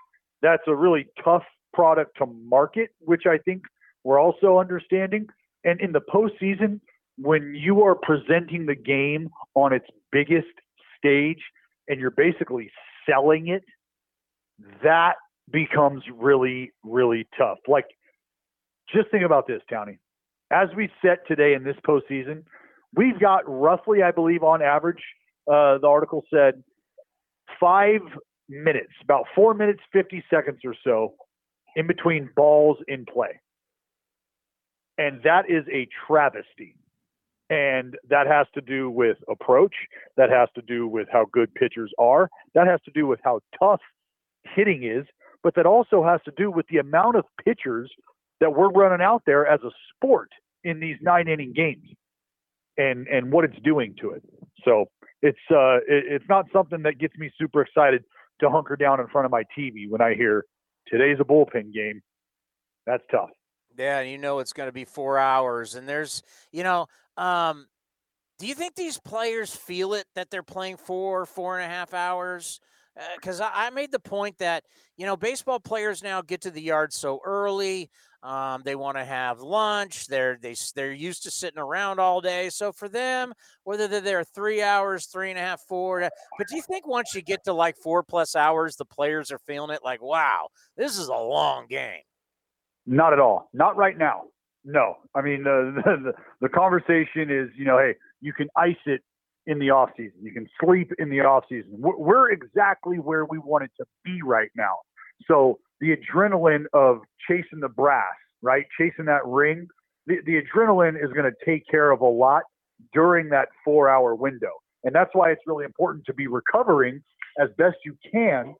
That's a really tough product to market, which I think we're also understanding. And in the postseason, when you are presenting the game on its biggest stage, and you're basically selling it, that becomes really, really tough. Like, just think about this, Townie. As we set today in this postseason, we've got roughly, I believe, on average, uh, the article said five minutes, about four minutes, 50 seconds or so in between balls in play. And that is a travesty and that has to do with approach. That has to do with how good pitchers are. That has to do with how tough hitting is. But that also has to do with the amount of pitchers that we're running out there as a sport in these nine inning games and, and what it's doing to it. So it's, uh, it, it's not something that gets me super excited to hunker down in front of my TV when I hear today's a bullpen game. That's tough. Yeah, you know it's going to be four hours, and there's, you know, um, do you think these players feel it that they're playing four, four and a half hours? Because uh, I, I, made the point that you know baseball players now get to the yard so early. Um, they want to have lunch. They're they they're used to sitting around all day. So for them, whether they're there three hours, three and a half, four. But do you think once you get to like four plus hours, the players are feeling it like, wow, this is a long game? Not at all. Not right now. No, I mean the, the the conversation is you know hey you can ice it in the off season you can sleep in the off season we're exactly where we wanted to be right now so the adrenaline of chasing the brass right chasing that ring the, the adrenaline is going to take care of a lot during that four hour window and that's why it's really important to be recovering as best you can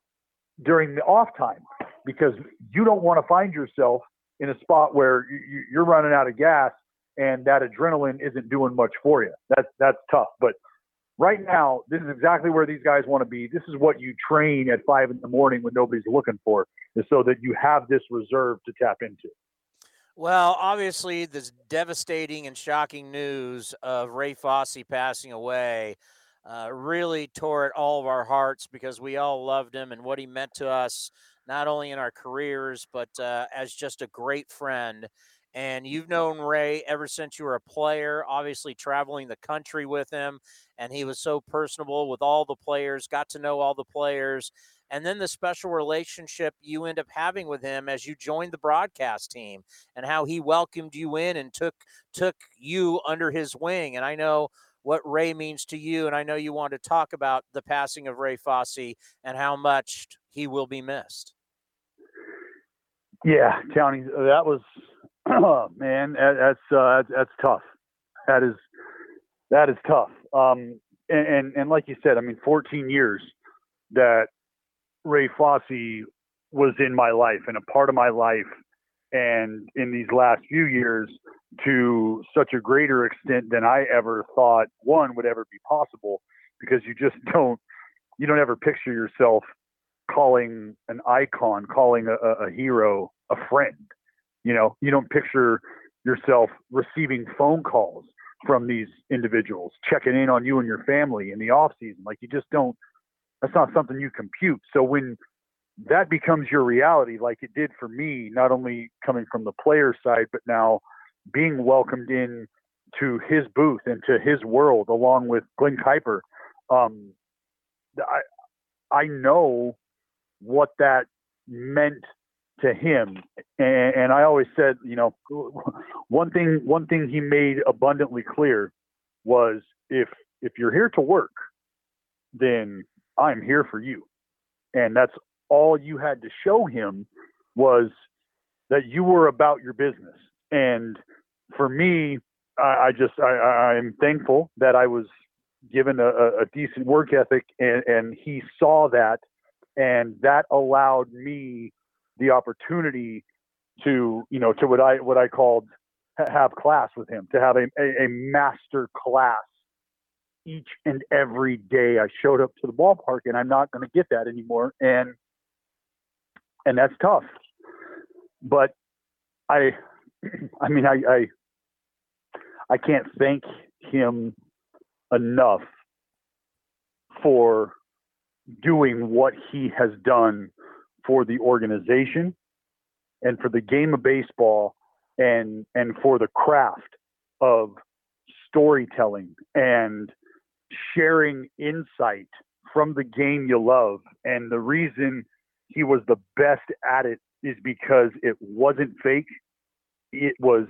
during the off time because you don't want to find yourself in a spot where you, are running out of gas and that adrenaline isn't doing much for you. That's that's tough. But right now, this is exactly where these guys want to be. This is what you train at five in the morning when nobody's looking for, is so that you have this reserve to tap into. Well, obviously, this devastating and shocking news of Ray Fosse passing away uh, really tore at all of our hearts because we all loved him and what he meant to us not only in our careers, but uh, as just a great friend. And you've known Ray ever since you were a player, obviously traveling the country with him. And he was so personable with all the players, got to know all the players. And then the special relationship you end up having with him as you joined the broadcast team and how he welcomed you in and took took you under his wing. And I know what Ray means to you. And I know you want to talk about the passing of Ray Fosse and how much he will be missed. Yeah, Townie, that was Oh man, that's uh, that's tough. That is that is tough. Um, and, and, and like you said, I mean, 14 years that Ray Fosse was in my life and a part of my life, and in these last few years, to such a greater extent than I ever thought one would ever be possible, because you just don't you don't ever picture yourself calling an icon, calling a, a hero a friend. You know, you don't picture yourself receiving phone calls from these individuals, checking in on you and your family in the off season. Like you just don't. That's not something you compute. So when that becomes your reality, like it did for me, not only coming from the player side, but now being welcomed in to his booth and to his world along with Glen Kuiper. Um, I I know what that meant to him. And, and, i always said you know one thing one thing he made abundantly clear was if if you're here to work then i'm here for you. And that's all you had to show him was that you were about your business. And for me i, I just I, i'm thankful that i was given a, a decent work ethic and, and he saw that. And that allowed me the opportunity to you know to what I what I called have class with him to have a, a, a master class each and every day. I showed up to the ballpark and I'm not going to get that anymore and and that's tough. But I I mean I I, I can't thank him enough for doing what he has done for the organization and for the game of baseball and and for the craft of storytelling and sharing insight from the game you love. And the reason he was the best at it is because it wasn't fake. It was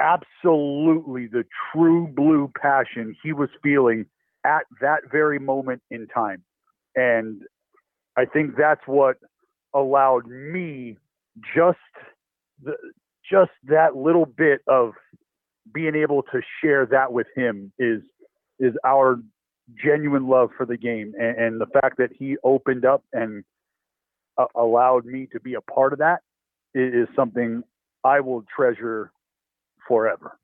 absolutely the true blue passion he was feeling at that very moment in time. And I think that's what allowed me just the, just that little bit of being able to share that with him is is our genuine love for the game and, and the fact that he opened up and uh, allowed me to be a part of that is, is something I will treasure forever.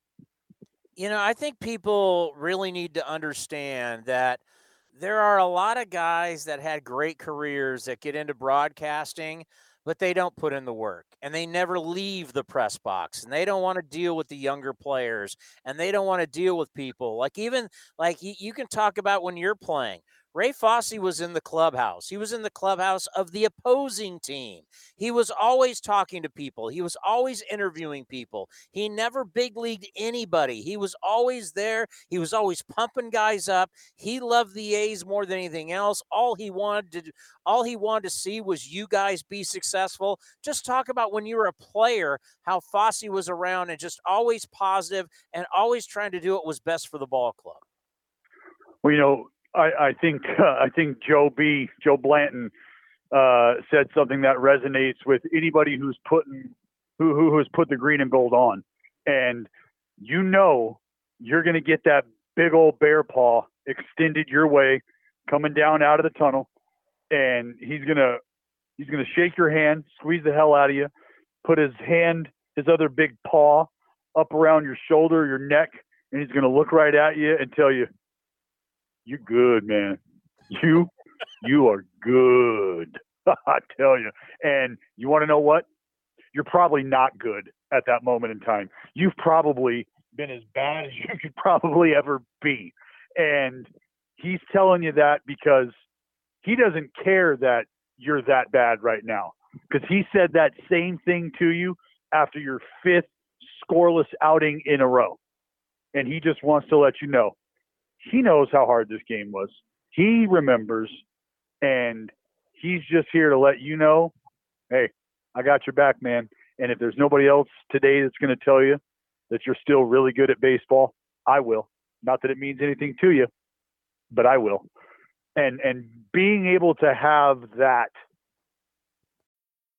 You know, I think people really need to understand that there are a lot of guys that had great careers that get into broadcasting, but they don't put in the work and they never leave the press box and they don't want to deal with the younger players and they don't want to deal with people. Like, even like you can talk about when you're playing. Ray Fosse was in the clubhouse. He was in the clubhouse of the opposing team. He was always talking to people. He was always interviewing people. He never big leagued anybody. He was always there. He was always pumping guys up. He loved the A's more than anything else. All he wanted to all he wanted to see was you guys be successful. Just talk about when you were a player, how Fosse was around and just always positive and always trying to do what was best for the ball club. Well, you know, I, think uh, I think Joe B. Joe Blanton uh, said something that resonates with anybody who's putting who, who who's put the green and gold on, and you know you're going to get that big old bear paw extended your way coming down out of the tunnel, and he's gonna he's gonna shake your hand, squeeze the hell out of you, put his hand his other big paw up around your shoulder, your neck, and he's gonna look right at you and tell you you good, man. You you are good. I tell you. And you want to know what? You're probably not good at that moment in time. You've probably been as bad as you could probably ever be. And he's telling you that because he doesn't care that you're that bad right now. Because he said that same thing to you after your fifth scoreless outing in a row. And he just wants to let you know he knows how hard this game was. He remembers, and he's just here to let you know, hey, I got your back, man. And if there's nobody else today that's going to tell you that you're still really good at baseball, I will. Not that it means anything to you, but I will. And and being able to have that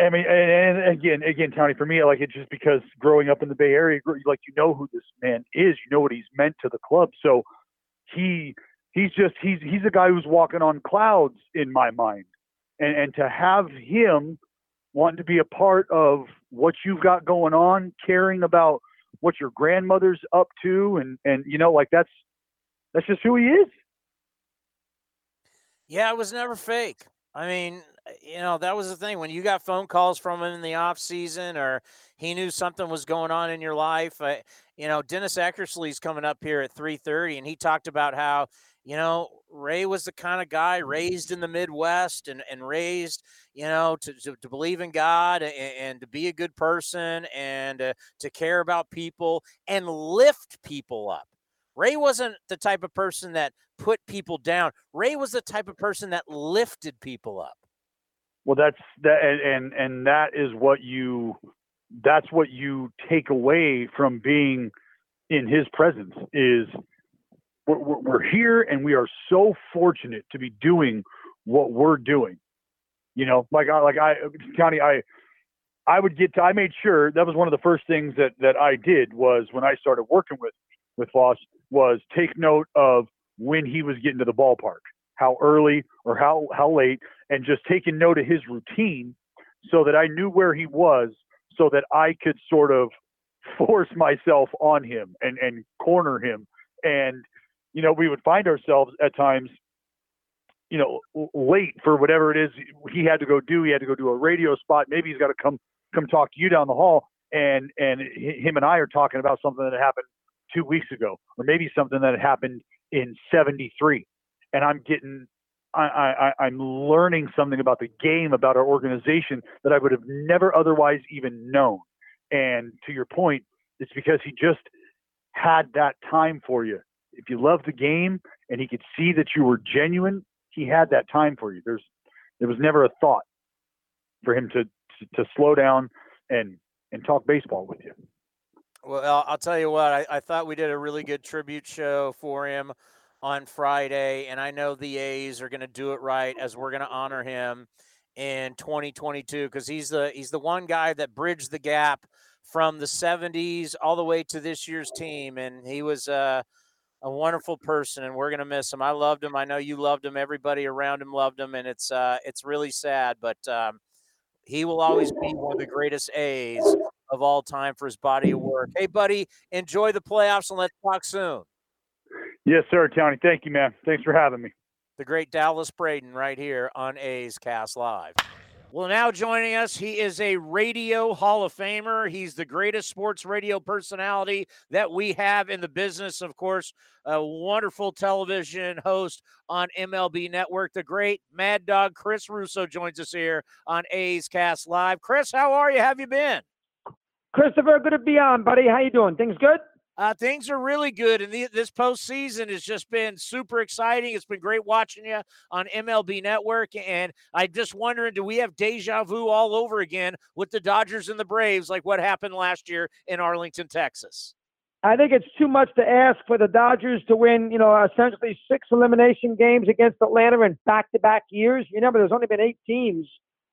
I mean, and, again, again, Tony, for me, like it's just because growing up in the Bay Area, like you know who this man is, you know what he's meant to the club. So he he's just he's he's a guy who's walking on clouds in my mind, and and to have him wanting to be a part of what you've got going on, caring about what your grandmother's up to, and and you know like that's that's just who he is. Yeah, it was never fake. I mean, you know, that was the thing when you got phone calls from him in the off season or he knew something was going on in your life. Uh, you know, Dennis Eckersley's coming up here at 3:30 and he talked about how, you know, Ray was the kind of guy raised in the Midwest and, and raised, you know, to, to, to believe in God and, and, to be a good person and uh, to care about people and lift people up. Ray wasn't the type of person that put people down. Ray was the type of person that lifted people up. Well, that's that, and, and that is what you that's what you take away from being in his presence is we're, we're here and we are so fortunate to be doing what we're doing. You know, like I like I County I I would get to I made sure that was one of the first things that that I did was when I started working with with Foss was take note of when he was getting to the ballpark, how early or how how late, and just taking note of his routine so that I knew where he was so that I could sort of force myself on him and, and corner him. And, you know, we would find ourselves at times, you know, late for whatever it is he had to go do. He had to go do a radio spot. Maybe he's got to come come talk to you down the hall. And and him and I are talking about something that happened two weeks ago, or maybe something that happened in '73. And I'm getting I, I, I'm learning something about the game, about our organization that I would have never otherwise even known. And to your point, it's because he just had that time for you. If you love the game and he could see that you were genuine, he had that time for you. There's there was never a thought for him to to, to slow down and and talk baseball with you. Well, I'll tell you what, I, I thought we did a really good tribute show for him on Friday, and I know the A's are going to do it right as we're going to honor him in 2022 because he's the he's the one guy that bridged the gap from the 70s all the way to this year's team, and he was uh, a wonderful person, and we're going to miss him. I loved him. I know you loved him. Everybody around him loved him, and it's uh, it's really sad, but um, he will always be one of the greatest A's of all time for his body of work. Hey, buddy, enjoy the playoffs, and let's talk soon. Yes, sir, Tony. Thank you, man. Thanks for having me. The great Dallas Braden right here on A's Cast Live. Well, now joining us, he is a radio Hall of Famer. He's the greatest sports radio personality that we have in the business. Of course, a wonderful television host on MLB Network. The great Mad Dog Chris Russo joins us here on A's Cast Live. Chris, how are you? Have you been? Christopher, good to be on, buddy. How you doing? Things good? Uh, things are really good, and the, this postseason has just been super exciting. It's been great watching you on MLB Network, and I just wondering, do we have deja vu all over again with the Dodgers and the Braves, like what happened last year in Arlington, Texas? I think it's too much to ask for the Dodgers to win, you know, essentially six elimination games against Atlanta in back-to-back years. You remember, there's only been eight teams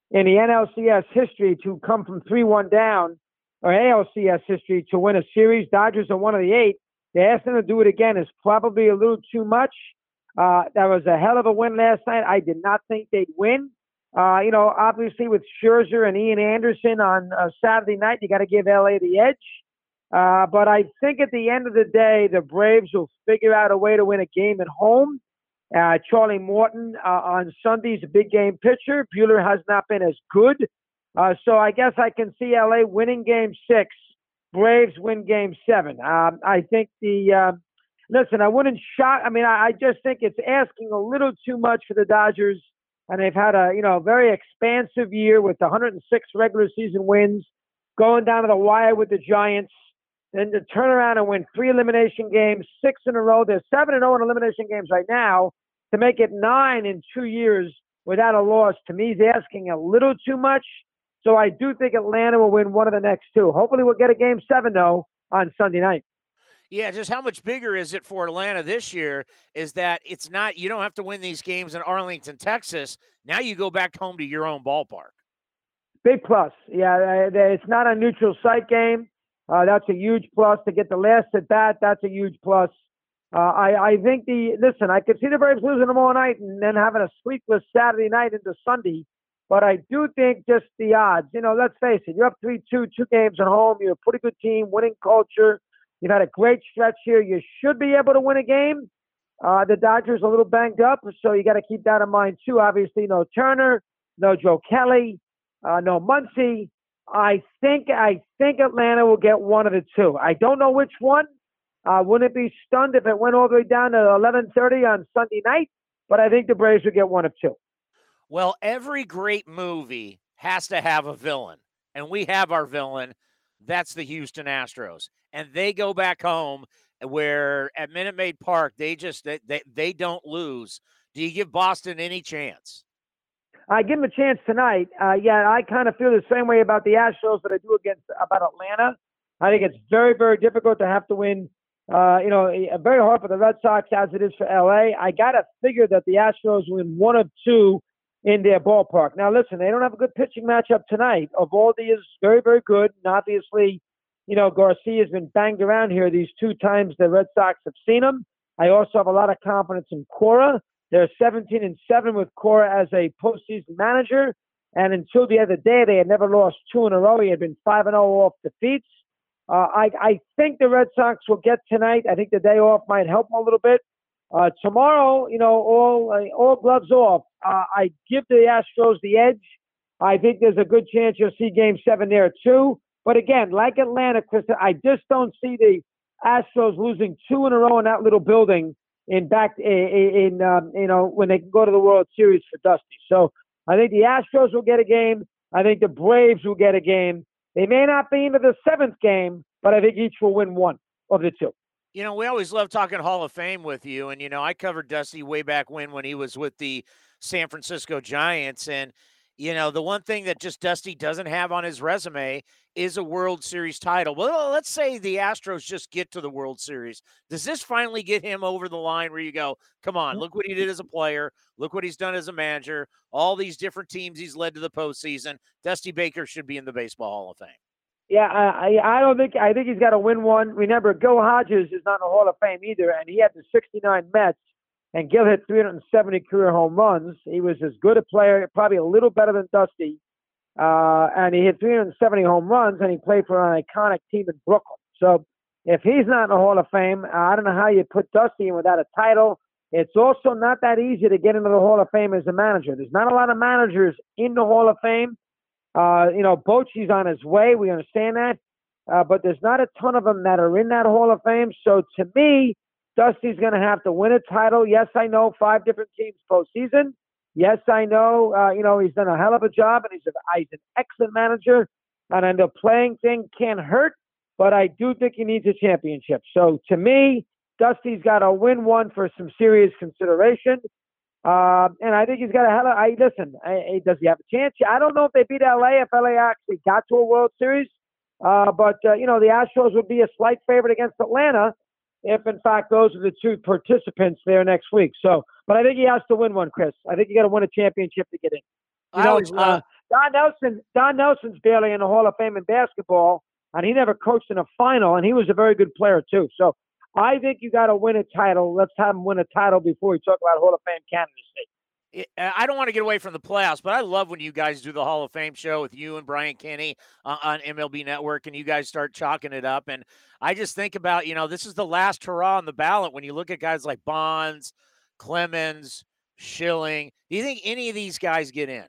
in the NLCS history to come from three-one down or ALCS history to win a series. Dodgers are one of the eight. To ask them to do it again is probably a little too much. Uh, that was a hell of a win last night. I did not think they'd win. Uh, you know, obviously with Scherzer and Ian Anderson on uh, Saturday night, you got to give LA the edge. Uh, but I think at the end of the day, the Braves will figure out a way to win a game at home. Uh, Charlie Morton uh, on Sunday's a big game pitcher. Buehler has not been as good. Uh, so I guess I can see LA winning game six. Braves win game seven. Um, I think the, uh, listen, I wouldn't shock. I mean, I, I, just think it's asking a little too much for the Dodgers and they've had a you know very expansive year with 106 regular season wins, going down to the wire with the Giants, then to turn around and win three elimination games, six in a row. They're seven and zero in elimination games right now. To make it nine in two years without a loss, to me, is asking a little too much. So I do think Atlanta will win one of the next two. Hopefully, we'll get a game seven though on Sunday night. Yeah, just how much bigger is it for Atlanta this year? Is that it's not, you don't have to win these games in Arlington, Texas. Now you go back home to your own ballpark. Big plus. Yeah, it's not a neutral site game. Uh, that's a huge plus to get the last at bat. That's a huge plus. Uh, I, I think the listen. I could see the Braves losing tomorrow night and then having a sleepless Saturday night into Sunday. But I do think just the odds. You know, let's face it. You're up three-two, two games at home. You're a pretty good team, winning culture. You've had a great stretch here. You should be able to win a game. Uh, the Dodgers are a little banged up, so you got to keep that in mind too. Obviously, no Turner, no Joe Kelly, uh, no Muncy. I think I think Atlanta will get one of the two. I don't know which one. Uh, wouldn't be stunned if it went all the way down to 11:30 on Sunday night? But I think the Braves will get one of two. Well, every great movie has to have a villain, and we have our villain. That's the Houston Astros, and they go back home where at Minute Maid Park they just they, they, they don't lose. Do you give Boston any chance? I give them a chance tonight. Uh, yeah, I kind of feel the same way about the Astros that I do against about Atlanta. I think it's very, very difficult to have to win. Uh, you know, very hard for the Red Sox as it is for LA. I gotta figure that the Astros win one of two in their ballpark. Now, listen, they don't have a good pitching matchup tonight. Eovaldi is very, very good, and obviously, you know, Garcia has been banged around here these two times the Red Sox have seen him. I also have a lot of confidence in Cora. They're 17 and 7 with Cora as a postseason manager. And until the other day, they had never lost two in a row. He had been 5 and 0 off defeats. Uh, I, I think the Red Sox will get tonight. I think the day off might help them a little bit. Uh, tomorrow, you know, all uh, all gloves off. Uh, I give the Astros the edge. I think there's a good chance you'll see Game Seven there too. But again, like Atlanta, Chris, I just don't see the Astros losing two in a row in that little building in back in, um, you know when they can go to the World Series for Dusty. So I think the Astros will get a game. I think the Braves will get a game. They may not be into the seventh game, but I think each will win one of the two. You know, we always love talking Hall of Fame with you. And, you know, I covered Dusty way back when when he was with the San Francisco Giants. And, you know, the one thing that just Dusty doesn't have on his resume is a World Series title. Well, let's say the Astros just get to the World Series. Does this finally get him over the line where you go, come on, look what he did as a player, look what he's done as a manager, all these different teams he's led to the postseason? Dusty Baker should be in the Baseball Hall of Fame. Yeah, I I don't think I think he's got to win one. Remember, Gil Hodges is not in the Hall of Fame either, and he had the 69 Mets, and Gil hit 370 career home runs. He was as good a player, probably a little better than Dusty, uh, and he hit 370 home runs, and he played for an iconic team in Brooklyn. So if he's not in the Hall of Fame, I don't know how you put Dusty in without a title. It's also not that easy to get into the Hall of Fame as a manager. There's not a lot of managers in the Hall of Fame uh, you know, Bochy's on his way. We understand that. Uh, but there's not a ton of them that are in that Hall of Fame. So to me, Dusty's going to have to win a title. Yes, I know five different teams postseason. Yes, I know. Uh, you know he's done a hell of a job, and he's, a, he's an excellent manager. And the playing thing can't hurt, but I do think he needs a championship. So to me, Dusty's got to win one for some serious consideration. Uh, and I think he's got a hell of. I listen. I, does he have a chance? I don't know if they beat LA. If LA actually got to a World Series, uh, but uh, you know the Astros would be a slight favorite against Atlanta if, in fact, those are the two participants there next week. So, but I think he has to win one, Chris. I think you got to win a championship to get in. You know, uh, uh, Don Nelson. Don Nelson's barely in the Hall of Fame in basketball, and he never coached in a final, and he was a very good player too. So I think you got to win a title. Let's have him win a title before we talk about Hall of Fame candidacy. I don't want to get away from the playoffs, but I love when you guys do the Hall of Fame show with you and Brian Kenny uh, on MLB Network and you guys start chalking it up. And I just think about, you know, this is the last hurrah on the ballot when you look at guys like Bonds, Clemens, Schilling. Do you think any of these guys get in?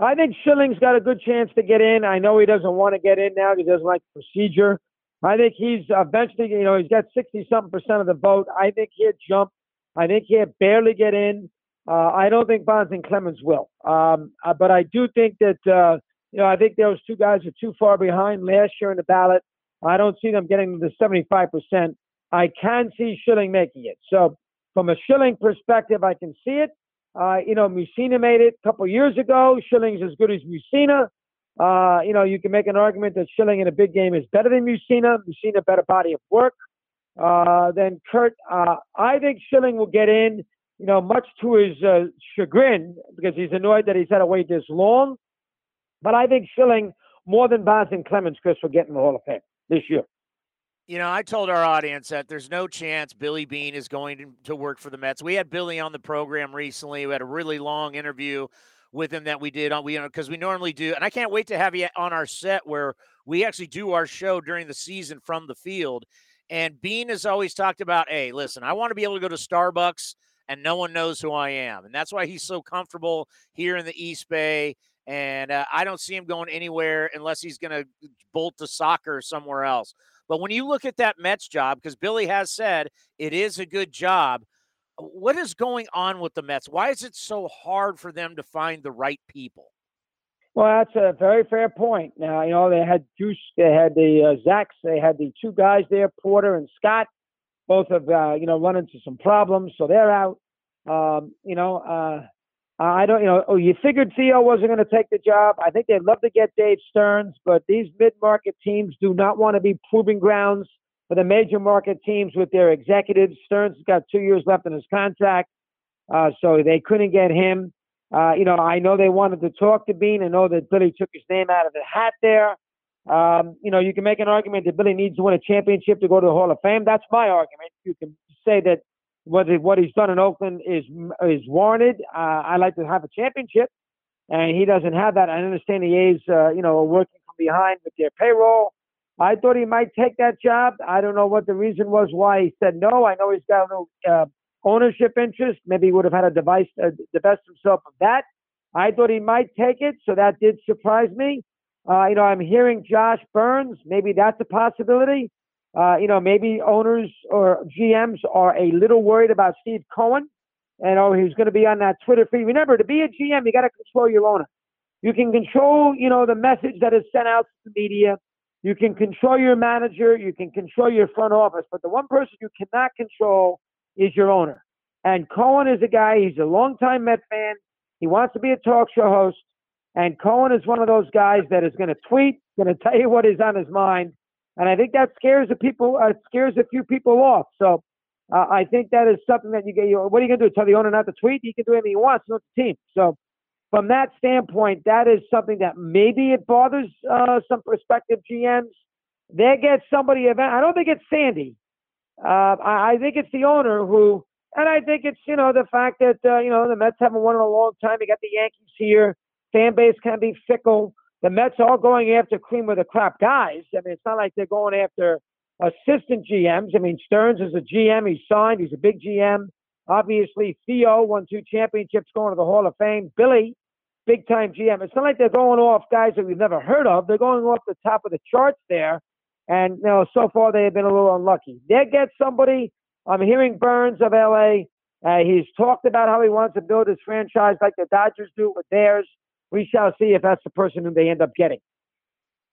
I think Schilling's got a good chance to get in. I know he doesn't want to get in now. He doesn't like the procedure. I think he's eventually, you know, he's got 60 something percent of the vote. I think he'd jump. I think he'd barely get in. Uh, I don't think Bonds and Clemens will. Um, uh, but I do think that, uh, you know, I think those two guys are too far behind last year in the ballot. I don't see them getting the 75%. I can see Schilling making it. So from a Schilling perspective, I can see it. Uh, you know, Mussina made it a couple years ago. Schilling's as good as Mussina. Uh, you know, you can make an argument that Schilling in a big game is better than Mussina. Mussina better body of work uh, than Curt. I think Schilling will get in. You know, much to his uh, chagrin because he's annoyed that he's had to wait this long. But I think Schilling more than Bonds and Clemens, Chris, will get in the Hall of Fame this year. You know, I told our audience that there's no chance Billy Beane is going to, work for the Mets. We had Billy on the program recently. We had a really long interview with him that we did on we know because we normally do, and I can't wait to have you on our set where we actually do our show during the season from the field. And Beane has always talked about, hey, listen, I want to be able to go to Starbucks and no one knows who I am, and that's why he's so comfortable here in the East Bay. And uh, I don't see him going anywhere unless he's going to bolt to soccer somewhere else. But when you look at that Mets job, because Billy has said it is a good job, what is going on with the Mets? Why is it so hard for them to find the right people? Well, that's a very fair point. Now, you know, they had Juice, they had the uh, Zacks, they had the two guys there, Porter and Scott. Both have, uh, you know, run into some problems, so they're out. Um, you know, uh, I don't, you know, oh, you figured Theo wasn't going to take the job. I think they'd love to get Dave Stearns, but these mid-market teams do not want to be proving grounds for the major market teams with their executives. Stearns has got two years left in his contract, uh, so they couldn't get him. Uh, you know, I know they wanted to talk to Beane. I know that Billy took his name out of the hat there. Um, you know, you can make an argument that Billy needs to win a championship to go to the Hall of Fame. That's my argument. You can say that what what he's done in Oakland is is warranted. Uh, I like to have a championship, and he doesn't have that. I understand the A's, uh, you know, are working from behind with their payroll. I thought he might take that job. I don't know what the reason was why he said no. I know he's got a little uh, ownership interest. Maybe he would have had a device uh, divest himself of that. I thought he might take it, so that did surprise me. Uh, you know, I'm hearing Josh Byrnes. Maybe that's a possibility. Uh, you know, maybe owners or GMs are a little worried about Steve Cohen and oh, he's going to be on that Twitter feed. Remember, to be a GM, you got to control your owner. You can control, you know, the message that is sent out to the media. You can control your manager. You can control your front office. But the one person you cannot control is your owner. And Cohen is a guy. He's a longtime Met fan. He wants to be a talk show host. And Cohen is one of those guys that is going to tweet, going to tell you what is on his mind, and I think that scares the people, uh, scares a few people off. So uh, I think that is something that you get. You what are you going to do? Tell the owner not to tweet? He can do anything he wants. Not the team. So from that standpoint, that is something that maybe it bothers uh, some prospective GMs. They get somebody. I don't think it's Sandy. Uh, I, I think it's the owner who, and I think it's you know the fact that uh, you know the Mets haven't won in a long time. You got the Yankees here. Fan base can be fickle the Mets are going after cream of the crop guys. I mean, it's not like they're going after assistant GMs. I mean, Stearns is a GM. He's signed. He's a big GM. Obviously, Theo won two championships, going to the Hall of Fame. Billy, big time GM. It's not like they're going off guys that we've never heard of. They're going off the top of the charts there. And you know, so far they have been a little unlucky. They get somebody. I'm hearing Byrnes of LA. Uh, he's talked about how he wants to build his franchise like the Dodgers do with theirs we shall see if that's the person who they end up getting.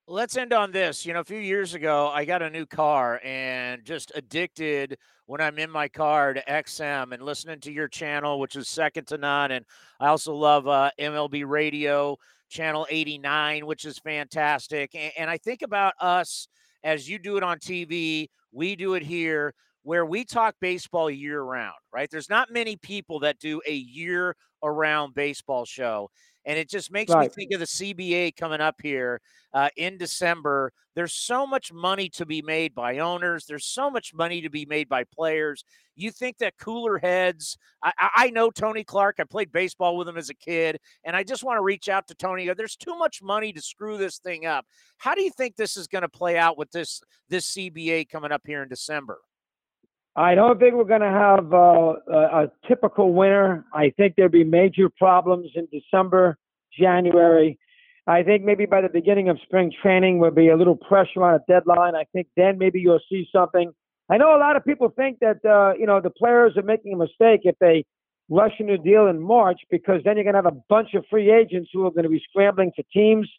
Let's end on this. You know, a few years ago, I got a new car and just addicted when I'm in my car to XM and listening to your channel, which is second to none. And I also love uh, MLB Radio, channel 89, which is fantastic. And, and I think about us as you do it on TV, we do it here where we talk baseball year round, right? There's not many people that do a year around baseball show. And it just makes right. me think of the CBA coming up here uh, in December. There's so much money to be made by owners. There's so much money to be made by players. You think that cooler heads? I, I know Tony Clark. I played baseball with him as a kid, and I just want to reach out to Tony. There's too much money to screw this thing up. How do you think this is going to play out with this this CBA coming up here in December? I don't think we're going to have uh, a, a, typical winter. I think there'll be major problems in December, January. I think maybe by the beginning of spring training will be a little pressure on a deadline. I think then maybe you'll see something. I know a lot of people think that uh, you know the players are making a mistake if they rushing the deal in March because then you're going to have a bunch of free agents who are going to be scrambling for teams,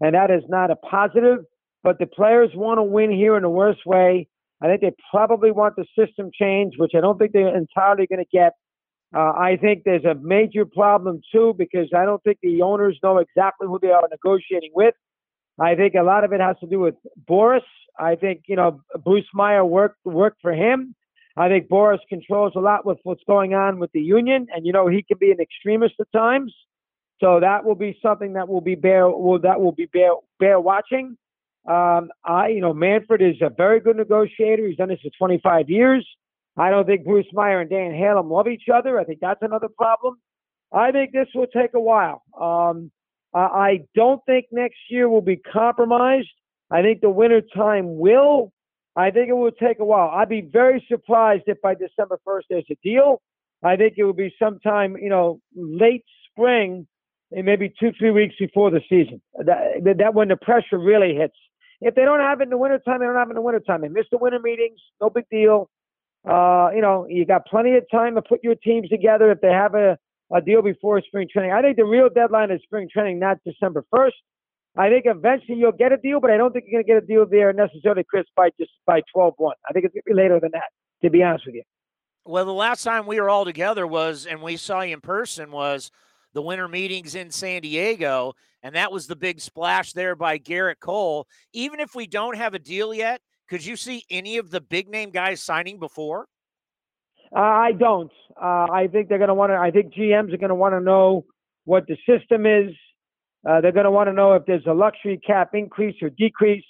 and that is not a positive. But the players want to win here in the worst way. I think they probably want the system change, which I don't think they're entirely going to get. Uh, I think there's a major problem too because I don't think the owners know exactly who they are negotiating with. I think a lot of it has to do with Boras. I think you know Bruce Meyer worked worked for him. I think Boras controls a lot with what's going on with the union, and you know he can be an extremist at times. So that will be something that will be bear will that will be bear bear watching. Um, I you know Manfred is a very good negotiator. He's done this for 25 years. I don't think Bruce Meyer and Dan Halem love each other. I think that's another problem. I think this will take a while. Um, I don't think next year will be compromised. I think the winter time will. I think it will take a while. I'd be very surprised if by December 1st there's a deal. I think it will be sometime, you know, late spring, maybe two, three weeks before the season. That, that when the pressure really hits. If they don't have it in the wintertime, they don't have it in the wintertime. They miss the winter meetings, no big deal. Uh, you know, you got plenty of time to put your teams together if they have a, a deal before spring training. I think the real deadline is spring training, not December 1st. I think eventually you'll get a deal, but I don't think you're going to get a deal there necessarily, Chris, by just by 12 1. I think it's going to be later than that, to be honest with you. Well, the last time we were all together was, and we saw you in person, was the winter meetings in San Diego. And that was the big splash there by Gerrit Cole. Even if we don't have a deal yet, could you see any of the big name guys signing before? Uh, I don't. Uh, I think they're going to want to. I think GMs are going to want to know what the system is. Uh, they're going to want to know if there's a luxury cap increase or decrease.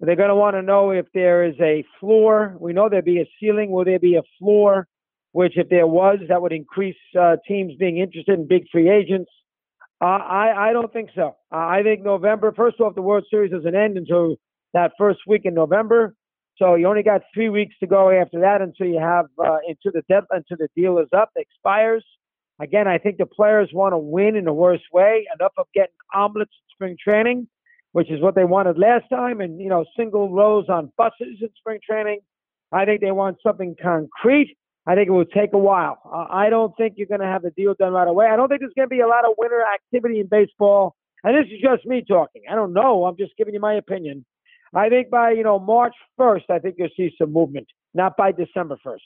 They're going to want to know if there is a floor. We know there'll be a ceiling. Will there be a floor? Which, if there was, that would increase uh, teams being interested in big free agents. Uh, I I don't think so. I think November. First off, the World Series doesn't end until that first week in November. So you only got three weeks to go after that until you have uh, into the dead until the deal is up, expires. Again, I think the players want to win in the worst way. Enough of getting omelets in spring training, which is what they wanted last time, and you know single rows on buses in spring training. I think they want something concrete. I think it will take a while. Uh, I don't think you're going to have the deal done right away. I don't think there's going to be a lot of winter activity in baseball. And this is just me talking. I don't know. I'm just giving you my opinion. I think by you know March 1st, I think you'll see some movement, not by December 1st.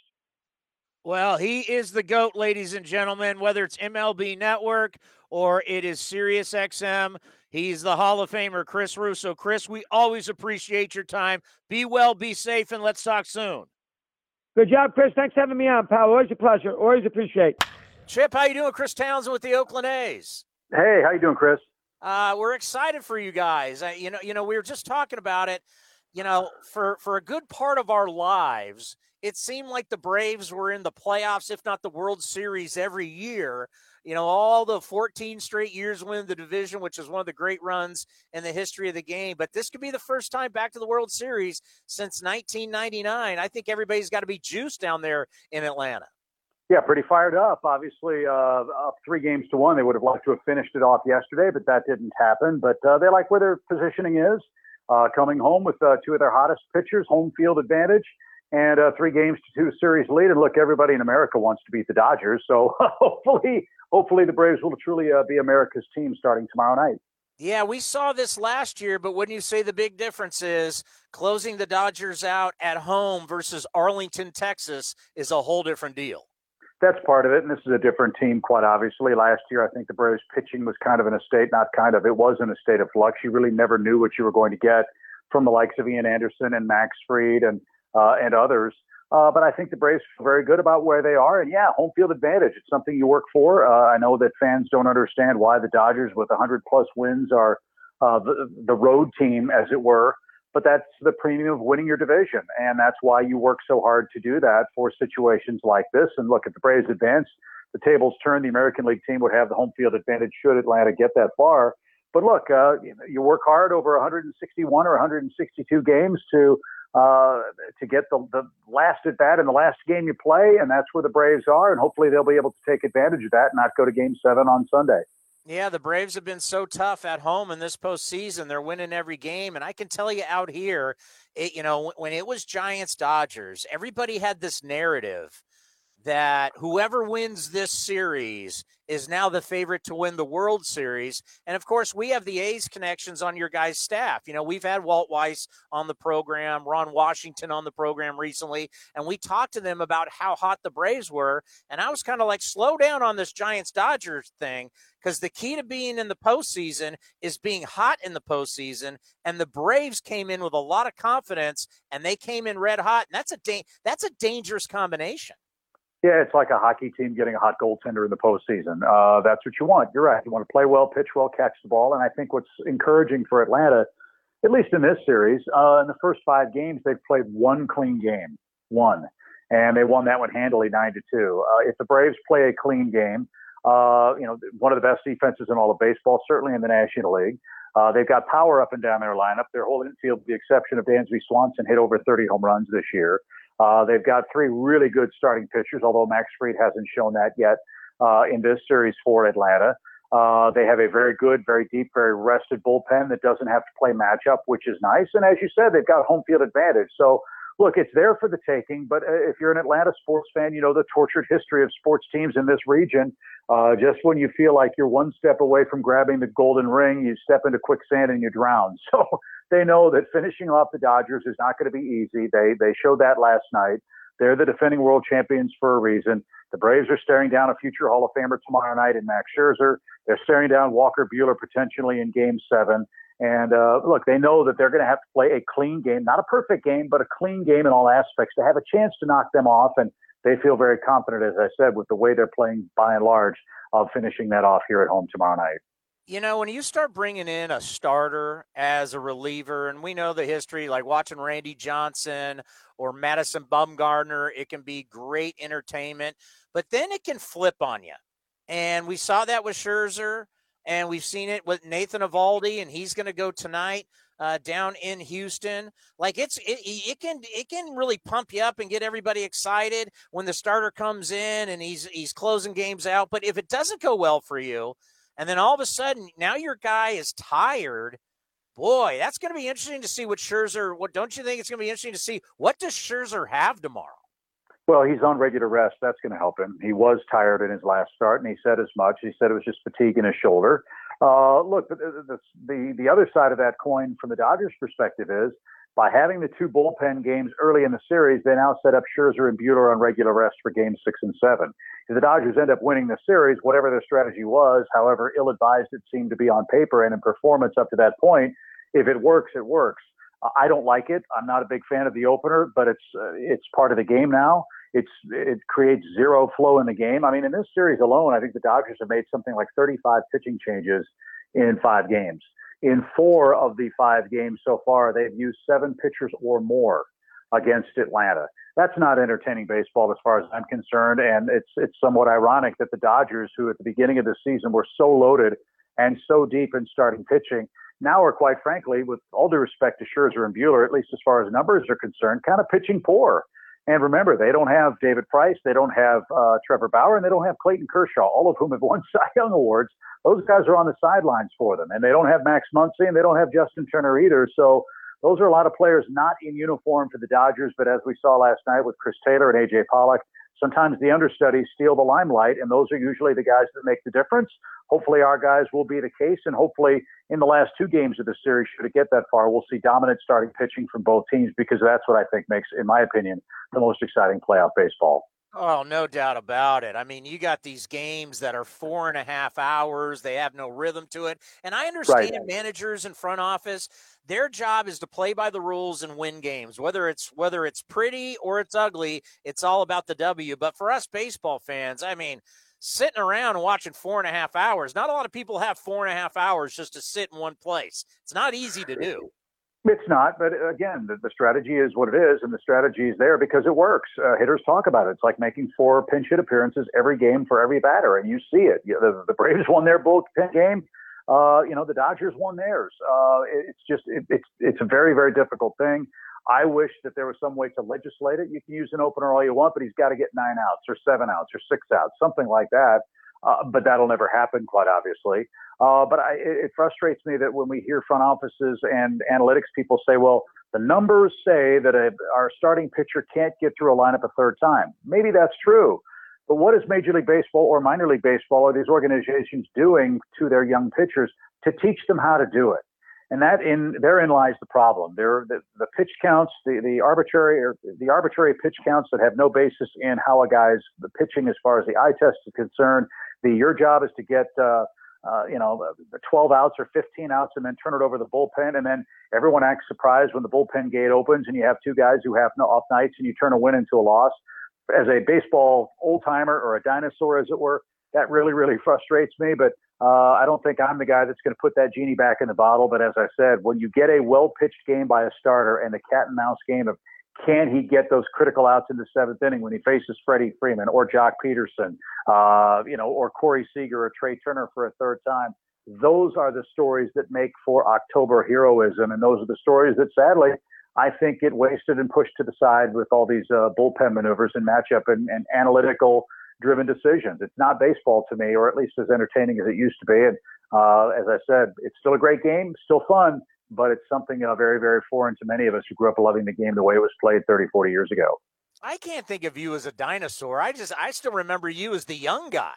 Well, he is the GOAT, ladies and gentlemen, whether it's MLB Network or it is Sirius XM. He's the Hall of Famer, Chris Russo. Chris, we always appreciate your time. Be well, be safe, and let's talk soon. Good job, Chris. Thanks for having me on, pal. Always a pleasure. Always appreciate. Chip, how you doing? Chris Townsend with the Oakland A's. Hey, how you doing, Chris? Uh, we're excited for you guys. Uh, you know, you know, we were just talking about it. You know, for for a good part of our lives, it seemed like the Braves were in the playoffs, if not the World Series, every year. You know, all the 14 straight years winning the division, which is one of the great runs in the history of the game. But this could be the first time back to the World Series since 1999. I think everybody's got to be juiced down there in Atlanta. Yeah, pretty fired up. Obviously, uh, up three games to one. They would have liked to have finished it off yesterday, but that didn't happen. But uh, they like where their positioning is. Uh, coming home with uh, two of their hottest pitchers, home field advantage and a three games to two series lead. And look, everybody in America wants to beat the Dodgers, so hopefully, hopefully the Braves will truly uh, be America's team starting tomorrow night. Yeah, we saw this last year, but wouldn't you say the big difference is closing the Dodgers out at home versus Arlington, Texas is a whole different deal. That's part of it, and this is a different team, quite obviously. Last year, I think the Braves pitching was kind of in a state, not kind of, it was in a state of flux. You really never knew what you were going to get from the likes of Ian Anderson and Max Fried and uh, and others. Uh, but I think the Braves feel very good about where they are. And yeah, home field advantage. It's something you work for. Uh, I know that fans don't understand why the Dodgers, with 100 plus wins, are uh, the, the road team, as it were. But that's the premium of winning your division. And that's why you work so hard to do that for situations like this. And look, if the Braves advance, the tables turn, the American League team would have the home field advantage should Atlanta get that far. But look, uh, you work hard over 161 or 162 games to uh, to get the, the last at bat in the last game you play, and that's where the Braves are, and hopefully they'll be able to take advantage of that and not go to Game Seven on Sunday. Yeah, the Braves have been so tough at home in this postseason. They're winning every game, and I can tell you out here, it, you know, when it was Giants Dodgers, everybody had this narrative that whoever wins this series is now the favorite to win the World Series. And of course, we have the A's connections on your guys' staff. You know, we've had Walt Weiss on the program, Ron Washington on the program recently, and we talked to them about how hot the Braves were. And I was kind of like, slow down on this Giants Dodgers thing because the key to being in the postseason is being hot in the postseason. And the Braves came in with a lot of confidence, and they came in red hot, and that's a da- that's a dangerous combination. Yeah, it's like a hockey team getting a hot goaltender in the postseason. Uh, that's what you want. You're right. You want to play well, pitch well, catch the ball. And I think what's encouraging for Atlanta, at least in this series, uh, in the first five games, they've played one clean game, one, and they won that one handily, nine to two. Uh, if the Braves play a clean game, uh, you know, one of the best defenses in all of baseball, certainly in the National League. Uh, they've got power up and down their lineup. Their whole infield, with the exception of Dansby Swanson, hit over 30 home runs this year. Uh, they've got three really good starting pitchers, although Max Fried hasn't shown that yet uh, in this series for Atlanta. Uh, they have a very good, very deep, very rested bullpen that doesn't have to play matchup, which is nice. And as you said, they've got home field advantage. So, look, it's there for the taking. But uh, if you're an Atlanta sports fan, you know the tortured history of sports teams in this region. Uh, just when you feel like you're one step away from grabbing the golden ring, you step into quicksand and you drown. So they know that finishing off the Dodgers is not going to be easy. They they showed that last night. They're the defending world champions for a reason. The Braves are staring down a future Hall of Famer tomorrow night in Max Scherzer. They're staring down Walker Buehler potentially in Game Seven. And uh, look, they know that they're going to have to play a clean game, not a perfect game, but a clean game in all aspects to have a chance to knock them off. And they feel very confident, as I said, with the way they're playing by and large of finishing that off here at home tomorrow night you know, when you start bringing in a starter as a reliever, and we know the history, like watching Randy Johnson or Madison Bumgarner, it can be great entertainment, but then it can flip on you. And we saw that with Scherzer, and we've seen it with Nathan Eovaldi, and he's going to go tonight uh, down in Houston. Like it's it, it can it can really pump you up and get everybody excited when the starter comes in and he's he's closing games out. But if it doesn't go well for you, and then all of a sudden, now your guy is tired. Boy, that's going to be interesting to see what Scherzer. What don't you think it's going to be interesting to see what does Scherzer have tomorrow? Well, he's on regular rest. That's going to help him. He was tired in his last start, and he said as much. He said it was just fatigue in his shoulder. Uh, look, the, the, the the other side of that coin from the Dodgers' perspective is by having the two bullpen games early in the series, they now set up Scherzer and Buehler on regular rest for Game Six and Seven. If the Dodgers end up winning the series, whatever their strategy was, however ill-advised it seemed to be on paper and in performance up to that point, if it works, it works. I don't like it. I'm not a big fan of the opener, but it's uh, it's part of the game now. It's it creates zero flow in the game. I mean, in this series alone, I think the Dodgers have made something like 35 pitching changes in five games. In four of the five games so far, they've used seven pitchers or more against Atlanta. That's not entertaining baseball as far as I'm concerned. And it's it's somewhat ironic that the Dodgers, who at the beginning of the season were so loaded and so deep in starting pitching, now are quite frankly, with all due respect to Scherzer and Buehler, at least as far as numbers are concerned, kind of pitching poor. And remember, they don't have David Price, they don't have uh, Trevor Bauer, and they don't have Clayton Kershaw, all of whom have won Cy Young awards. Those guys are on the sidelines for them, and they don't have Max Muncy, and they don't have Justin Turner either. So those are a lot of players not in uniform for the Dodgers, but as we saw last night with Chris Taylor and AJ Pollock, sometimes the understudies steal the limelight, and those are usually the guys that make the difference. Hopefully, our guys will be the case, and hopefully, in the last two games of the series, should it get that far, we'll see dominant starting pitching from both teams because that's what I think makes, in my opinion, the most exciting playoff baseball. Oh, no doubt about it. I mean, you got these games that are four and a half hours. They have no rhythm to it. And I understand right. managers and front office, their job is to play by the rules and win games. Whether it's whether it's pretty or it's ugly, it's all about the W. But for us baseball fans, I mean, sitting around and watching four and a half hours, not a lot of people have four and a half hours just to sit in one place. It's not easy to do. It's not, but again, the, the, strategy is what it is, and the strategy is there because it works. Uh, hitters talk about it. It's like making four pinch hit appearances every game for every batter, and you see it. You the, the, Braves won their bullpen game. Uh, you know, the Dodgers won theirs. Uh, it's just it, it's it's a very very difficult thing. I wish that there was some way to legislate it. You can use an opener all you want, but he's got to get nine outs or seven outs or six outs, something like that. Uh, but that'll never happen, quite obviously. Uh, but I, it frustrates me that when we hear front offices and analytics people say, well, the numbers say that a, our starting pitcher can't get through a lineup a third time. Maybe that's true. But what is Major League Baseball or minor league baseball or these organizations doing to their young pitchers to teach them how to do it? And that in therein lies the problem. There, the, the pitch counts, the, the arbitrary or the arbitrary pitch counts that have no basis in how a guy's the pitching as far as the eye test is concerned. The your job is to get uh, uh, you know, 12 outs or 15 outs and then turn it over the bullpen. And then everyone acts surprised when the bullpen gate opens and you have two guys who have no off nights and you turn a win into a loss. As a baseball old timer or a dinosaur, as it were, that really, really frustrates me. But uh, I don't think I'm the guy that's going to put that genie back in the bottle. But as I said, when you get a well pitched game by a starter and the cat and mouse game of can he get those critical outs in the seventh inning when he faces Freddie Freeman or Joc Pederson, uh, you know, or Corey Seager or Trea Turner for a third time? Those are the stories that make for October heroism, and those are the stories that sadly I think get wasted and pushed to the side with all these uh, bullpen maneuvers and matchup and, and analytical driven decisions. It's not baseball to me, or at least as entertaining as it used to be. And uh, as I said, it's still a great game, still fun, but it's something uh, very, very foreign to many of us who grew up loving the game the way it was played 30, 40 years ago. I can't think of you as a dinosaur. I just, I still remember you as the young guy.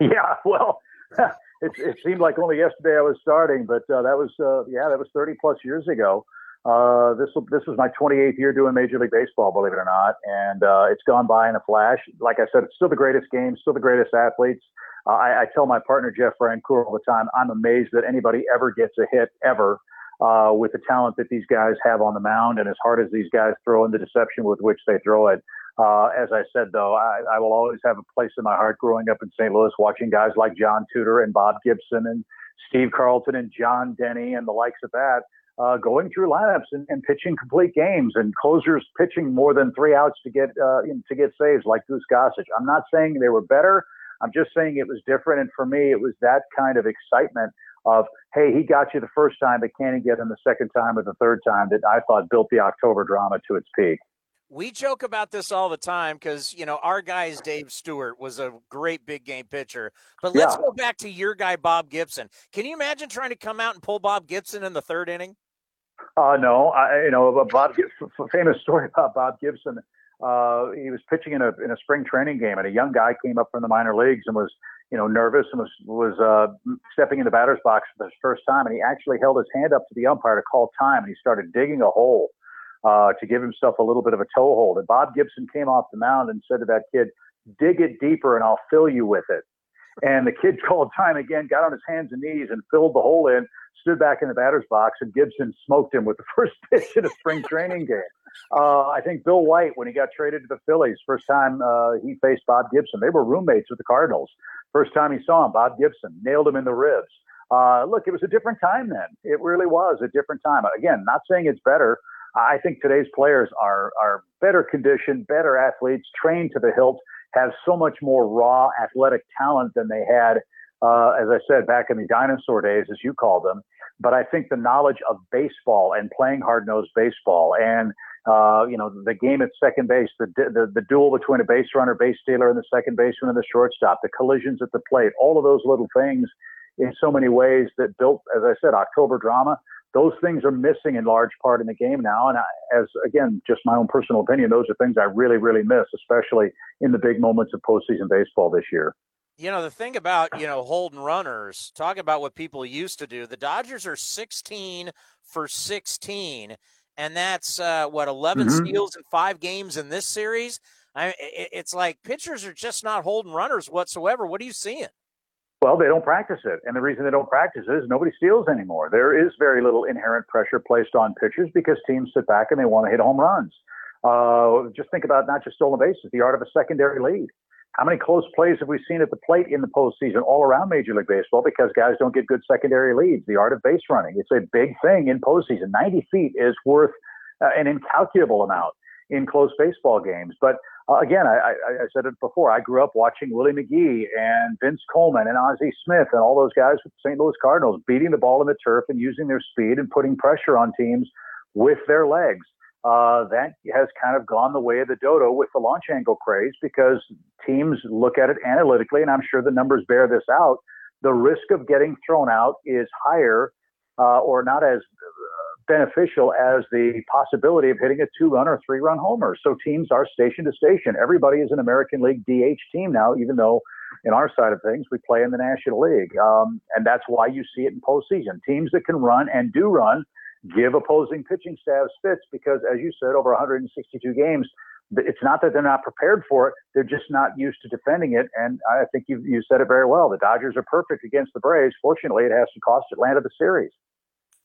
Yeah, well, it, it seemed like only yesterday I was starting, but uh, that was, uh, yeah, that was 30 plus years ago. Uh, this this was my 28th year doing Major League Baseball, believe it or not, and uh, it's gone by in a flash. Like I said, it's still the greatest game, still the greatest athletes. Uh, I, I tell my partner Jeff Francoeur all the time, I'm amazed that anybody ever gets a hit ever uh, with the talent that these guys have on the mound and as hard as these guys throw and the deception with which they throw it. Uh, as I said, though, I, I will always have a place in my heart growing up in St. Louis, watching guys like John Tudor and Bob Gibson and Steve Carlton and John Denny and the likes of that. Uh, going through lineups and, and, pitching complete games and closers pitching more than three outs to get uh, to get saves like Goose Gossage. I'm not saying they were better. I'm just saying it was different. And for me, it was that kind of excitement of, hey, he got you the first time, but can he get him the second time or the third time that I thought built the October drama to its peak. We joke about this all the time because, you know, our guy's Dave Stewart was a great big game pitcher. But let's yeah. go back to your guy, Bob Gibson. Can you imagine trying to come out and pull Bob Gibson in the third inning? Uh, no, I, you know, Bob, famous story about Bob Gibson. Uh, he was pitching in a in a spring training game, and a young guy came up from the minor leagues and was you know, nervous and was was uh, stepping in the batter's box for the first time, and he actually held his hand up to the umpire to call time, and he started digging a hole uh, to give himself a little bit of a toe hold. And Bob Gibson came off the mound and said to that kid, "Dig it deeper, and I'll fill you with it." And the kid called time again, got on his hands and knees, and filled the hole in. Stood back in the batter's box, and Gibson smoked him with the first pitch in a spring training game. Uh, I think Bill White, when he got traded to the Phillies, first time uh, he faced Bob Gibson, they were roommates with the Cardinals. First time he saw him, Bob Gibson nailed him in the ribs. Uh, look, it was a different time then. It really was a different time. Again, not saying it's better. I think today's players are are better conditioned, better athletes, trained to the hilt, have so much more raw athletic talent than they had, uh, as I said, back in the dinosaur days, as you call them. But I think the knowledge of baseball and playing hard nosed baseball and uh, you know, the game at second base, the, the the duel between a base runner, base stealer, and the second baseman and the shortstop, the collisions at the plate, all of those little things, in so many ways that built, as I said, October drama. Those things are missing in large part in the game now, and I, as again, just my own personal opinion, those are things I really, really miss, especially in the big moments of postseason baseball this year. You know, the thing about, you know, holding runners, talk about what people used to do. The Dodgers are 16 for 16 and that's uh, what 11 mm-hmm. steals in five games in this series. I, it, it's like pitchers are just not holding runners whatsoever. What are you seeing? Well, they don't practice it, and the reason they don't practice it is nobody steals anymore. There is very little inherent pressure placed on pitchers because teams sit back and they want to hit home runs. Uh, just think about not just stolen bases, the art of a secondary lead. How many close plays have we seen at the plate in the postseason all around Major League Baseball because guys don't get good secondary leads? The art of base running. It's a big thing in postseason. 90 feet is worth uh, an incalculable amount in close baseball games. But uh, again, I, I, I, said it before. I grew up watching Willie McGee and Vince Coleman and Ozzie Smith and all those guys with the St. Louis Cardinals beating the ball in the turf and using their speed and putting pressure on teams with their legs uh, that has kind of gone the way of the dodo with the launch angle craze because teams look at it analytically, and I'm sure the numbers bear this out. The risk of getting thrown out is higher uh, or not as beneficial as the possibility of hitting a two run or three run homer. So teams are station to station. Everybody is an American League DH team now, even though in our side of things we play in the National League. Um, and that's why you see it in postseason. Teams that can run and do run give opposing pitching staffs fits because, as you said, over 162 games, it's not that they're not prepared for it; they're just not used to defending it. And I think you you said it very well. The Dodgers are perfect against the Braves. Fortunately, it has to cost Atlanta the series.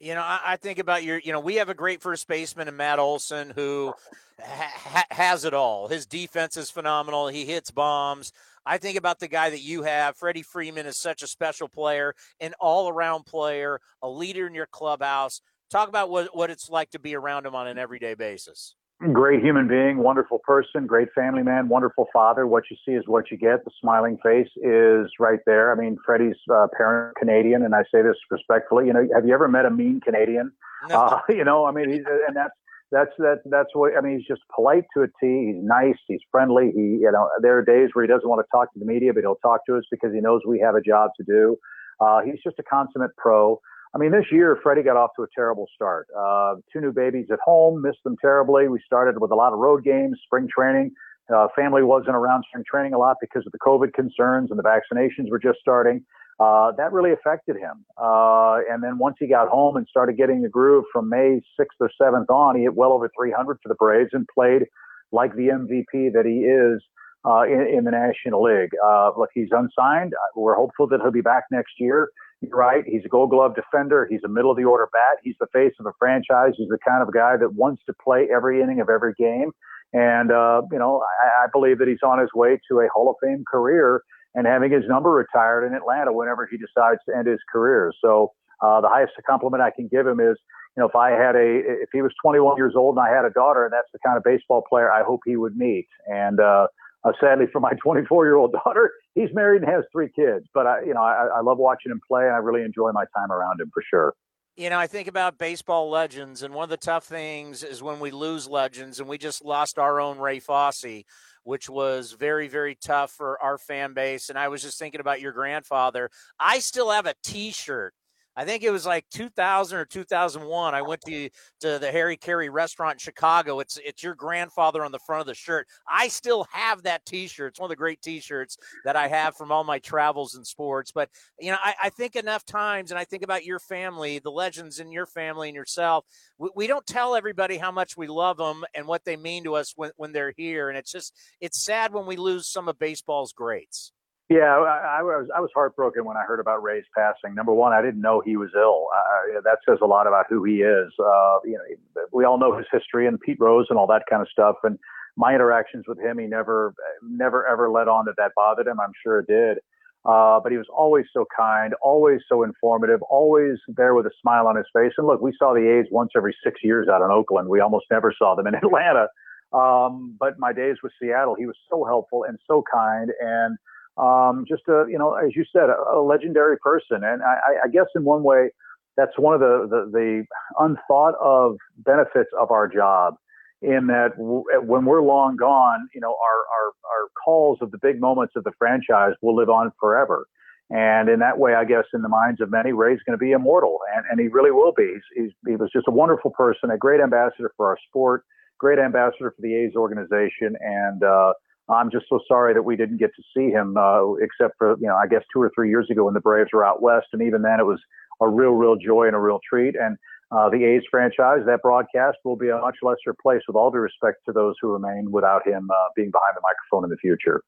You know, I, I, think about your. You know, we have a great first baseman in Matt Olson who ha- has it all. His defense is phenomenal. He hits bombs. I think about the guy that you have. Freddie Freeman is such a special player, an all-around player, a leader in your clubhouse. Talk about what what it's like to be around him on an everyday basis. Great human being, wonderful person, great family man, wonderful father. What you see is what you get. The smiling face is right there. I mean, Freddie's uh, parent Canadian, and I say this respectfully. You know, have you ever met a mean Canadian? No. Uh, you know, I mean, he's, and that's that's that that's what I mean. He's just polite to a T. He's nice. He's friendly. He, you know, there are days where he doesn't want to talk to the media, but he'll talk to us because he knows we have a job to do. Uh, he's just a consummate pro. I mean, this year, Freddie got off to a terrible start. Uh, two new babies at home, missed them terribly. We started with a lot of road games, spring training. Uh, family wasn't around spring training a lot because of the COVID concerns and the vaccinations were just starting. Uh, that really affected him. Uh, and then once he got home and started getting the groove from May 6th or 7th on, he hit well over 300 for the Braves and played like the MVP that he is uh, in, in, the National League. Uh, look, he's unsigned. We're hopeful that he'll be back next year. You're right. He's a gold glove defender. He's a middle of the order bat. He's the face of a franchise. He's the kind of guy that wants to play every inning of every game. And, uh, you know, I, I believe that he's on his way to a Hall of Fame career and having his number retired in Atlanta whenever he decides to end his career. So uh, the highest compliment I can give him is, you know, if I had a, if he was 21 years old and I had a daughter, and that's the kind of baseball player I hope he would meet. And uh, uh, sadly, for my 24 year old daughter, he's married and has three kids. But I, you know, I, I love watching him play, and I really enjoy my time around him for sure. You know, I think about baseball legends, and one of the tough things is when we lose legends, and we just lost our own Ray Fosse, which was very, very tough for our fan base. And I was just thinking about your grandfather. I still have a T-shirt I think it was like 2000 or 2001. I went to to the Harry Caray restaurant in Chicago. It's it's your grandfather on the front of the shirt. I still have that T-shirt. It's one of the great T-shirts that I have from all my travels and sports. But you know, I, I think enough times, and I think about your family, the legends in your family and yourself. We, we don't tell everybody how much we love them and what they mean to us when when they're here. And it's just it's sad when we lose some of baseball's greats. Yeah, I, I, was I was heartbroken when I heard about Ray's passing. Number one, I didn't know he was ill. That says a lot about who he is. Uh, you know, we all know his history and Pete Rose and all that kind of stuff. And my interactions with him, he never, never ever let on that that bothered him. I'm sure it did. Uh, but he was always so kind, always so informative, always there with a smile on his face. And look, we saw the A's once every six years out in Oakland. We almost never saw them in Atlanta. Um, but my days with Seattle, he was so helpful and so kind and um, just a you know as you said a, a legendary person. And I, I, guess in one way that's one of the, the, the unthought of benefits of our job in that w- when we're long gone you know our, our our calls of the big moments of the franchise will live on forever. And in that way i guess in the minds of many ray's going to be immortal and, and he really will be. He's, he's, he was just a wonderful person a great ambassador for our sport great ambassador for the a's organization and uh, I'm just so sorry that we didn't get to see him, uh, except for you know, I guess two or three years ago when the Braves were out west, and even then it was a real, real joy and a real treat. And uh, the A's franchise, that broadcast will be a much lesser place, with all due respect to those who remain without him uh, being behind the microphone in the future.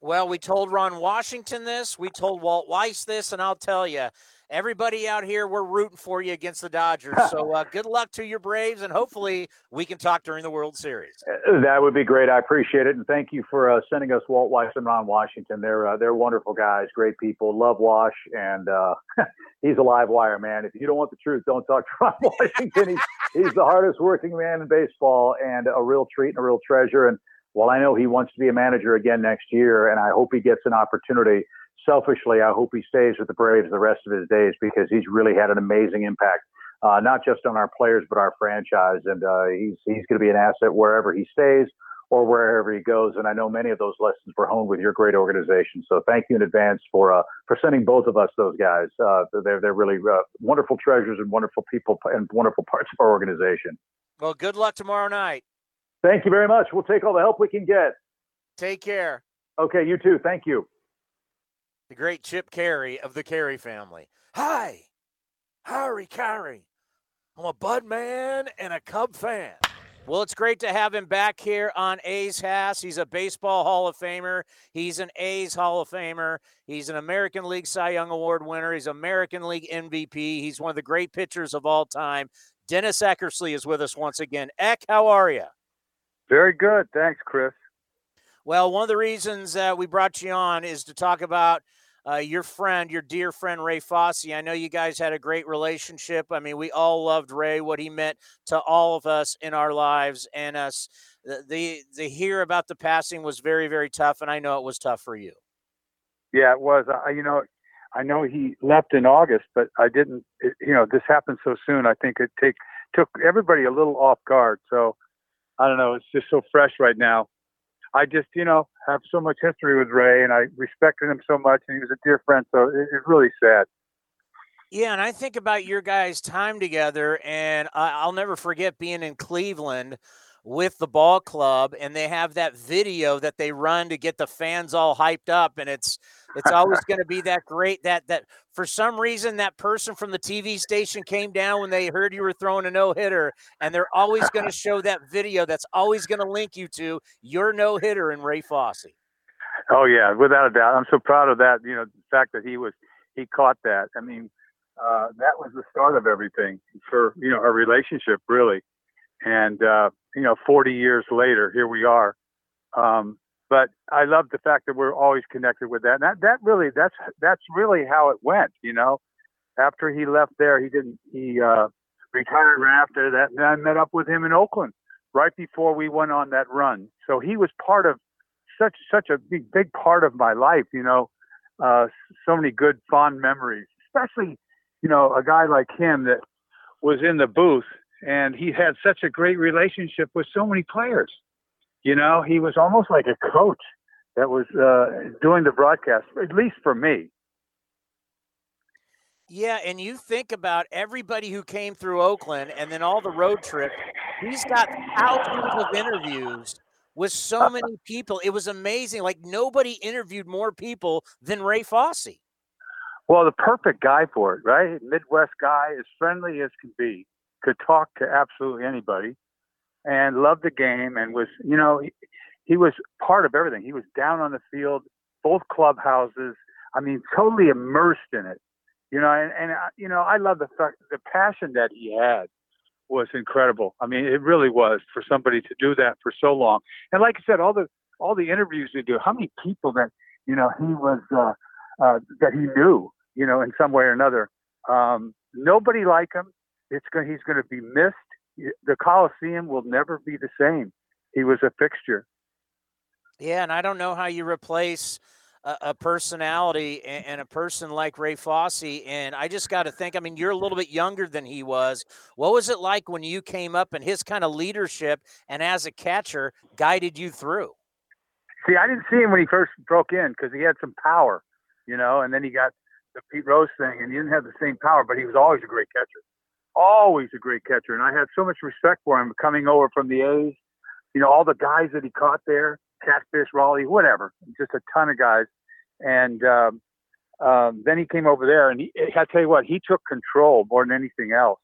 Well, we told Ron Washington this, we told Walt Weiss this, and I'll tell you, everybody out here, we're rooting for you against the Dodgers. So uh, good luck to your Braves, and hopefully we can talk during the World Series. Uh, that would be great. I appreciate it, and thank you for uh, sending us Walt Weiss and Ron Washington. They're uh, they're wonderful guys, great people. Love Wash, and uh, he's a live wire man. If you don't want the truth, don't talk to Ron Washington. he's, he's the hardest working man in baseball, and a real treat and a real treasure. And while I know he wants to be a manager again next year, and I hope he gets an opportunity selfishly, I hope he stays with the Braves the rest of his days because he's really had an amazing impact, uh, not just on our players but our franchise. And uh, he's he's going to be an asset wherever he stays or wherever he goes. And I know many of those lessons were honed with your great organization. So thank you in advance for uh, for sending both of us those guys. Uh, they're they're really uh, wonderful treasures and wonderful people and wonderful parts of our organization. Well, good luck tomorrow night. Thank you very much. We'll take all the help we can get. Take care. Okay, you too. Thank you. The great Chip Caray of the Caray family. Hi, Harry Caray. I'm a Bud man and a Cub fan. Well, it's great to have him back here on A's Hass. He's a baseball Hall of Famer. He's an A's Hall of Famer. He's an American League Cy Young Award winner. He's American League MVP. He's one of the great pitchers of all time. Dennis Eckersley is with us once again. Eck, how are you? Very good. Thanks, Chris. Well, one of the reasons that we brought you on is to talk about uh, your friend, your dear friend Ray Fosse. I know you guys had a great relationship. I mean, we all loved Ray, what he meant to all of us in our lives, and us. The, the the hear about the passing was very very tough, and I know it was tough for you. Yeah, it was. I, you know, I know he left in August, but I didn't. It, you know, this happened so soon. I think it take took everybody a little off guard. So I don't know. It's just so fresh right now. I just, you know, have so much history with Ray, and I respected him so much, and he was a dear friend. So it, it's really sad. Yeah, and I think about your guys' time together, and I'll never forget being in Cleveland with the ball club, and they have that video that they run to get the fans all hyped up, and it's it's always going to be that great that that for some reason that person from the TV station came down when they heard you were throwing a no hitter, and they're always going to show that video. That's always going to link you to your no hitter and Ray Fosse. Oh yeah, without a doubt. I'm so proud of that. You know, the fact that he was he caught that. I mean, uh, that was the start of everything for you know our relationship really. And uh, you know, 40 years later, here we are. Um, but I love the fact that we're always connected with that. And that that really that's that's really how it went. You know, after he left there, he didn't he uh, retired right after that, and I met up with him in Oakland right before we went on that run. So he was part of such such a big big part of my life. You know, uh, so many good fond memories, especially you know a guy like him that was in the booth and he had such a great relationship with so many players. You know, he was almost like a coach that was uh, doing the broadcast, at least for me. Yeah, and you think about everybody who came through Oakland and then all the road trips. He's got thousands of interviews with so many people. It was amazing. Like nobody interviewed more people than Ray Fosse. Well, the perfect guy for it, right? Midwest guy, as friendly as can be, could talk to absolutely anybody and loved the game and was, you know, he, he was part of everything. He was down on the field, both clubhouses. I mean, totally immersed in it. You know, and, and uh, you know, I love the fact the passion that he had was incredible. I mean, it really was for somebody to do that for so long. And like I said, all the all the interviews we do, how many people that you know he was uh, uh, that he knew, you know, in some way or another. Um, nobody like him. It's going. He's going to be missed the Coliseum will never be the same. He was a fixture. Yeah, and I don't know how you replace a, a personality and, and, a person like Ray Fosse. And I just got to think. I mean, you're a little bit younger than he was. What was it like when you came up and his kind of leadership and as a catcher guided you through? See, I didn't see him when he first broke in because he had some power, you know, and then he got the Pete Rose thing, and he didn't have the same power, but he was always a great catcher always a great catcher, and I had so much respect for him coming over from the A's. You know, all the guys that he caught there, Catfish, Rollie, whatever, just a ton of guys. And um, um, then he came over there, and he, I tell you what, he took control more than anything else.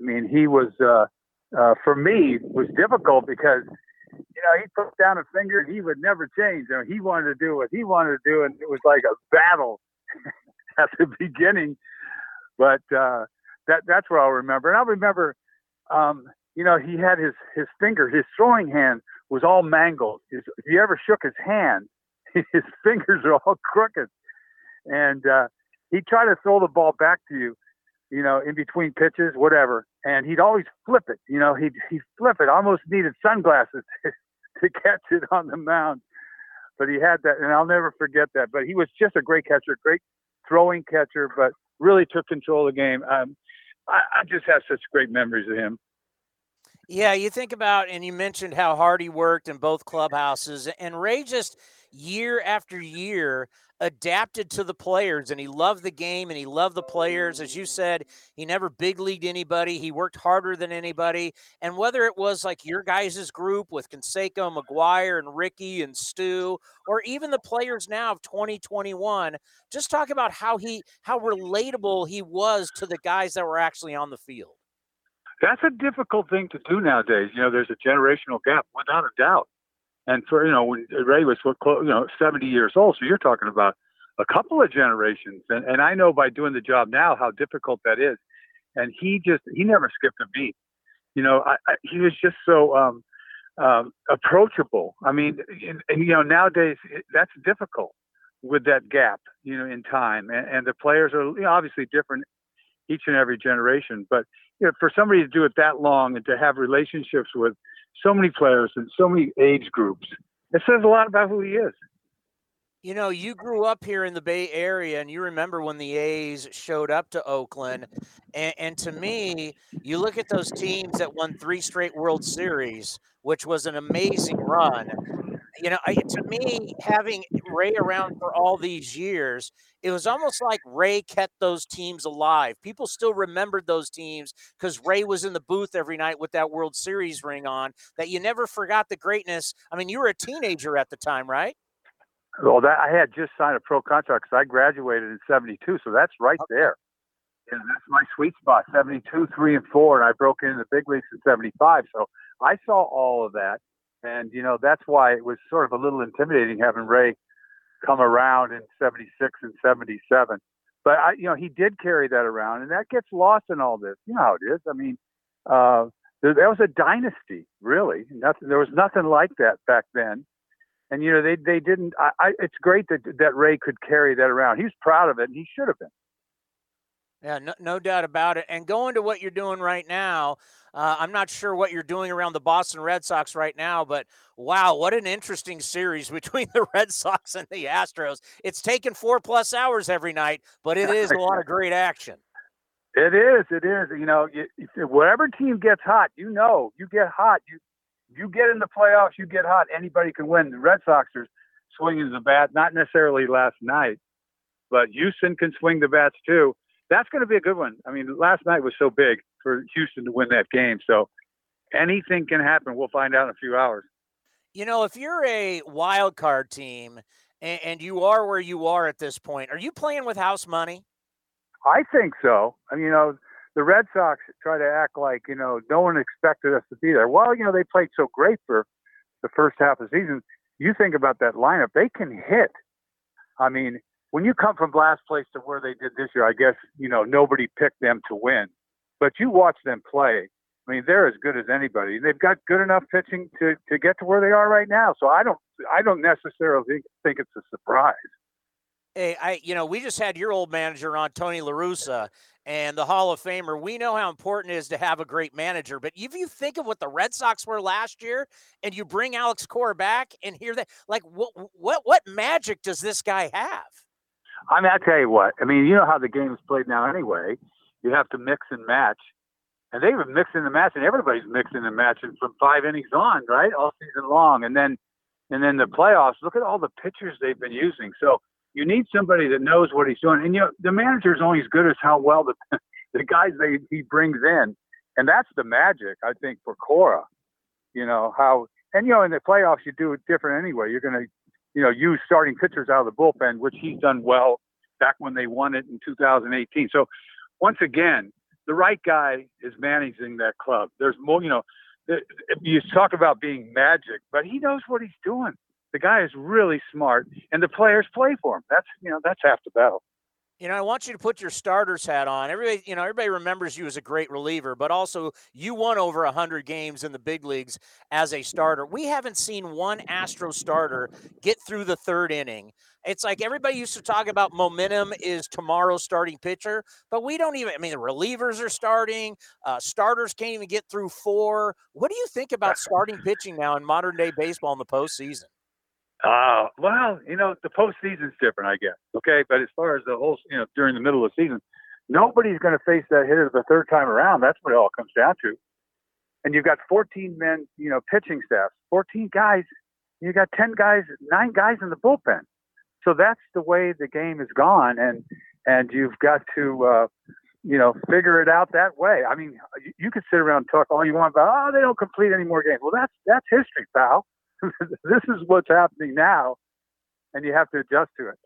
I mean, he was uh, uh, for me was difficult because you know he put down a finger and he would never change. You know, he wanted to do what he wanted to do, and it was like a battle at the beginning. But uh, that that's what I'll remember. And I remember, um, you know, he had his his finger, his throwing hand was all mangled. His, if you ever shook his hand, his fingers are all crooked, and uh, he'd try to throw the ball back to you, you know, in between pitches, whatever, and he'd always flip it. You know, he'd he'd flip it. Almost needed sunglasses to, to catch it on the mound, but he had that, and I'll never forget that. But he was just a great catcher, great throwing catcher, but really took control of the game. Um, I, I just have such great memories of him. Yeah, you think about, and you mentioned how hard he worked in both clubhouses, and Ray just year after year adapted to the players and he loved the game and he loved the players. As you said, he never big leagued anybody. He worked harder than anybody. And whether it was like your guys' group with Canseco, McGwire, and Ricky and Stu, or even the players now of 2021, just talk about how he how relatable he was to the guys that were actually on the field. That's a difficult thing to do nowadays. You know, there's a generational gap without a doubt. And for you know, when Ray was what you know 70 years old, so you're talking about a couple of generations. And and I know by doing the job now how difficult that is. And he just he never skipped a beat. You know, I, I, he was just so um, um, approachable. I mean, and, and you know nowadays it, that's difficult with that gap, you know, in time. And, and the players are you know, obviously different each and every generation. But you know, for somebody to do it that long and to have relationships with so many players and so many age groups. It says a lot about who he is. You know, you grew up here in the Bay Area, and you remember when the A's showed up to Oakland. And, and, to me, you look at those teams that won three straight World Series, which was an amazing run you know, I, to me, having Ray around for all these years, it was almost like Ray kept those teams alive. People still remembered those teams because Ray was in the booth every night with that World Series ring on. That you never forgot the greatness. I mean, you were a teenager at the time, right? Well, that I had just signed a pro contract because I graduated in '72, so that's right okay. there. Yeah, that's my sweet spot. '72, three and four, and I broke into the big leagues in '75. So I saw all of that. And, you know, that's why it was sort of a little intimidating having Ray come around in 76 and 77. But, I, you know, he did carry that around, and that gets lost in all this. You know how it is. I mean, uh, there, that was a dynasty, really. Nothing, there was nothing like that back then. And, you know, they, they didn't. I, I, it's great that, that Ray could carry that around. He was proud of it, and he should have been. Yeah, no, no doubt about it. And going to what you're doing right now, uh, I'm not sure what you're doing around the Boston Red Sox right now, but wow, what an interesting series between the Red Sox and the Astros. It's taken four plus hours every night, but it is a lot of great action. It is. It is. You know, whatever team gets hot, you know, you get hot. You you get in the playoffs, you get hot. Anybody can win. The Red Sox are swinging the bat, not necessarily last night, but Houston can swing the bats too that's going to be a good one. I mean, last night was so big for Houston to win that game. So anything can happen. We'll find out in a few hours. You know, if you're a wild card team and, and you are where you are at this point, are you playing with house money? I think so. I mean, you know, the Red Sox try to act like, you know, no one expected us to be there. Well, you know, they played so great for the first half of the season. You think about that lineup, they can hit. I mean, when you come from last place to where they did this year, I guess you know nobody picked them to win, but you watch them play. I mean, they're as good as anybody. They've got good enough pitching to to get to where they are right now. So I don't I don't necessarily think, it's a surprise. Hey, I you know we just had your old manager on Tony La Russa and the Hall of Famer. We know how important it is to have a great manager, but if you think of what the Red Sox were last year, and you bring Alex Cora back and hear that, like what what what magic does this guy have? I mean, I tell you what. I mean, you know how the game is played now. Anyway, you have to mix and match, and they've been mixing and matching. Everybody's mixing and matching from five innings on, right, all season long, and then and then the playoffs. Look at all the pitchers they've been using. So you need somebody that knows what he's doing, and you know the manager is only as good as how well the the guys they he brings in, and that's the magic I think for Cora. You know how, and you know in the playoffs you do it different anyway. You're going to you know, use starting pitchers out of the bullpen, which he's done well back when they won it in 2018. So once again, the right guy is managing that club. There's more, you know, you talk about being magic, but he knows what he's doing. The guy is really smart, and the players play for him. That's you know that's half the battle you know, I want you to put your starter's hat on. Everybody, you know, everybody remembers you as a great reliever, but also you won over 100 games in the big leagues as a starter. We haven't seen one Astro starter get through the third inning. It's like everybody used to talk about momentum is tomorrow's starting pitcher, but we don't even, I mean, the relievers are starting, uh, starters can't even get through four. What do you think about starting pitching now in modern day baseball in the postseason? Uh, well, you know, the postseason's different, I guess. Okay. But as far as the whole, you know, during the middle of the season, nobody's going to face that hitter the third time around. That's what it all comes down to. and you've got 14 men, you know, pitching staff, 14 guys. You got 10 guys, nine guys in the bullpen. So that's the way the game has gone, and and you've got to, uh, you know, figure it out that way. I mean, you, you could sit around and talk all you want about, oh, they don't complete any more games. Well, that's that's history, pal. this is what's happening now, and you have to adjust to it.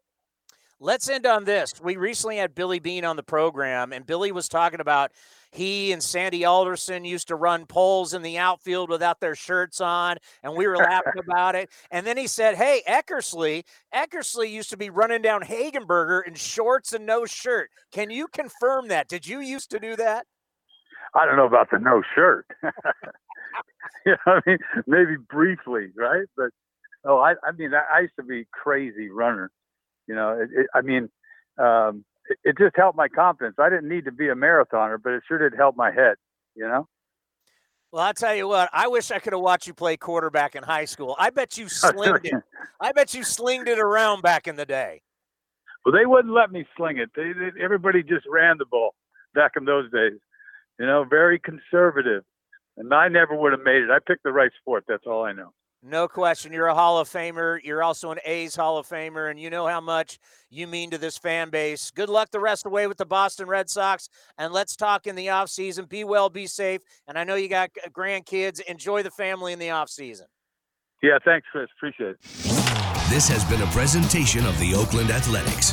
Let's end on this. We recently had Billy Beane on the program, and Billy was talking about he and Sandy Alderson used to run poles in the outfield without their shirts on, and we were laughing about it. And then he said, Hey, Eckersley, Eckersley used to be running down Hegenberger in shorts and no shirt. Can you confirm that? Did you used to do that? I don't know about the no shirt. you know, I mean, maybe briefly, right? But oh, I, I mean, I used to be crazy runner. You know, it, it, I mean, um, it, it just helped my confidence. I didn't need to be a marathoner, but it sure did help my head. You know. Well, I'll tell you what. I wish I could have watched you play quarterback in high school. I bet you slinged it. I bet you slinged it around back in the day. Well, they wouldn't let me sling it. They, they, everybody just ran the ball back in those days. You know, very conservative. And I never would have made it. I picked the right sport. That's all I know. No question. You're a Hall of Famer. You're also an A's Hall of Famer, and you know how much you mean to this fan base. Good luck the rest of the way with the Boston Red Sox. And let's talk in the offseason. Be well, be safe. And I know you got grandkids. Enjoy the family in the offseason. Yeah, thanks, Chris. Appreciate it. This has been a presentation of the Oakland Athletics.